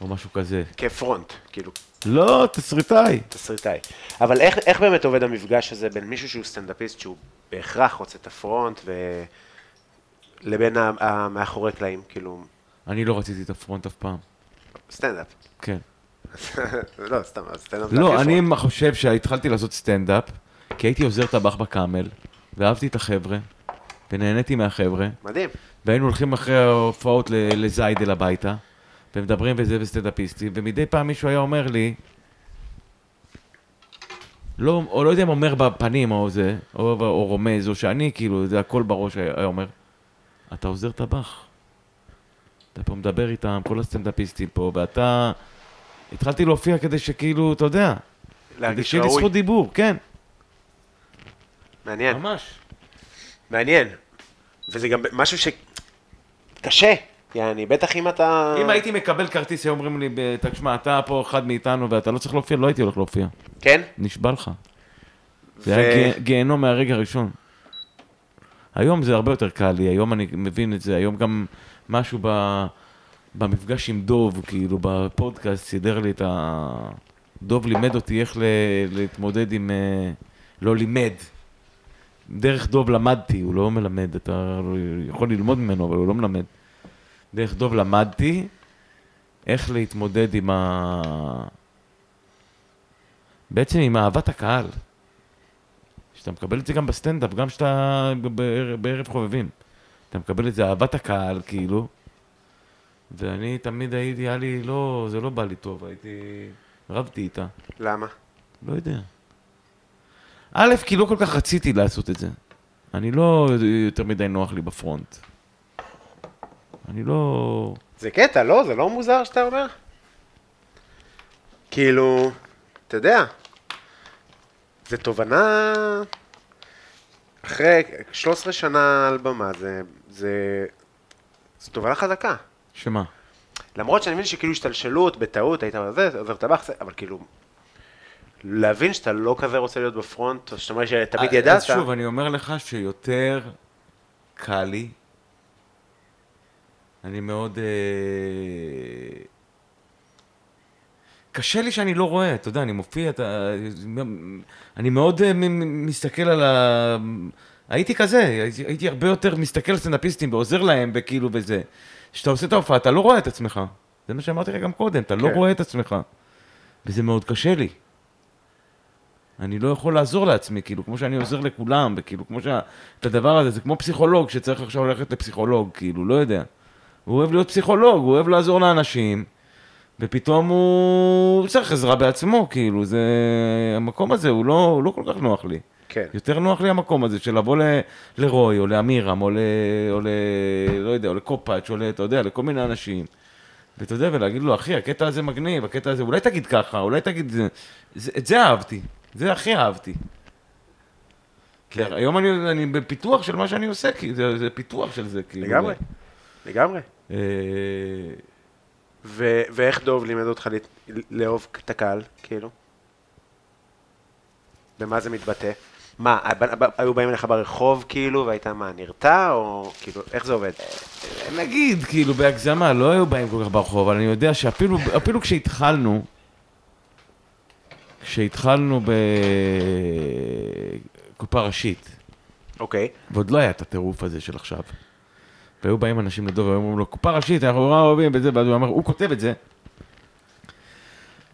או משהו כזה. כפרונט, כאילו, לא, תסריטאי. תסריטאי. אבל איך, איך באמת עובד המפגש הזה בין מישהו שהוא סטנדאפיסט, שהוא בהכרח רוצה את הפרונט, ו... לבין המאחורי קלעים, כאילו, אני לא רציתי את ה front אף פעם. סטנדאפ. כן. לא, סתם, סטנדאפ זה לא, אני. חושב שהתחלתי לעשות סטנדאפ, כי הייתי עוזר טבח בקאמל, ואהבתי את החבר'ה, ונהניתי מהחבר'ה, מדהים. והיינו הולכים אחרי ההופעות לזיידל הביתה, ומדברים וזה וסטנדאפיסטים, ומדי פעם מישהו היה אומר לי, לא, או לא יודע אם אומר בפנים או זה, או, או רומז, או שאני, כאילו, זה הכל בראש היה אומר, אתה עוזר טבח. אתה פה מדבר איתם, כל הסטנדאפיסטים פה, ואתה... התחלתי להופיע כדי שכאילו, אתה יודע, כדי שיהיה לי. זכות דיבור, כן, מעניין. ממש. מעניין. וזה גם משהו ש... קשה. יעני, בטח אם אתה... אם הייתי מקבל כרטיס, היו אומרים לי, תשמע, אתה פה אחד מאיתנו ואתה לא צריך להופיע, לא הייתי הולך להופיע. כן? נשבע לך. זה היה גיהנום מהרגע הראשון. היום זה הרבה יותר קל לי, היום אני מבין את זה, היום גם משהו ב... במפגש עם דוב, כאילו בפודקאסט, סידר לי את ה... דוב לימד אותי איך ל... להתמודד עם... אה, לא לימד. דרך דוב למדתי, הוא לא מלמד, אתה יכול ללמוד ממנו, אבל הוא לא מלמד. דרך דוב למדתי איך להתמודד עם ה... בעצם עם אהבת הקהל. שאתה מקבל את זה גם בסטנדאפ, גם שאתה בערב, בערב חובבים. אתה מקבל את זה אהבת הקהל, כאילו. ואני תמיד הייתי, היה לי, לא, זה לא בא לי טוב, הייתי, רבתי איתה. למה? לא יודע. א', כי לא כל כך רציתי לעשות את זה. אני לא יותר מדי נוח לי בפרונט. אני לא... זה קטע, לא? זה לא מוזר שאתה אומר? כאילו, אתה יודע, זה תובנה... אחרי 13 שנה על במה, זה... זה... זו תובנה חזקה. שמה? למרות שאני מבין שכאילו השתלשלות, בטעות, היית זה, עוזר טבח, אבל כאילו... להבין שאתה לא כזה רוצה להיות בפרונט, או שאתה אומר שתמיד אז ידעת. שוב, אני אומר לך שיותר קל לי. אני מאוד... אה... קשה לי שאני לא רואה, אתה יודע, אני מופיע, אתה... אני מאוד אה, מסתכל על ה... הייתי כזה, הייתי הרבה יותר מסתכל על סטנדאפיסטים ועוזר להם וכאילו וזה. כשאתה עושה את ההופעה, אתה לא רואה את עצמך. זה מה שאמרתי לך גם קודם, אתה לא כן. רואה את עצמך. וזה מאוד קשה לי. אני לא יכול לעזור לעצמי, כאילו, כמו שאני עוזר לכולם, וכאילו, כמו שה... את הדבר הזה, זה כמו פסיכולוג שצריך עכשיו ללכת לפסיכולוג, כאילו, לא יודע. הוא אוהב להיות פסיכולוג, הוא אוהב לעזור לאנשים, ופתאום הוא צריך עזרה בעצמו, כאילו, זה... המקום הזה הוא לא, הוא לא כל כך נוח לי. כן. יותר נוח לי המקום הזה של לבוא ל- לרוי, או לאמירם, או ל... או ל... לא יודע, או לקופאץ', או ל... אתה יודע, לכל מיני אנשים. ואתה יודע, ולהגיד לו, אחי, הקטע הזה מגניב, הקטע הזה, אולי תגיד ככה, אולי תגיד זה. זה את זה אהבתי, זה הכי אהבתי. כן. היום אני, אני בפיתוח של מה שאני עושה, כי זה, זה פיתוח של זה, כאילו. לגמרי, לגמרי. אה, ו- ואיך דוב לימד אותך לאהוב את הקהל, כאילו? במה זה מתבטא? מה, היו באים אליך ברחוב, כאילו, והיית מה, נרתע, או כאילו, איך זה עובד? נגיד, כאילו, בהגזמה, לא היו באים כל כך ברחוב, אבל אני יודע שאפילו אפילו כשהתחלנו, כשהתחלנו בקופה ראשית, אוקיי. ועוד לא היה את הטירוף הזה של עכשיו. והיו באים אנשים לדוב והיו אומרים לו, קופה ראשית, אנחנו נורא אוהבים בזה, ואז הוא אומר, הוא כותב את זה.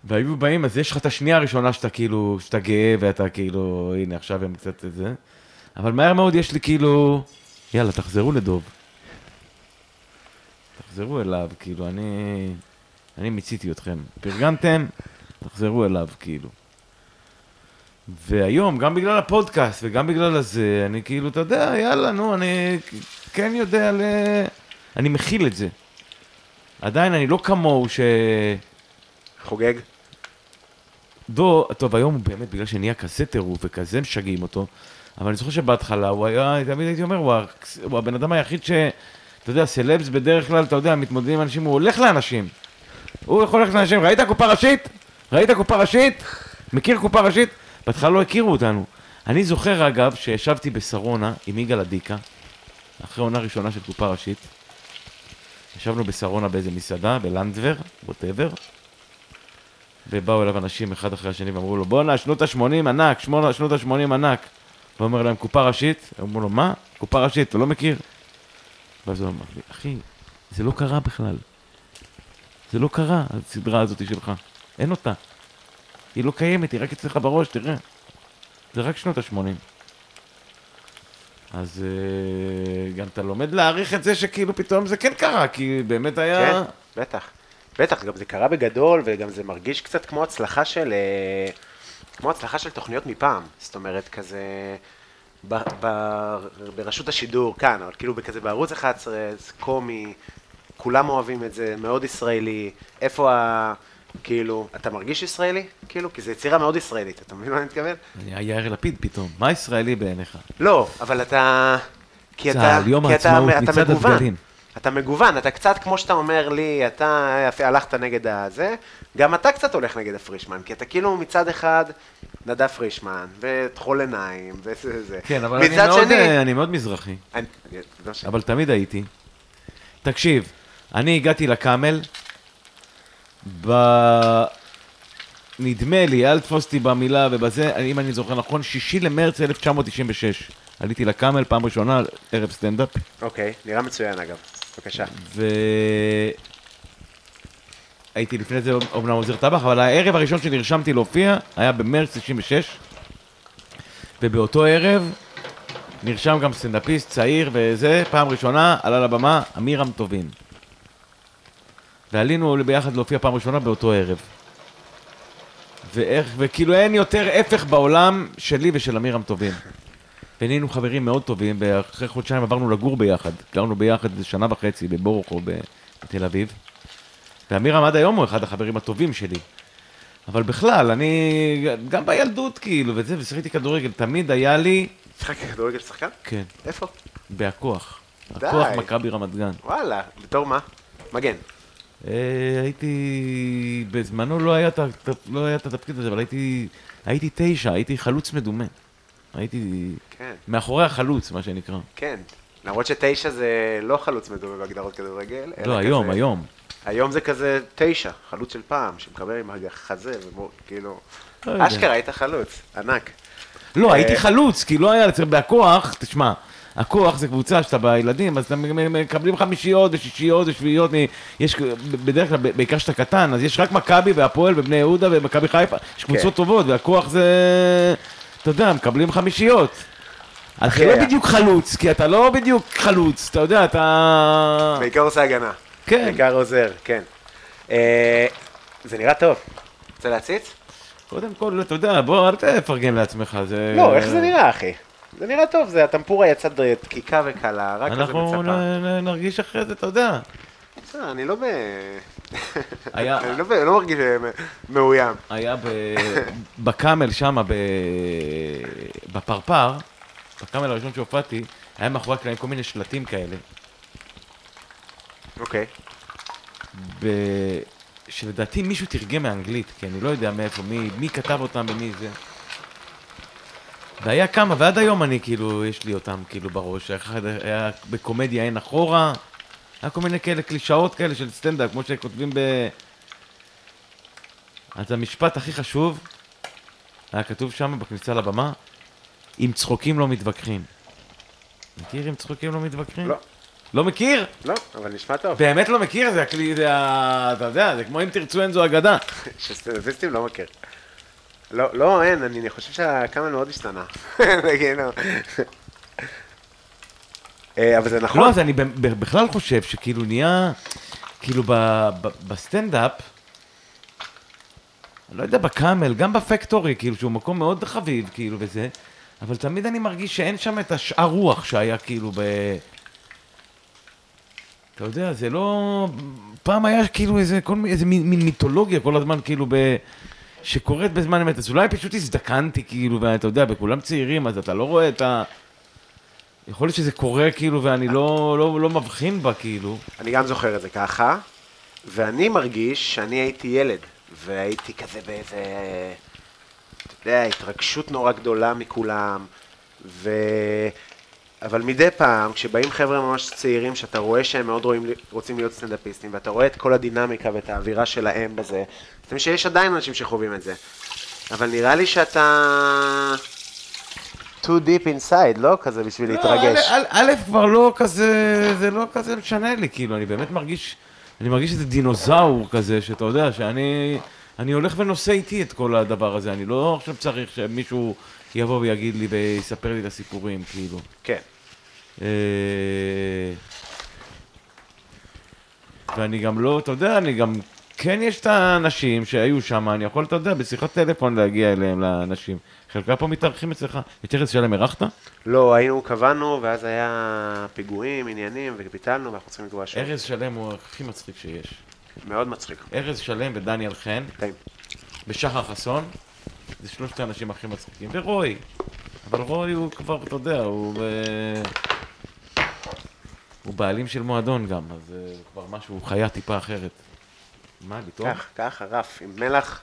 והיו באים, אז יש לך את השנייה הראשונה שאתה כאילו, שאתה גאה ואתה כאילו, הנה עכשיו הם קצת את זה. אבל מהר מאוד יש לי כאילו, יאללה, תחזרו לדוב. תחזרו אליו, כאילו, אני, אני מיציתי אתכם. פרגנתם, תחזרו אליו, כאילו. והיום, גם בגלל הפודקאסט וגם בגלל הזה, אני כאילו, אתה יודע, יאללה, נו, אני כן יודע ל... אני מכיל את זה. עדיין אני לא כמוהו ש... חוגג? דו, טוב, היום הוא באמת, בגלל שנהיה כזה טירוף וכזה משגעים אותו, אבל אני זוכר שבהתחלה הוא היה, תמיד הייתי אומר, הוא, הוא הבן אדם היחיד ש... אתה יודע, סלבס בדרך כלל, אתה יודע, מתמודדים עם אנשים, הוא הולך לאנשים. הוא יכול ללכת לאנשים, ראית קופה ראשית? ראית קופה ראשית? מכיר קופה ראשית? בהתחלה לא הכירו אותנו. אני זוכר, אגב, שישבתי בשרונה עם יגאל אדיקה, אחרי עונה ראשונה של קופה ראשית. ישבנו בשרונה באיזה מסעדה, בלנדבר, ווטאבר. ובאו אליו אנשים אחד אחרי השני ואמרו לו, בואנה, שנות ה-80 ענק, שנות ה-80 ענק. הוא אומר להם, קופה ראשית? אמרו לו, מה? קופה ראשית, אתה לא מכיר? ואז הוא אמר לי, אחי, זה לא קרה בכלל. זה לא קרה, הסדרה הזאת שלך. אין אותה. היא לא קיימת, היא רק אצלך בראש, תראה. זה רק שנות ה-80. אז אה, גם אתה לומד להעריך את זה שכאילו פתאום זה כן קרה, כי באמת היה... כן, בטח. בטח, גם זה קרה בגדול, וגם זה מרגיש קצת כמו הצלחה של... אה, כמו הצלחה של תוכניות מפעם. זאת אומרת, כזה... ב, ב, ברשות השידור, כאן, אבל כאילו כזה בערוץ 11, זה קומי, כולם אוהבים את זה, מאוד ישראלי. איפה ה... כאילו, אתה מרגיש ישראלי? כאילו, כי זו יצירה מאוד ישראלית, אתה מבין מה אני מתכוון? היה יאיר לפיד פתאום. מה ישראלי בעיניך? לא, אבל אתה... כי אתה, צה"ל, יום כי העצמאות, אתה מצעד. הדגלים. אתה מגוון, אתה קצת, כמו שאתה אומר לי, אתה הלכת נגד הזה, גם אתה קצת הולך נגד הפרישמן, כי אתה כאילו מצד אחד נדב פרישמן, וטחול עיניים, וזה זה. כן, אבל אני מאוד, שני... אה, אני מאוד מזרחי. אני, לא ש... אבל תמיד הייתי. תקשיב, אני הגעתי לקאמל, ב... נדמה לי, אל תפוס אותי במילה ובזה, אם אני זוכר נכון, שישי למרץ 1996. עליתי לקאמל פעם ראשונה, ערב סטנדאפ, אוקיי, נראה מצוין אגב. בבקשה. ו... הייתי לפני זה אומנם עוזר טבח, אבל הערב הראשון שנרשמתי להופיע היה במרץ 96, ובאותו ערב נרשם גם סטנדאפיסט צעיר וזה, פעם ראשונה עלה לבמה אמירם טובין. ועלינו ביחד להופיע פעם ראשונה באותו ערב. ואיך, וכאילו אין יותר הפך בעולם שלי ושל אמירם טובין. ונהיינו חברים מאוד טובים, ואחרי חודשיים עברנו לגור ביחד. גרנו ביחד איזה שנה וחצי בבורוכו בתל אביב. ואמירם עד היום הוא אחד החברים הטובים שלי. אבל בכלל, אני, גם בילדות כאילו, וזה, ושיחקתי כדורגל, תמיד היה לי, משחק כדורגל שחקן? כן, איפה? בהכוח. די. הכוח מכבי רמת גן. וואלה, בתור מה? מגן. אה, הייתי, בזמנו לא היה, לא היה את התפקיד הזה, אבל הייתי, הייתי תשע, הייתי חלוץ מדומה. הייתי כן, מאחורי החלוץ, מה שנקרא. כן. למרות שתשע זה לא חלוץ מדומה בהגדרות כדורגל. לא, היום, כזה- היום. היום זה כזה תשע, חלוץ של פעם, שמקבל עם החזה, וכאילו... לא. אשכרה, היית חלוץ, ענק. לא, אה, הייתי חלוץ, כי לא היה, צריך בהכוח, תשמע, הכוח זה קבוצה שאתה בילדים, אז אתם מקבלים חמישיות ושישיות ושביעיות, יש בדרך כלל, בעיקר שאתה קטן, אז יש רק מכבי והפועל ובני יהודה ומכבי חיפה, יש קבוצות כן. טובות, והכוח זה, אתה יודע, מקבלים חמישיות. אתה אחי, לא בדיוק חלוץ, כי אתה לא בדיוק חלוץ, אתה יודע, אתה... בעיקר עושה הגנה. כן. בעיקר עוזר, כן. אה, זה נראה טוב. רוצה להציץ? קודם כל, אתה יודע, בוא, אל תפרגן לעצמך, זה... לא, איך זה נראה, אחי? זה נראה טוב, זה הטמפורה יצאה דקיקה וקלה, רק כזה אנחנו מצפה. נ- נרגיש אחרי זה, אתה יודע. בסדר, אני לא ב... היה- אני לא ב- לא מרגיש אה, מאוים. היה ב... בקאמל שם, ב... בפרפר, בקאמל הראשון שהופעתי, היה מאחורי הקלעים כל מיני שלטים כאלה, אוקיי. ב... שלדעתי מישהו תרגם מאנגלית, כי אני לא יודע מאיפה, מי, מי כתב אותם ומי זה. והיה כמה, ועד היום אני כאילו, יש לי אותם כאילו בראש. אחד היה בקומדיה אין אחורה, היה כל מיני כאלה קלישאות כאלה של סטנדאפ, כמו שכותבים ב... אז המשפט הכי חשוב, היה כתוב שם בכניסה לבמה, עם צחוקים לא מתווכחים. מכיר עם צחוקים לא מתווכחים? לא. לא מכיר? לא, אבל נשמע טוב. באמת לא מכיר, זה הכלי, זה ה... אתה יודע, זה כמו אם תרצו אין זו אגדה. שסטנדאפיסטים לא מכיר. לא, לא, אין, אני אני חושב שהקאמל מאוד השתנה. כאילו... אה, אבל זה נכון. לא, אז אני בכלל חושב שכאילו נהיה, כאילו בסטנדאפ, אני לא יודע, בקאמל, גם בפקטורי, כאילו, שהוא מקום מאוד חביב, כאילו, וזה, אבל תמיד אני מרגיש שאין שם את השאר רוח שהיה כאילו ב... אתה יודע, זה לא... פעם היה כאילו איזה, כל איזה מין, מין מיתולוגיה כל הזמן, כאילו, ב... שקורית בזמן אמת, אז אולי פשוט הזדקנתי, כאילו, ואתה יודע, וכולם צעירים, אז אתה לא רואה את ה... יכול להיות שזה קורה, כאילו, ואני לא, לא, לא מבחין בה, כאילו. אני גם זוכר את זה ככה, ואני מרגיש שאני הייתי ילד, והייתי כזה באיזה, אתה יודע, התרגשות נורא גדולה מכולם, ו... אבל מדי פעם, כשבאים חבר'ה ממש צעירים, שאתה רואה שהם מאוד רואים, רוצים להיות סטנדאפיסטים, ואתה רואה את כל הדינמיקה ואת האווירה שלהם בזה, אתה מבין שיש עדיין אנשים שחווים את זה. אבל נראה לי שאתה too deep inside, לא? כזה בשביל להתרגש. לא, א', א', א', כבר לא כזה, זה לא כזה משנה לי, כאילו, אני באמת מרגיש, אני מרגיש איזה דינוזאור כזה, שאתה יודע, שאני אני הולך ונושא איתי את כל הדבר הזה, אני לא עכשיו צריך שמישהו יבוא ויגיד לי ויספר לי את הסיפורים, כאילו. כן. אה, ואני גם לא, אתה יודע, אני גם, כן יש את האנשים שהיו שם, אני יכול, אתה יודע, בשיחת טלפון להגיע אליהם, לאנשים. חלקם פה מתארחים אצלך. את ארז שלם אירחת? לא, היינו, קבענו, ואז היה פיגועים, עניינים, וביטלנו, ואנחנו צריכים לקבוע שוב. ארז שלם הוא הכי מצחיק שיש. מאוד מצחיק. ארז שלם ודניאל חן, טעים. ושחר חסון, זה שלושת האנשים הכי מצחיקים. ורוי. אבל רוי הוא כבר, אתה יודע, הוא... אה, הוא בעלים של מועדון גם, אז אה, הוא כבר משהו, הוא חיה טיפה אחרת. מה, לטעום? כך, ככה, רף, עם מלח,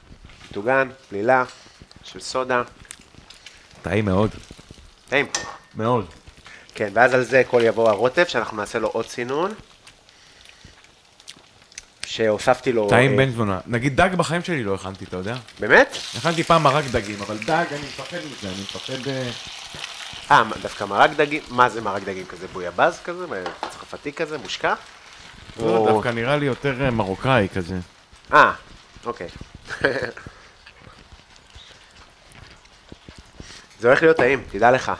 מטוגן, בלילה, של סודה. טעים מאוד. טעים. מאוד. כן, ואז על זה כל יבוא הרוטב, שאנחנו נעשה לו עוד צינון. שהוספתי לו... טעים אה, בן תזונה. נגיד דג בחיים שלי לא הכנתי, אתה יודע? באמת? הכנתי פעם מרק דגים, אבל דג, אני מפחד מזה, אני מפחד... אה, אה, דווקא מרק דגים, מה זה מרק דגים כזה? בויאבז כזה? צרפתי כזה? מושקע? לא, דווקא נראה לי יותר אה, מרוקאי כזה. אה, אוקיי. זה הולך להיות טעים, תדע לך.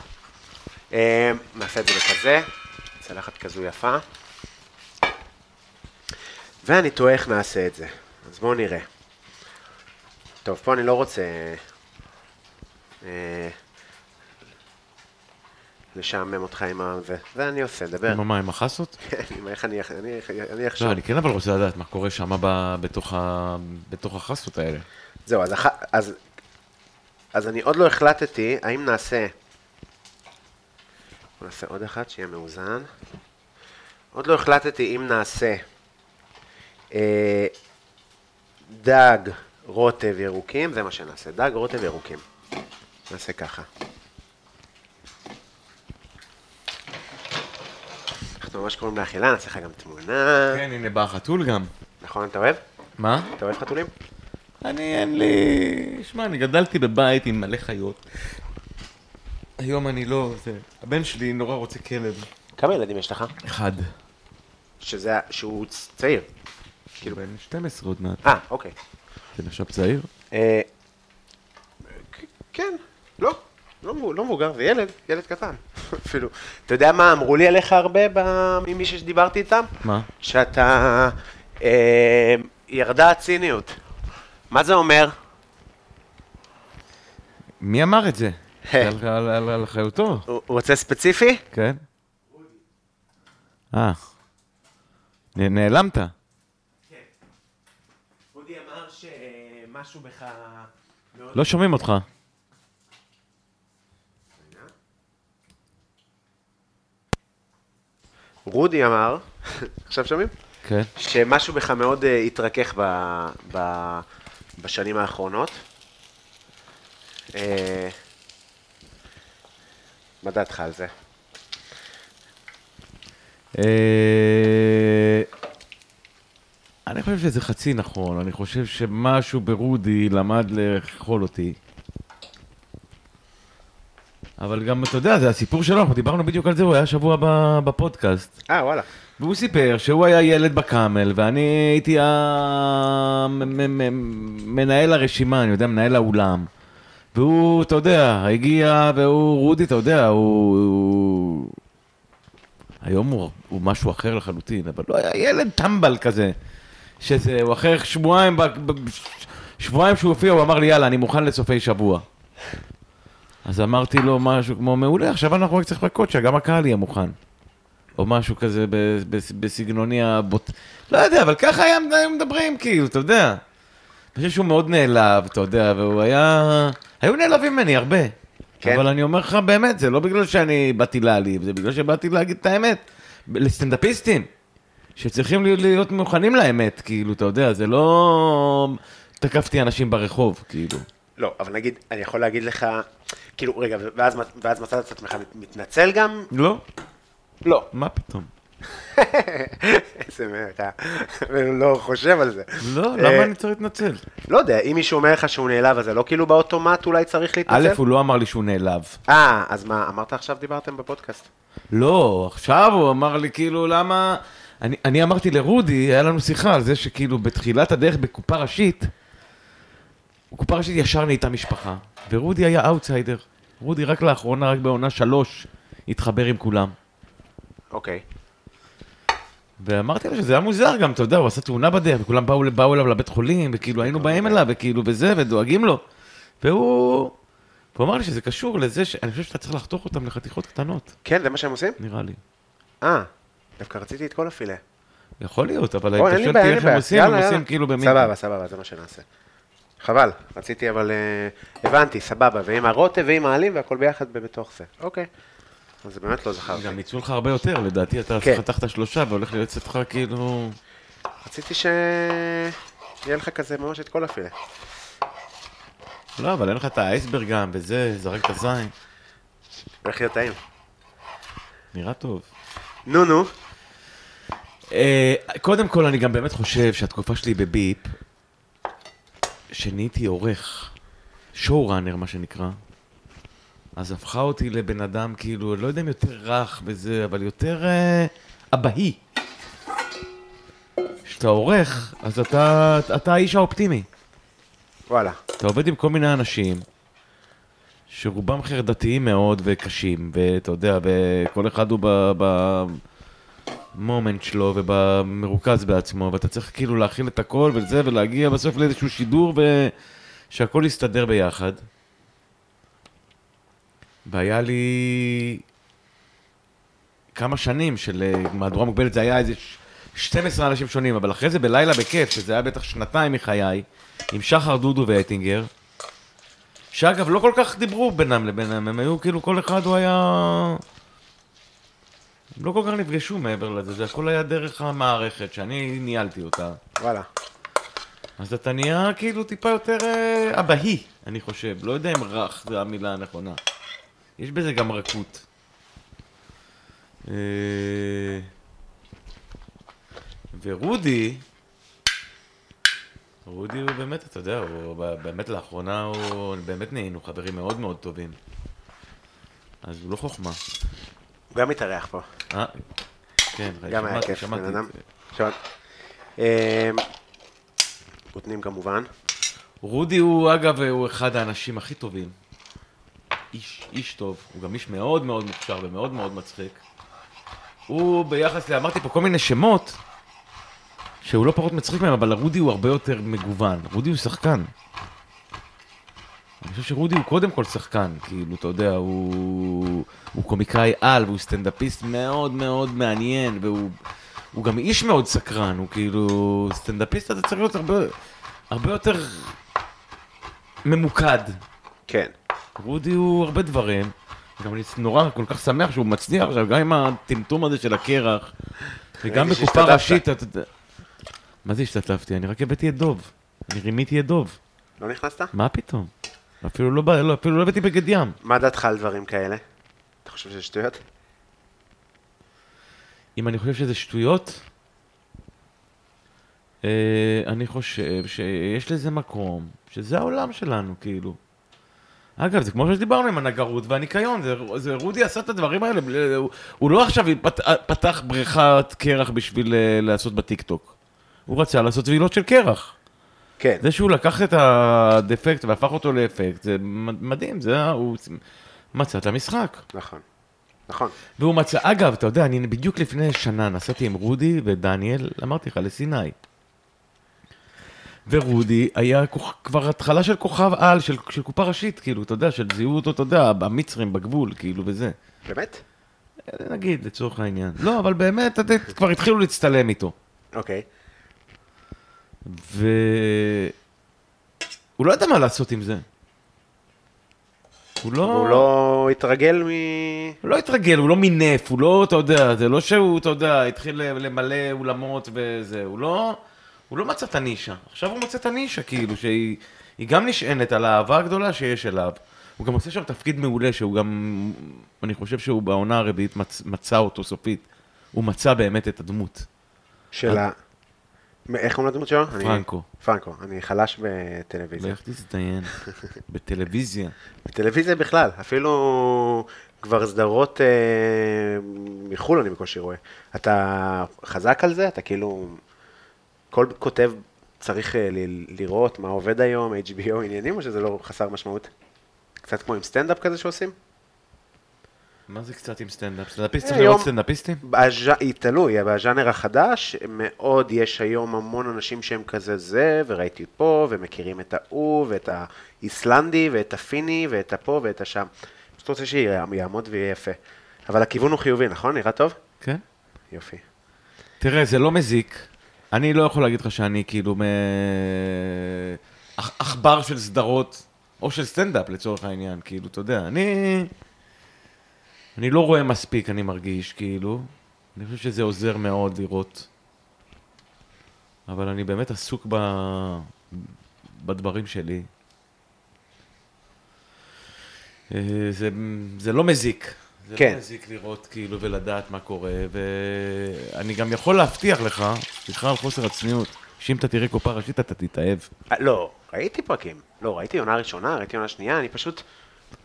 נעשה את זה בכזה, צלחת כזו יפה. ואני תוהה איך נעשה את זה, אז בואו נראה. טוב, פה אני לא רוצה אה, לשעמם אותך עם זה. זה אני עושה, דבר. עם המים, החסות? עם איך אני אני- אני לא. אני כן אבל רוצה לדעת מה קורה שם בתוך ה- בתוך החסות האלה. זהו, אז, אח- אז, אז אני עוד לא החלטתי האם נעשה... נעשה עוד אחד שיהיה מאוזן. עוד לא החלטתי אם נעשה דג, רוטב, ירוקים, זה מה שנעשה, דג, רוטב, ירוקים. נעשה ככה. אנחנו ממש קוראים לאכילה, נעשה לך גם תמונה. כן, הנה בא החתול גם. נכון, אתה אוהב? מה? אתה אוהב חתולים? אני, אין לי... שמע, אני גדלתי בבית עם מלא חיות. היום אני לא... זה... הבן שלי נורא רוצה כלב. כמה ילדים יש לך? אחד. שזה, שהוא צעיר. כאילו בן 12 עוד מעט. אה, אוקיי. זה נחשב צעיר? אה, כן, לא, לא, לא מבוגר, זה ילד, ילד קטן, אפילו. אתה יודע מה אמרו לי עליך הרבה ממי שדיברתי איתם? מה? שאתה, אה, ירדה הציניות. מה זה אומר? מי אמר את זה? על- אחריותו, הוא רוצה ספציפי? כן? אה. נעלמת. אודי אמר שמשהו בך... לא שומעים אותך. רודי אמר, עכשיו שומעים? כן. שמשהו בך מאוד אה, התרכך ב, ב, בשנים האחרונות. אה, מה דעתך על זה? אה, אני חושב שזה חצי נכון, אני חושב שמשהו ברודי למד לאכול אותי. אבל גם, אתה יודע, זה הסיפור שלו, אנחנו דיברנו בדיוק על זה, הוא היה שבוע בפודקאסט. אה, וואלה. והוא סיפר שהוא היה ילד בקאמל, ואני הייתי המנהל הרשימה, אני יודע, מנהל האולם. והוא, אתה יודע, הגיע, והוא, רודי, אתה יודע, הוא... הוא... היום הוא, הוא משהו אחר לחלוטין, אבל לא היה ילד טמבל כזה. שזה, הוא אחרי שבועיים, ב, ב, שבועיים שהוא הופיע, הוא אמר לי, יאללה, אני מוכן לסופי שבוע. אז אמרתי לו משהו כמו, מעולה, עכשיו אנחנו רק צריך לחכות שגם הקהל יהיה מוכן. או משהו כזה ב, ב, בסגנוני הבוט... לא יודע, אבל ככה היה, מדברים, כאילו, אתה יודע. אני חושב שהוא מאוד נעלב, אתה יודע, והוא היה... היו נעלבים ממני הרבה. כן. אבל אני אומר לך, באמת, זה לא בגלל שאני באתי להעליב, זה בגלל שבאתי להגיד את האמת. לסטנדאפיסטים, שצריכים להיות, מוכנים לאמת, כאילו, אתה יודע, זה לא... תקפתי אנשים ברחוב, כאילו. לא, אבל נגיד, אני יכול להגיד לך, כאילו, רגע, ואז, ואז מצאת את עצמך מתנצל גם? לא, לא. מה פתאום? איזה מרע. הוא לא חושב על זה. לא, אה, למה אני צריך להתנצל? לא יודע, אם מישהו אומר לך שהוא נעלב, אז זה לא כאילו באוטומט אולי צריך להתנצל? א', הוא לא אמר לי שהוא נעלב. אה, אז מה, אמרת עכשיו דיברתם בפודקאסט? לא, עכשיו הוא אמר לי כאילו למה... אני, אני אמרתי לרודי, היה לנו שיחה על זה שכאילו בתחילת הדרך בקופה ראשית, בקופה ראשית ישר נהייתה משפחה, ורודי היה אאוטסיידר. רודי רק לאחרונה, רק בעונה שלוש, התחבר עם כולם. אוקיי. ואמרתי לו שזה היה מוזר גם, אתה יודע, הוא עשה תאונה בדרך, וכולם באו, באו אליו לבית חולים, וכאילו היינו באים אליו, וכאילו וזה, ודואגים לו. והוא... והוא אמר לי שזה קשור לזה שאני חושב שאתה צריך לחתוך אותם לחתיכות קטנות, כן, זה מה שהם עושים? נראה לי. אה, דווקא רציתי את כל הפילה. יכול להיות, אבל אותי אין לי איך הם. עושים, הם עושים. כאילו במין... סבבה, סבבה, זה מה שנעשה. חבל, רציתי אבל... אה, הבנתי, סבבה, ועם הרוטב ועם העלים והכל ביחד בתוך זה. אוקיי. אז זה באמת לא זכרתי. גם ייצאו לך הרבה יותר, לדעתי אתה כן. חתכת שלושה והולך להיות אצלך כאילו... רציתי שיהיה לך כזה ממש את כל הפילה. לא, אבל אין לך את האייסברג גם, וזה, זרקת זין. הולך להיות טעים. נראה טוב. נו, נו. אה, קודם כל, אני גם באמת חושב שהתקופה שלי בביפ, שנהייתי עורך, שואו ראנר, מה שנקרא, אז הפכה אותי לבן אדם, כאילו, לא יודע אם יותר רך בזה, אבל יותר אה, אבהי. כשאתה עורך, אז אתה, אתה האיש האופטימי. וואלה. אתה עובד עם כל מיני אנשים, שרובם חרדתיים מאוד וקשים, ואתה יודע, וכל אחד הוא במומנט שלו ומרוכז בעצמו, ואתה צריך כאילו להכיל את הכל וזה, ולהגיע בסוף לאיזשהו שידור ושהכל יסתדר ביחד. והיה לי כמה שנים של אה, מהדורה מוגבלת, זה היה איזה ש- 12 אנשים שונים, אבל אחרי זה בלילה בכיף, שזה היה בטח שנתיים מחיי, עם שחר דודו ואטינגר, שאגב, לא כל כך דיברו בינם לבינם, הם היו כאילו, כל אחד הוא היה... הם לא כל כך נפגשו מעבר לזה, זה הכל היה דרך המערכת, שאני ניהלתי אותה. וואלה. אז אתה נהיה כאילו טיפה יותר אה, אבהי, אני חושב. לא יודע אם רך זה המילה הנכונה. יש בזה גם רכות. אה, ורודי, רודי הוא באמת, אתה יודע, הוא באמת לאחרונה הוא, באמת נהיינו חברים מאוד מאוד טובים. אז הוא לא חוכמה. הוא גם מתארח פה. אה? כן, גם היה כיף, בן אדם. שמעת. אמ, כמובן. רודי הוא, אגב, הוא אחד האנשים הכי טובים. איש, איש טוב, הוא גם איש מאוד מאוד מוכשר ומאוד מאוד מצחיק. הוא ביחס ל... אמרתי פה כל מיני שמות, שהוא לא פחות מצחיק מהם, אבל רודי הוא הרבה יותר מגוון. רודי הוא שחקן. אני חושב שרודי הוא קודם כל שחקן, כאילו, אתה יודע, הוא, הוא קומיקאי על, והוא סטנדאפיסט מאוד מאוד מעניין, והוא הוא גם איש מאוד סקרן, הוא כאילו, סטנדאפיסט אתה צריך להיות הרבה, הרבה יותר ממוקד. כן. רודי הוא הרבה דברים. גם אני נורא כל כך שמח שהוא מצליח עכשיו, גם עם הטמטום הזה של הקרח, וגם בקופה. ראשית, אתה יודע... מה זה השתתפתי? אני רק הבאתי את דוב. אני רימיתי את דוב. לא נכנסת? מה פתאום? אפילו לא, בא- לא, אפילו לא הבאתי בגד ים. מה דעתך על דברים כאלה? אתה חושב שזה שטויות? אם אני חושב שזה שטויות, אה, אני חושב שיש לזה מקום, שזה העולם שלנו, כאילו. אגב, זה כמו שדיברנו עם הנגרות והניקיון, זה, זה רודי עשה את הדברים האלה, הוא, הוא לא עכשיו פת, פתח בריכת קרח בשביל אה, לעשות בטיקטוק. הוא רצה לעשות ועילות של קרח. כן. זה שהוא לקח את הדפקט והפך אותו לאפקט, זה מדהים, זה, הוא מצא את המשחק. נכון. נכון. והוא מצא, אגב, אתה יודע, אני בדיוק לפני שנה נסעתי עם רודי ודניאל, אמרתי לך, לסיני. ורודי היה כוכ... כבר התחלה של כוכב על, של, של קופה ראשית, כאילו, אתה יודע, של זיהו אותו, אתה יודע, המצרים בגבול, כאילו, וזה. באמת? נגיד, לצורך העניין. לא, אבל באמת, כבר התחילו להצטלם איתו. אוקיי. ו... הוא לא ידע מה לעשות עם זה. הוא לא... והוא לא התרגל מ... הוא לא התרגל, הוא לא מינף, הוא לא, אתה יודע, זה לא שהוא, אתה יודע, התחיל למלא אולמות וזה, הוא לא, הוא לא מצא את הנישה. עכשיו הוא מוצא את הנישה, כאילו, שהיא היא גם נשענת על האהבה הגדולה שיש אליו. הוא גם עושה שם תפקיד מעולה, שהוא גם, אני חושב שהוא בעונה הרביעית מצ, מצא אותו סופית. הוא מצא באמת את הדמות. של ה... איך קוראים לדמות שלו? פרנקו. פרנקו. אני חלש בטלוויזיה. ואיך תזדיין? בטלוויזיה. בטלוויזיה בכלל, אפילו כבר סדרות אה, מחו"ל אני בקושי רואה. אתה חזק על זה? אתה כאילו... כל כותב צריך אה, ל- לראות מה עובד היום, HBO עניינים, או שזה לא חסר משמעות? קצת כמו עם סטנדאפ כזה שעושים? מה זה קצת עם סטנדאפ? סטנדאפיסט צריך לראות סטנדאפיסטים? תלוי, בז'אנר החדש, מאוד יש היום המון אנשים שהם כזה זה, וראיתי פה, ומכירים את ההוא, ואת האיסלנדי, ואת הפיני, ואת הפה, ואת השם. פשוט רוצה שיעמוד ויהיה יפה. אבל הכיוון הוא חיובי, נכון? נראה טוב? כן. יופי. תראה, זה לא מזיק. אני לא יכול להגיד לך שאני כאילו מ... עכ- עכבר של סדרות, או של סטנדאפ לצורך העניין, כאילו, אתה יודע, אני... אני לא רואה מספיק, אני מרגיש, כאילו. אני חושב שזה עוזר מאוד לראות. אבל אני באמת עסוק ב... בדברים שלי. אה, זה, זה לא מזיק. זה כן. לא מזיק לראות כאילו ולדעת מה קורה, ואני גם יכול להבטיח לך, סליחה על חוסר הצניעות, שאם אתה תראה קופה ראשית אתה תתאהב. אה, לא, ראיתי פרקים. לא, ראיתי עונה ראשונה, ראיתי עונה שנייה, אני פשוט...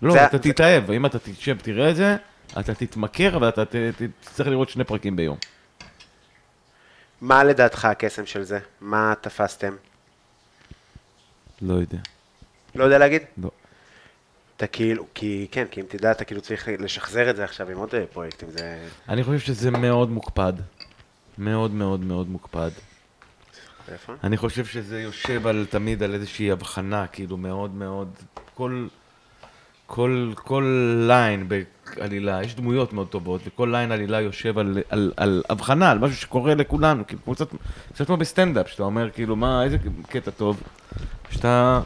לא, זה- אתה זה- תתאהב, אם אתה תשב, תראה את זה, אתה תתמכר ואתה תצטרך לראות שני פרקים ביום. מה לדעתך הקסם של זה? מה תפסתם? לא יודע. לא יודע להגיד? לא. אתה כאילו, כי כן, כי אם תדע, אתה כאילו צריך לשחזר את זה עכשיו עם עוד אה, פרויקטים, זה... אני חושב שזה מאוד מוקפד. מאוד מאוד מאוד מוקפד. איפה? אני חושב שזה יושב על, תמיד על איזושהי הבחנה, כאילו מאוד מאוד, כל, כל, כל line בעלילה, יש דמויות מאוד טובות, וכל line עלילה יושב על, על, על הבחנה, על משהו שקורה לכולנו, כאילו קצת כמו בסטנדאפ, שאתה אומר כאילו, מה, איזה קטע טוב, שאתה,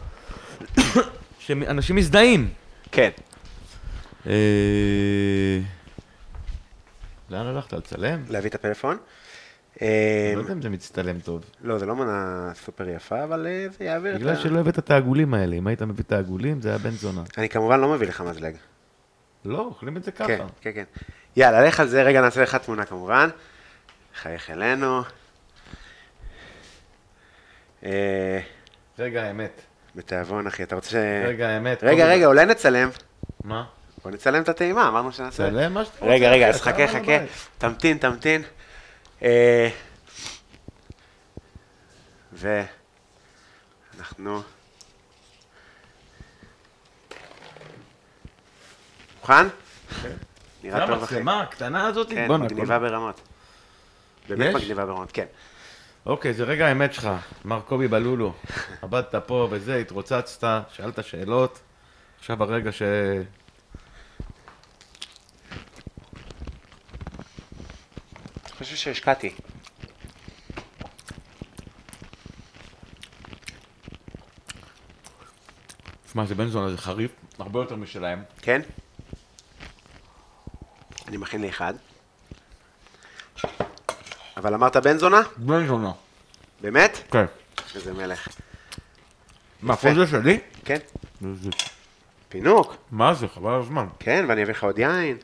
שאנשים מזדהים. כן. אה, לאן הלכת? לצלם? להביא את הפלאפון. אה, לא יודע אם זה מצטלם טוב. לא, זה לא מנה סופר יפה, אבל אה, זה יעביר את בגלל ה... שלא הבאת את העגולים האלה, אם היית מביא את העגולים זה היה בן זונה. אני כמובן לא מביא לך מזלג. לא, אוכלים את זה ככה. כן, כן, כן. יאללה, לך על זה, רגע נעשה לך תמונה כמובן. חייך אלינו. אה, רגע האמת. בתיאבון, אחי, אתה רוצה ש... רגע האמת. רגע. רגע, אולי נצלם. מה? בוא נצלם את הטעימה, אמרנו שנעשה. צלם מה שאתה רוצה. רגע, רגע, אז חכה, חכה. תמתין, תמתין. אה, ואנחנו... מוכן? נראה זה טוב, אחי. המצלמה הקטנה הזאת? כן, מגניבה ברמות. באמת? מגניבה ברמות, כן. אוקיי, זה רגע האמת שלך, מר קובי בלולו. עבדת פה וזה, התרוצצת, שאלת שאלות. עכשיו הרגע ש... חושב שהשקעתי. שמע, זה בן זונה, זה חריף, הרבה יותר משלהם. כן? אני מכין לי אחד. אבל אמרת בן זונה? בן זונה. באמת? כן. איזה מלך. מה. כל זה שלי? כן. זה- פינוק. מה זה, חבל על הזמן. כן, ואני אביא לך עוד יין.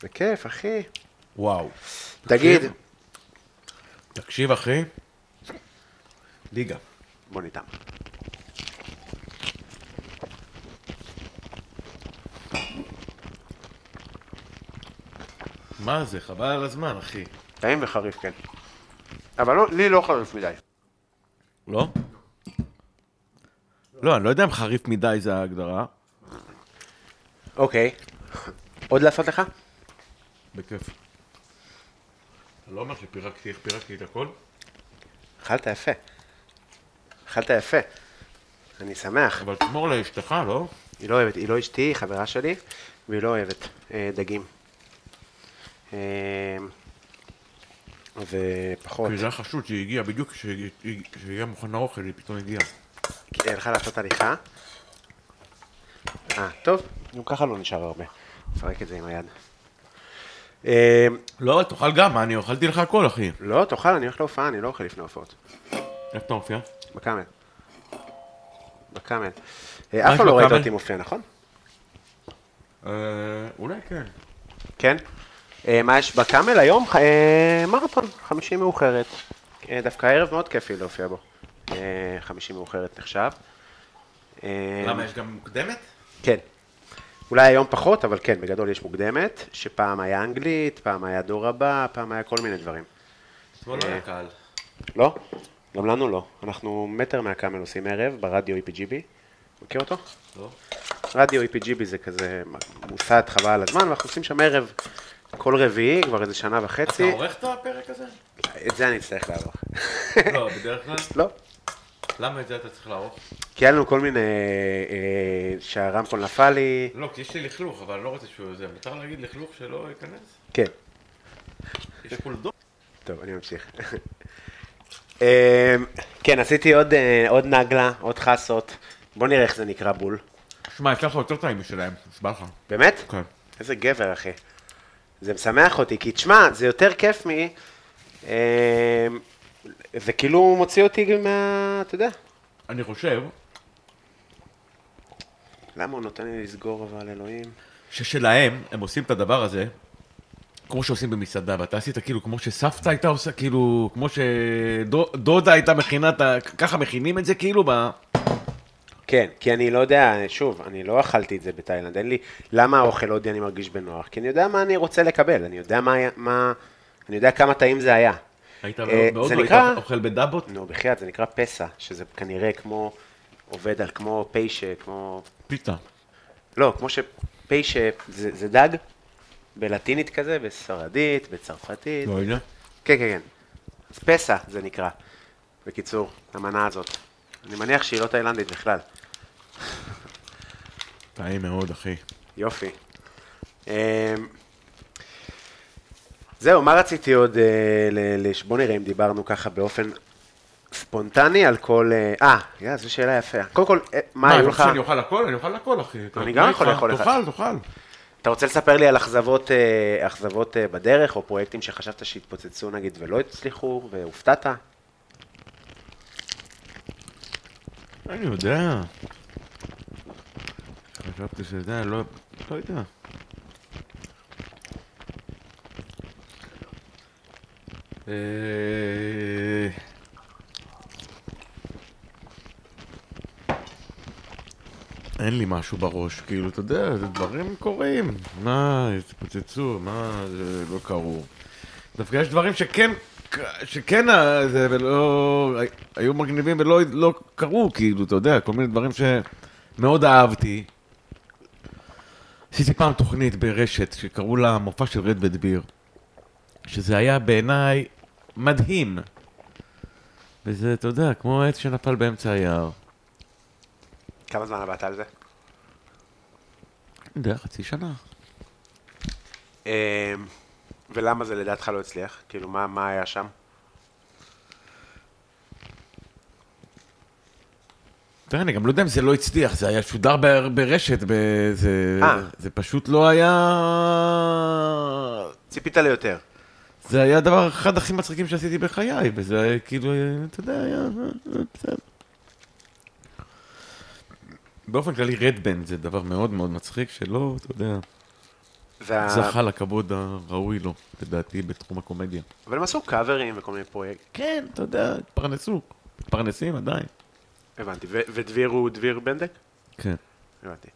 זה כיף, אחי. וואו. תגיד. תקשיב. אחי. ליגה. בוא ניתן. מה זה, חבל על הזמן, אחי. טעים וחריף, כן. אבל לא, לי לא חריף מדי. לא? לא, אני לא יודע אם חריף מדי זה ההגדרה. אוקיי. עוד לעשות לך? בכיף. אתה לא אומר שפירקתי, איך פירקתי את הכל? אכלת יפה. אכלת יפה. אני שמח. אבל תשמור לאשתך, לא? היא לא אוהבת, היא לא אשתי, היא חברה שלי, והיא לא אוהבת אה, דגים. אה, ופחות. כי זה היה חשוד שהיא הגיעה בדיוק כשהיא- כשהגיע מוכן האוכל, היא פתאום הגיעה. היא הלכה לעשות הליכה. אה, טוב, גם ככה לא נשאר הרבה. נפרק את זה עם היד. אה, לא, תאכל גם, אני אוכלתי לך הכל, אחי. לא, תאכל, אני הולך להופעה, אני לא אוכל לפני הופעות. איך אתה מופיע? בקאמל. בקאמל. אה, אף פעם לא ראית? אותי מופיע, נכון? אה, אולי כן. כן. מה יש בקאמל היום? מרתון, חמישי מאוחרת. דווקא הערב מאוד כיפי להופיע בו. חמישי מאוחרת נחשב. למה, יש גם מוקדמת? כן. אולי היום פחות, אבל כן, בגדול יש מוקדמת, שפעם היה אנגלית, פעם היה דור הבא, פעם היה כל מיני דברים. אתמול לא היה קהל. לא? גם לנו לא. אנחנו מטר מהקאמל עושים ערב ברדיו EPGB. מכיר אותו? לא? רדיו EPGB זה כזה מוסד חבל על הזמן, ואנחנו עושים שם ערב כל רביעי, כבר איזה שנה אתה וחצי. עורך את הפרק הזה? את זה אני אצטרך לערוך. לא, בדרך כלל. לא. למה את זה אתה צריך לערוך? כי היה לנו כל מיני, אה, שהרמקול נפל לי. לא, כי יש לי לכלוך, אבל אני לא רוצה שהוא זה. מותר להגיד לכלוך שלא ייכנס? כן. יש קולדות. טוב, אני ממשיך. אה, כן, עשיתי עוד, אה, עוד נגלה, עוד חסות. בוא נראה איך זה נקרא בול. שמע, יש לך יותר טעים משלהם, נשבע לך. באמת? כן. איזה גבר, אחי. זה משמח אותי, כי תשמע, זה יותר כיף מ... זה כאילו מוציא אותי מה... אתה יודע. אני חושב למה הוא נותן לי לסגור אבל, אלוהים? ששלהם, הם עושים את הדבר הזה, כמו שעושים במסעדה, ואתה עשית כאילו, כמו שסבתא הייתה עושה, כאילו, כמו שדודה הייתה מכינה, ככה מכינים את זה כאילו, ב... כן, כי אני לא יודע, שוב, אני לא אכלתי את זה בתאילנד, אין לי, למה האוכל הודי אני מרגיש בנוח? כי אני יודע מה אני רוצה לקבל, אני יודע מה, מה אני יודע כמה טעים זה היה. היית אה, מאוד זה לא נקרא- אוכל בדאבות? נו, בחייאת, זה נקרא פסע, שזה כנראה כמו, עובד על כמו פיישה, כמו, פיתה. לא, כמו שפיישה זה, זה דג, בלטינית כזה, בספרדית, בצרפתית. לא יודע. כן, כן, כן. אז פסע זה נקרא, בקיצור, המנה הזאת. אני מניח שהיא לא תאילנדית בכלל. טעים מאוד, אחי. יופי. זהו, מה רציתי עוד, אה, בוא נראה אם דיברנו ככה באופן ספונטני על כל... אה, אה, יא, זו שאלה יפה. קודם כל, אה, מה היו לך... שאני אוכל הכל? אני אוכל הכל, אחי. אני גם יכול לאכול אחד. תאכל, תאכל. אתה רוצה לספר לי על אכזבות, אכזבות בדרך, או פרויקטים שחשבת שהתפוצצו נגיד ולא הצליחו, והופתעת? אני יודע. חשבתי שזה, לא, לא יודע. אין לי משהו בראש, כאילו, אתה יודע, זה דברים קורים. מה, התפוצצו, מה, זה לא קרו. דווקא יש דברים שכן, שכן אה, זה, ולא, היו מגניבים ולא לא קרו, כאילו, אתה יודע, כל מיני דברים שמאוד אהבתי. עשיתי פעם תוכנית ברשת שקראו לה מופע של רד ודביר, שזה היה בעיניי מדהים. וזה, אתה יודע, כמו עץ שנפל באמצע היער. כמה זמן עבדת על זה? אני יודע, חצי שנה. אמ, ולמה זה לדעתך לא הצליח? כאילו, מה, מה היה שם? תראה, אני גם לא יודע אם זה לא הצליח, זה היה שודר בר- ברשת, זה, אה. זה פשוט לא היה... ציפית ליותר. זה היה הדבר אחד הכי מצחיקים שעשיתי בחיי, וזה היה כאילו, אתה יודע, היה... בסדר. באופן כללי, רדבנד זה דבר מאוד מאוד מצחיק, שלא, אתה יודע, וה... זכה לכבוד הראוי לו, לדעתי, בתחום הקומדיה. אבל הם עשו קאברים וכל מיני פרויקט. כן, אתה יודע, התפרנסו, מתפרנסים עדיין. הבנתי. ודביר הוא דביר בנדק? כן. הבנתי.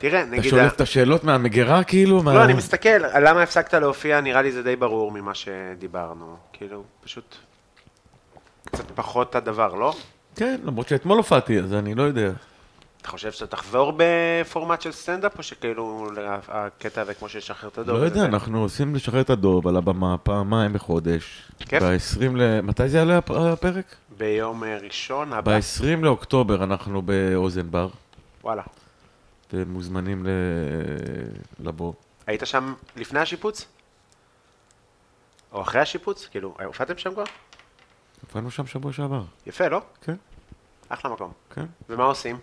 תראה, אתה נגיד... שולף את השאלות מהמגירה, כאילו? מה- לא, אני מסתכל, למה הפסקת להופיע, נראה לי זה די ברור ממה שדיברנו. כאילו, פשוט קצת פחות הדבר, לא? כן, למרות שאתמול הופעתי, אז אני לא יודע. אתה חושב שאתה תחזור בפורמט של סטנדאפ, או שכאילו הקטע הזה כמו שלשחרר את הדוב? לא יודע, וזה? אנחנו עושים לשחרר את הדוב על הבמה פעמיים בחודש. כיף. ב-20 ל... מתי זה יעלה הפ- הפרק? ביום ראשון הבא. ב-20 לאוקטובר אנחנו באוזן בר, וואלה. אתם מוזמנים. לבוא. היית שם לפני השיפוץ? או אחרי השיפוץ? כאילו, הופעתם שם כבר? הופענו שם שבוע שעבר. יפה, לא? כן, אחלה מקום. כן, ומה עושים?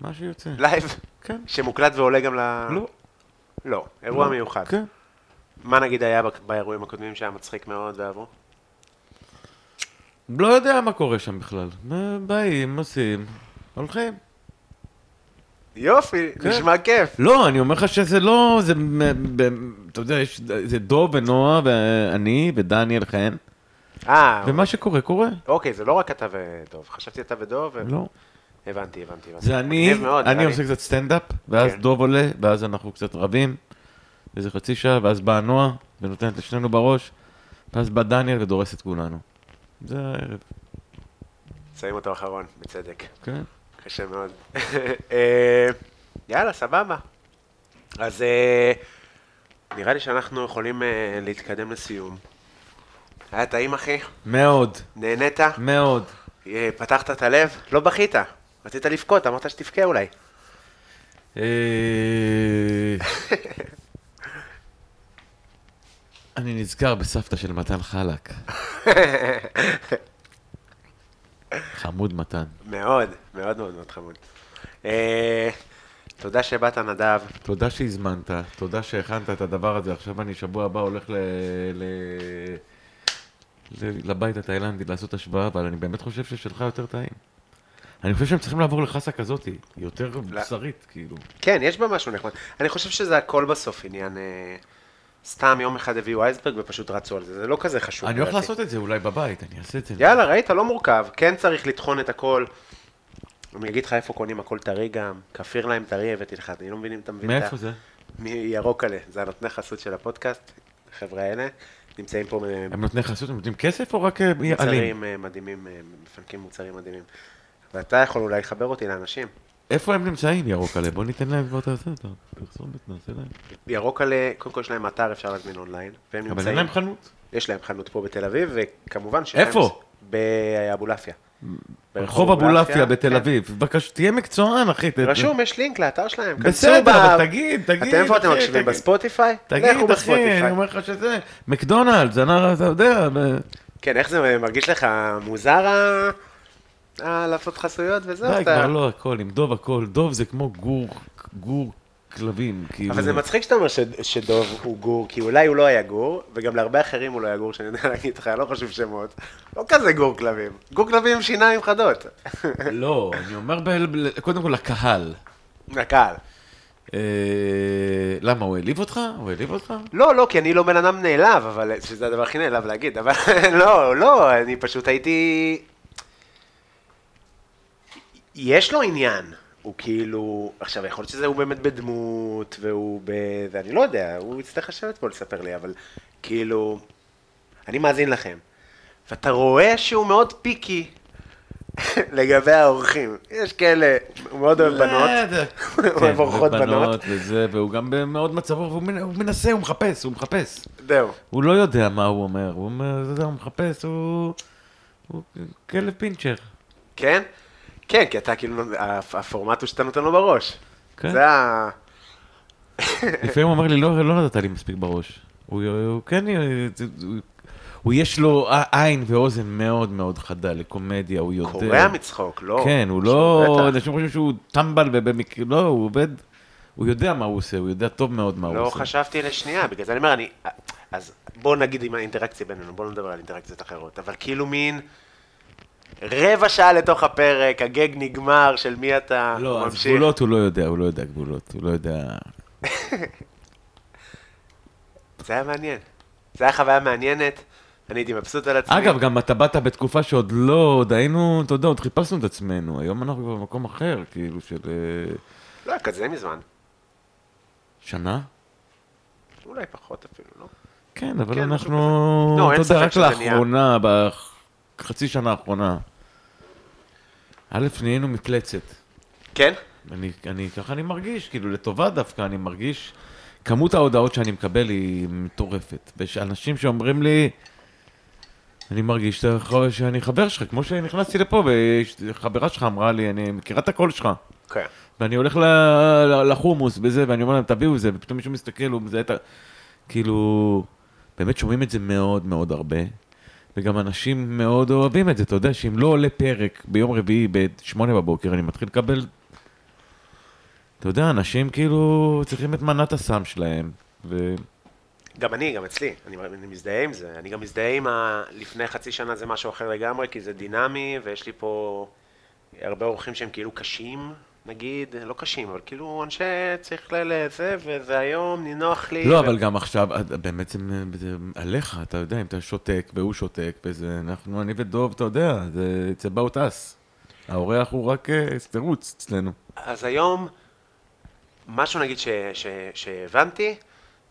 מה שיוצא. לייב? כן. שמוקלט ועולה גם ל... לא. לא, אירוע לא. מיוחד. כן. מה נגיד היה באירועים הקודמים שהיה מצחיק מאוד ואהבו? לא יודע מה קורה שם בכלל. באים, עושים, הולכים. יופי, כן. נשמע כיף. לא, אני אומר לך שזה לא, זה, אתה יודע, יש, זה דוב ונועה ואני ודניאל חן, אה, ומה שקורה, קורה. אוקיי, זה לא רק אתה ודוב. חשבתי אתה ודוב. ו- לא. הבנתי, הבנתי, הבנתי. זה אני, מאוד, אני עושה. קצת סטנדאפ, ואז כן. דוב עולה, ואז אנחנו קצת רבים, איזה חצי שעה, ואז באה נועה, ונותנת לשנינו בראש, ואז בא דניאל ודורס את כולנו. זה הערב, שמים אותו אחרון, בצדק. כן. קשה מאוד. אה, יאללה, סבבה. אז אה, נראה לי שאנחנו יכולים אה, להתקדם לסיום. היה טעים, אחי? מאוד, נהנית? מאוד. פתחת את הלב? לא בכית. רצית לבכות, אמרת שתבכה אולי. אני נזכר בסבתא של מתן חלק. חמוד מתן. מאוד, מאוד מאוד מאוד חמוד. אה, תודה שבאת, נדב. תודה שהזמנת, תודה שהכנת את הדבר הזה. עכשיו אני שבוע הבא הולך ל... ל... ל... לבית התאילנדי לעשות השוואה, אבל אני באמת חושב ששלך יותר טעים. אני חושב שהם צריכים לעבור לחסה כזאת, היא יותר בשרית, כאילו. כן, יש בה משהו נחמד. אני חושב שזה הכל בסוף עניין... סתם יום אחד הביאו אייסברג ופשוט רצו על זה, זה לא כזה חשוב. אני הולך. לעשות את זה אולי בבית, אני אעשה את זה. יאללה, ראית? לא מורכב. כן צריך לטחון את הכל. אני אגיד לך איפה קונים הכל טרי גם. כפיר להם טרי הבאתי לך, אני לא מבין אם אתה מבין. מאיפה זה? מירוק עלה. זה הנותני חסות של הפודקאסט, החבר'ה האלה. נמצאים פה הם נותני חסות, הם נותנים כסף או רק אה, עלים? מוצרים אה, מדהימים, אה, מפנקים מוצרים מדהימים. ואתה יכול אולי לחבר אותי לאנשים. איפה הם נמצאים, ירוק עלה? בוא ניתן להם כבר את את הפרסומת, נעשה להם. ירוק עלה, קודם כל יש להם אתר, אפשר להזמין אונליין. והם אבל אין נמצאים... להם חנות. יש להם חנות פה בתל אביב, וכמובן להם... איפה? באבולעפיה. ברחוב אבולעפיה בתל כן. אביב. בבקשה, תהיה מקצוען, אחי. רשום, יש לינק לאתר שלהם. בסדר, אבל תגיד, תגיד. אתם איפה אתם מקשיבים? בספוטיפיי? תגיד, אחי. אני אומר לך שזה, מקדונלדס, אתה יודע, כן, איך זה מרגיש לך מוזר ה- ה- לעשות חסויות וזהו? די, אתה- כבר לא הכל, עם דוב הכל. דוב זה כמו גור, גור כלבים, כאילו. אבל זה מצחיק שאתה אומר ש- שדוב הוא גור, כי אולי הוא לא היה גור, וגם להרבה אחרים הוא לא היה גור, שאני יודע להגיד לך, לא חשוב שמות. לא כזה גור כלבים. גור כלבים עם שיניים חדות. לא, אני אומר ב- ב- קודם כל לקהל. לקהל. אה, למה, הוא העליב אותך? הוא העליב אותך? לא, לא, כי אני לא בן אדם נעלב, אבל, שזה הדבר הכי נעלב להגיד, אבל לא, לא, אני פשוט הייתי... יש לו עניין, הוא כאילו, עכשיו, יכול להיות שזה הוא באמת בדמות, והוא ב... זה, אני לא יודע, הוא יצטרך לשבת פה לספר לי, אבל כאילו, אני מאזין לכם, ואתה רואה שהוא מאוד פיקי לגבי האורחים. יש כאלה, הוא מאוד אוהב בנות, הוא אוהב אורחות בנות. וזה, והוא גם במאוד מצב רוח, והוא הוא מנסה, הוא מחפש, הוא מחפש. זהו. הוא לא יודע מה הוא אומר, הוא מחפש. הוא כלב פינצ'ר. כן? כן, כי אתה כאילו, הפ- הפורמט הוא שאתה נותן לו בראש. כן. זה ה... לפעמים הוא אומר לי, לא, לא נתת לי מספיק בראש. הוא, הוא כן, הוא, הוא יש לו עין ואוזן מאוד מאוד חדה לקומדיה, הוא יודע. קורע מצחוק, לא? כן, הוא לא. אנשים חושבים שהוא טמבל ובמקרה, לא, הוא עובד, הוא יודע מה הוא עושה, הוא יודע טוב מאוד מה הוא לא עושה. חשבתי לשנייה, בגלל זה אני אומר, אני... אז בוא נגיד עם האינטראקציה בינינו, בוא נדבר על אינטראקציות אחרות, אבל כאילו מין... רבע שעה לתוך הפרק, הגג נגמר, של מי אתה לא, אז ממשיך. גבולות הוא לא יודע, הוא לא יודע גבולות, הוא לא יודע... זה היה מעניין. זה היה חוויה מעניינת, אני הייתי מבסוט על עצמי. אגב, גם אתה באת בתקופה שעוד לא, עוד היינו, אתה יודע, עוד חיפשנו את עצמנו, היום אנחנו כבר במקום אחר, כאילו, של אה, לא היה כזה מזמן. שנה? אולי פחות אפילו, לא? כן, אבל כן, אנחנו. לא, אתה יודע, רק שזה נהיה. בחצי שנה האחרונה. א', נהיינו מפלצת. כן? אני, אני, ככה אני מרגיש, כאילו, לטובה דווקא, אני מרגיש, כמות ההודעות שאני מקבל היא מטורפת. ויש אנשים שאומרים לי, אני מרגיש שאתה שאני חבר שלך, כמו שנכנסתי לפה, וחברה שלך אמרה לי, אני מכירה את הקול שלך. כן. ואני הולך ל- ל- לחומוס בזה, ואני אומר להם, תביאו את זה, ופתאום מישהו מסתכל, הוא מזהה את ה... כאילו, באמת שומעים את זה מאוד מאוד הרבה, וגם אנשים מאוד אוהבים את זה, אתה יודע, שאם לא עולה פרק ביום רביעי ב-8 בבוקר, אני מתחיל לקבל... אתה יודע, אנשים כאילו צריכים את מנת הסם שלהם, ו... גם אני, גם אצלי, אני, אני מזדהה עם זה. אני גם מזדהה עם ה... לפני חצי שנה זה משהו אחר לגמרי, כי זה דינמי, ויש לי פה הרבה אורחים שהם כאילו קשים, נגיד, לא קשים, אבל כאילו אנשי צריך ל... לזה, וזה היום, נינוח לי. לא, ו... אבל גם עכשיו, באמת זה, זה עליך, אתה יודע, אם אתה שותק והוא שותק, וזה, אנחנו, אני ודוב, אתה יודע, זה it's about us. האורח הוא רק אה, תירוץ אצלנו. אז היום, משהו נגיד ש, ש, שהבנתי,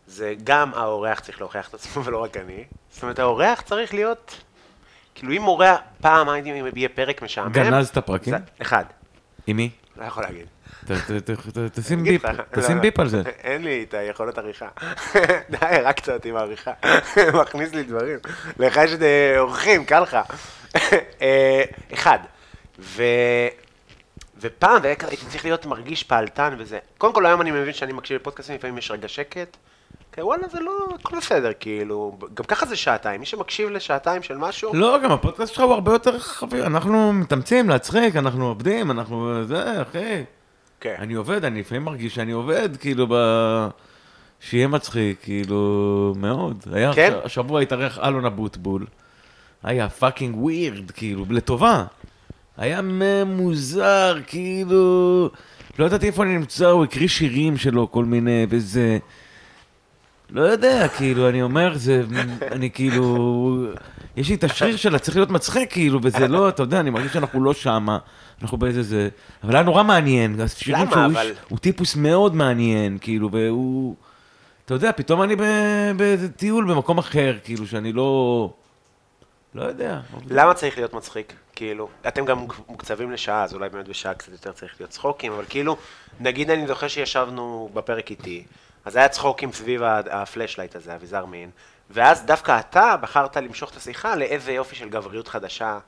זה גם האורח צריך להוכיח את עצמו ולא רק אני. זאת אומרת, האורח צריך להיות, כאילו אם אורח, פעם הייתי יהיה פרק משעמם. גנזת פרקים? זה- אחד, עם מי? לא יכול להגיד. תשים ביפ, תשים לא, ביפ על זה. אין לי את היכולת עריכה. די, הרגת אותי עם העריכה. מכניס לי דברים. לך יש את אה, אורחים, קל לך. אה, אחד. ופעם, וכזה הייתי צריך להיות מרגיש פעלתן וזה. קודם כל, היום אני מבין שאני מקשיב לפודקאסטים, לפעמים יש רגע שקט. כן, וואלה, זה לא, הכל בסדר, כאילו, גם ככה זה שעתיים. מי שמקשיב לשעתיים של משהו, לא, גם הפודקאסט שלך הוא הרבה יותר חביב, אנחנו מתאמצים להצחיק, אנחנו עובדים, אנחנו זה, אחי. כן. אני עובד, אני לפעמים מרגיש שאני עובד, כאילו, ב... שיהיה מצחיק, כאילו, מאוד. היה כן? הש- השבוע התארח אלון אבוטבול, היה fucking weird, כאילו, לטובה. היה מוזר, כאילו, לא ידעתי איפה אני נמצא, הוא הקריא שירים שלו, כל מיני, וזה... לא יודע, כאילו, אני אומר, זה, אני כאילו, יש לי את השריר שלה, צריך להיות מצחיק, כאילו, וזה לא, אתה יודע, אני מרגיש שאנחנו לא שמה, אנחנו באיזה זה, אבל היה נורא מעניין, השירים למה, שהוא אבל- איש- הוא טיפוס מאוד מעניין, כאילו, והוא, אתה יודע, פתאום אני באיזה טיול במקום אחר, כאילו, שאני לא, לא יודע. למה צריך להיות מצחיק? כאילו, אתם גם מוקצבים לשעה, אז אולי באמת בשעה קצת יותר צריך להיות צחוקים, אבל כאילו, נגיד אני זוכר שישבנו בפרק איתי, אז היה צחוקים סביב ה Fleshlight הזה, אביזר מין, ואז דווקא אתה בחרת למשוך את השיחה לאיזה יופי של גבריות חדשה.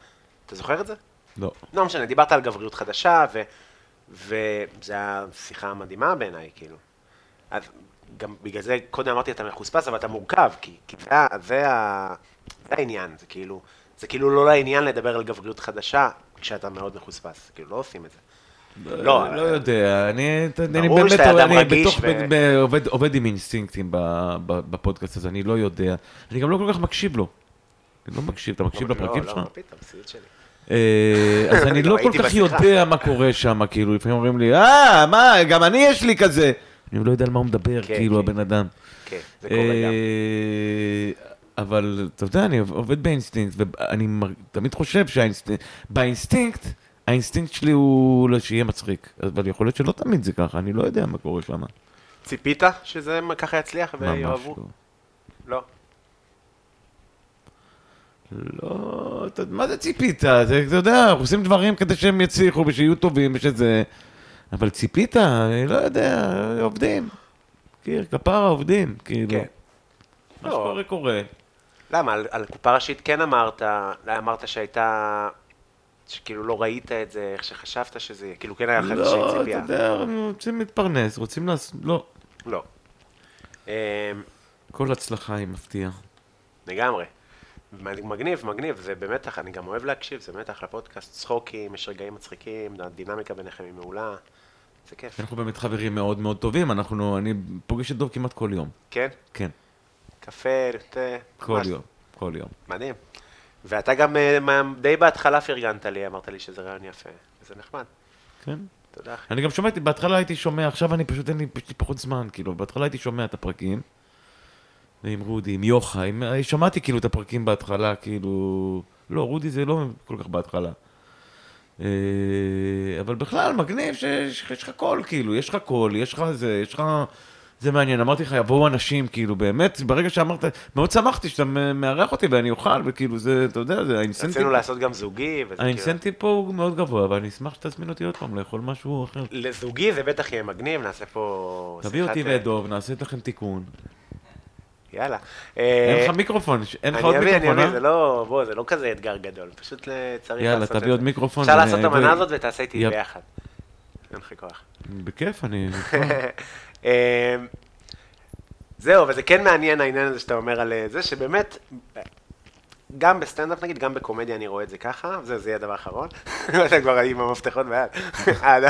אתה זוכר את זה? לא. לא משנה, דיברת על גבריות חדשה, ו... וזו הייתה שיחה מדהימה בעיניי, כאילו. אז גם בגלל זה קודם אמרתי אתה מחוספס, אבל אתה מורכב, כי, כי זה, זה, ה- זה העניין, זה כאילו, זה כאילו לא לעניין לדבר על גבריות חדשה כשאתה מאוד מחוספס, כאילו לא עושים את זה. לא, לא יודע, אני, אני באמת, אני בתוך, ו- ב- עובד, עובד עם אינסטינקטים בפודקאסט הזה, אני לא יודע. אני גם לא כל כך מקשיב לו. אני לא מקשיב, אתה מקשיב לא, לפרקים לא, שלך? לא, מה פתאום, סיוט שלי. אה, אז אני גם לא כל כך. יודע מה קורה שם, כאילו, לפעמים אומרים לי, אה, מה, גם אני יש לי כזה. אני לא יודע על מה הוא מדבר, כן, כאילו, כן. הבן אדם. כן, זה קורה גם. אה, אבל אתה יודע, אני עובד באינסטינקט, ואני תמיד חושב שהאינסטינקט, באינסטינקט, האינסטינקט שלי הוא לא שיהיה מצחיק. אבל יכול להיות שלא תמיד זה ככה, אני לא יודע מה קורה שם. ציפית שזה ככה יצליח ויאהבו? לא. לא. לא, אתה- מה זה ציפית? זה, אתה יודע, אנחנו עושים דברים כדי שהם יצליחו ושיהיו טובים ושזה... אבל ציפית? אני לא יודע, עובדים. מכיר, כפרה עובדים, כאילו. כן. מה לא. שקורה קורה. למה? על, על קופה ראשית כן אמרת, אמרת שהייתה, שכאילו לא ראית את זה, איך שחשבת שזה, יהיה, כאילו כן היה לך איזושהי לא, אתה ציפייה. יודע, רוצים להתפרנס, רוצים לעשות, לא. לא. אמ, כל הצלחה היא מפתיעה. לגמרי. מגניב, מגניב, זה באמת, אני גם אוהב להקשיב, זה באמת אחלה פודקאסט, צחוקים, יש רגעים מצחיקים, הדינמיקה ביניכם היא מעולה, זה כיף. אנחנו באמת חברים מאוד מאוד טובים, אנחנו, אני פוגש את דוב כמעט כל יום. כן? כן, קפה, תה, כל ממש יום, כל יום. מדהים. ואתה גם אה, די בהתחלה פרגנת לי, אמרת לי שזה רעיון יפה, וזה נחמד. כן. תודה אחי. אני גם שמעתי, בהתחלה הייתי שומע, עכשיו אני פשוט אין לי, פחות זמן, כאילו, בהתחלה הייתי שומע את הפרקים, עם רודי, עם יוחא, עם, שמעתי כאילו את הפרקים בהתחלה, כאילו, לא, רודי זה לא כל כך בהתחלה. אה, אבל בכלל, מגניב שיש יש לך קול, כאילו, יש לך קול, יש לך זה, יש לך... זה מעניין, אמרתי לך, יבואו אנשים, כאילו, באמת, ברגע שאמרת, מאוד שמחתי שאתה מארח אותי ואני אוכל, וכאילו, זה, אתה יודע, זה ה incentive. רצינו לעשות גם זוגי, וזה כאילו... ה incentive פה הוא מאוד גבוה, אבל אני אשמח שתזמין אותי עוד פעם לאכול משהו אחר. לזוגי זה בטח יהיה מגניב, נעשה פה... תביא אותי אה, ואת דוב, נעשה לכם תיקון. יאללה. אין לך אה, מיקרופון, אין לך אני עוד אביא, אני מיקרופון, אביא, אה? זה לא, בוא, זה לא כזה אתגר גדול, פשוט צריך יאללה, לעשות את תביא עוד זה. מיקרופון. אפשר לעשות את המנה הזאת ותעשה איתי. ביחד. אין לך כוח. בכיף, אני... אה, זהו, וזה כן מעניין העניין הזה שאתה אומר על אה, זה, שבאמת, גם בסטנדאפ נגיד, גם בקומדיה אני רואה את זה ככה, זה, זה יהיה הדבר האחרון. אתה כבר עם המפתחות ביד. הד-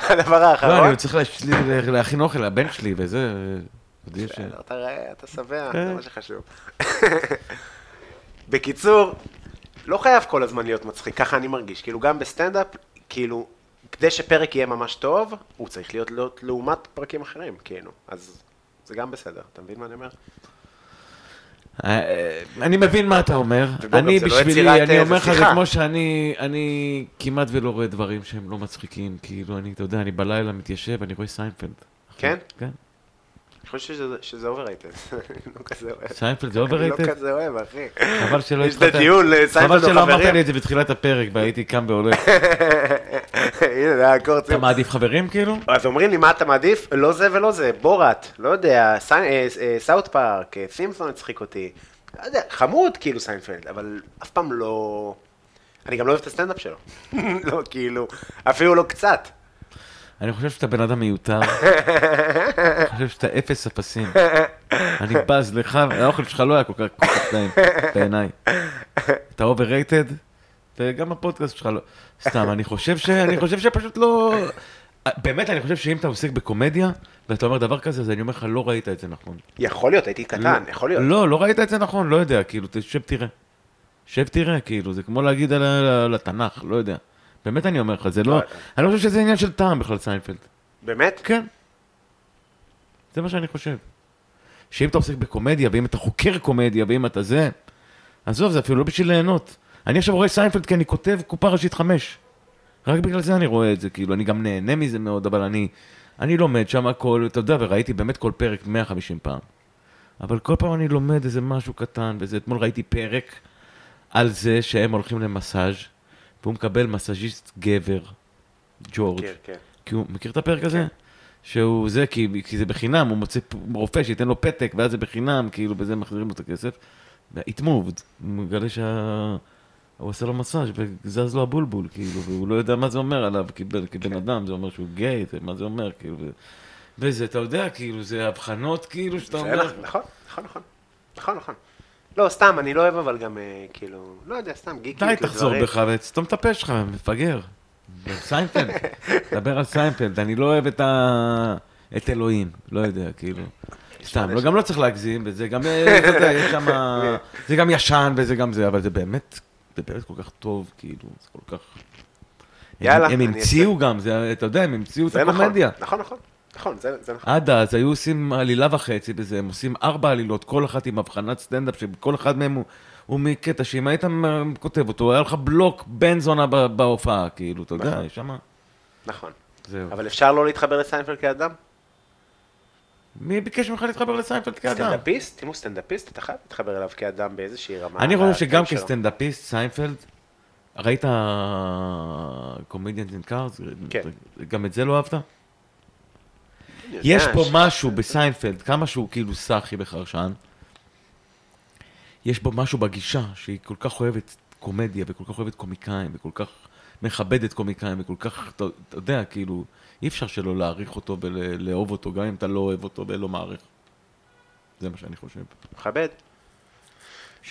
הדבר לא, האחרון. אני צריך להכין אוכל לבן שלי וזה... בסדר, אתה רואה, אתה שבע, כן. זה מה שחשוב. בקיצור, לא חייב כל הזמן להיות מצחיק, ככה אני מרגיש. כאילו, גם בסטנדאפ, כאילו, כדי שפרק יהיה ממש טוב, הוא צריך להיות, להיות לעומת פרקים אחרים, כאילו. אז זה גם בסדר, אתה מבין מה אני אומר? אה, אני מבין מה אתה אומר. אני לא בשבילי, אני אה, אומר לך, זה. כמו שאני אני כמעט ולא רואה דברים שהם לא מצחיקים. כאילו, אני, אתה יודע, אני בלילה מתיישב, אני רואה סיינפלד. כן? כן. אני חושב שזה, שזה overrated. לא כזה אוהב. סיינפלד זה אני לא? כזה אוהב, אחי. חבל שלא יש את הדיון, חבל סיינפלד שלא אמרת. לי את זה בתחילת הפרק והייתי קם והולך. הנה, זה הקורצים. אתה מעדיף חברים כאילו? אז אומרים לי, מה אתה מעדיף? לא זה ולא זה, בוראט, לא יודע, אה, אה, South Park, אה, סימפסון הצחיק אותי. לא יודע, חמוד כאילו סיינפלד, אבל אף פעם לא... אני גם לא אוהב את הסטנדאפ שלו. לא, כאילו, אפילו לא קצת. אני חושב שאתה בן אדם מיותר. אני חושב שאתה אפס אפסים. אני בז לך, האוכל שלך לא היה כל כך כל כך טעים בעיניי. אתה overrated, וגם הפודקאסט שלך לא. סתם, אני חושב ש... אני חושב שפשוט לא... באמת, אני חושב שאם אתה עוסק בקומדיה, ואתה אומר דבר כזה, אז אני אומר לך, לא ראית את זה נכון. יכול להיות, הייתי קטן, יכול להיות. לא, לא ראית את זה נכון, לא יודע, כאילו, תשב תראה. שב תראה, כאילו, זה כמו להגיד על ה- על התנ"ך, לא יודע. באמת אני אומר לך, זה לא לא... יודע. אני לא חושב שזה עניין של טעם בכלל, סיינפלד. באמת? כן. זה מה שאני חושב. שאם אתה עוסק בקומדיה, ואם אתה חוקר קומדיה, ואם אתה זה, עזוב, זה אפילו לא בשביל ליהנות. אני עכשיו רואה סיינפלד כי אני כותב קופה ראשית חמש. רק בגלל זה אני רואה את זה, כאילו, אני גם נהנה מזה מאוד, אבל אני, אני לומד שם הכל, אתה יודע, וראיתי באמת כל פרק 150 פעם. אבל כל פעם אני לומד איזה משהו קטן, וזה, אתמול ראיתי פרק על זה שהם הולכים למסאז' והוא מקבל מסאז'יסט גבר, ג'ורג'. כן, כן. כי הוא מכיר את הפרק הזה? שהוא זה, כי, כי זה בחינם, הוא מוצא רופא שייתן לו פתק, ואז זה בחינם, כאילו, בזה מחזירים לו את הכסף. it moved, הוא מגלה שה... הוא עושה לו מסאז' וזז לו הבולבול, כאילו, והוא לא יודע מה זה אומר עליו כבן, כבן אדם, זה אומר שהוא גיי, זה- מה זה אומר, כאילו, ו... וזה, אתה יודע, כאילו, זה הבחנות, כאילו, שאתה אומר... נכון, נכון, נכון. נכון, נכון. לא, סתם, אני לא אוהב אבל גם, אה, כאילו, לא יודע, סתם גיקיות די, תחזור בך וסתום את הפה שלך, מפגר. סיינפלד, דבר על סיינפלד, אני לא אוהב את ה... את אלוהים, לא יודע, כאילו. סתם, לא, גם לא צריך להגזים, וזה גם, אה, אתה יודע, יש שם... זה גם ישן וזה גם זה, אבל זה באמת, זה באמת כל כך טוב, כאילו, זה כל כך... יאללה, הם, המציאו גם, זה, אתה יודע, הם המציאו את נכון, הקומדיה. נכון, נכון, נכון, זה זה נכון. עד אז היו עושים עלילה וחצי בזה, הם עושים ארבע עלילות, כל אחת עם הבחנת סטנדאפ, שכל אחד מהם הוא, הוא מקטע שאם היית כותב אותו, היה לך בלוק בן זונה בהופעה, כאילו, אתה יודע, נכון. יש שם... נכון. זהו. אבל אפשר לא להתחבר לסיינפלד כאדם? מי ביקש ממך להתחבר לסיינפלד כאדם? סטנדאפיסט? אם הוא סטנדאפיסט, אתה חייב להתחבר אליו כאדם באיזושהי רמה. אני חושב שגם. כסטנדאפיסט, סיינפלד, ראית Comedians in Cars? כן. גם את זה לא אהבת? יש פה משהו בסיינפלד, כמה שהוא כאילו סאחי וחרשן, יש בו משהו בגישה, שהיא כל כך אוהבת קומדיה, וכל כך אוהבת קומיקאים, וכל כך מכבדת קומיקאים, וכל כך, אתה, יודע, כאילו, אי אפשר שלא להעריך אותו ולאהוב אותו, גם אם אתה לא אוהב אותו ולא מעריך. זה מה שאני חושב. מכבד.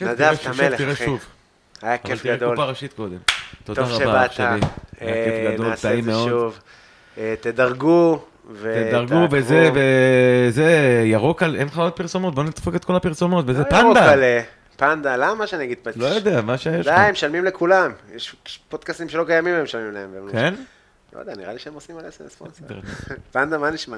נדב, תראה, אתה מלך, תראה אחי. שוב. היה אבל כיף תראה גדול. קופה ראשית קודם. תודה רבה, אח. שלי. היה אה, כיף גדול, נעשה את טעים זה מאוד. שוב. אה, תדרגו. תדרגו. וזה, וזה, ירוק על, אין לך עוד פרסומות, בוא נדפוק את כל הפרסומות, וזה לא ירוק פנדה. על, אה, פנדה, למה שאני אגיד פנדה? לא יודע, מה שיש די. הם משלמים לכולם. יש פודקאסטים שלא קיימים, הם משלמים להם. כן? לא יודע, נראה לי שהם עושים על ספונסר. פנדה, מה נשמע?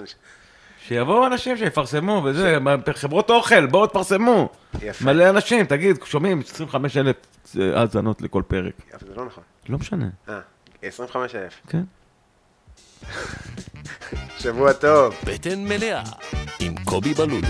שיבואו אנשים שיפרסמו וזה, חברות אוכל, בואו תפרסמו. יפה. מלא אנשים, תגיד, שומעים, 25 אלף האזנות לכל פרק. יפה, זה לא נכון. לא משנה, אה, 25,000. כן. שבוע טוב. בטן מלאה עם קובי בלולו.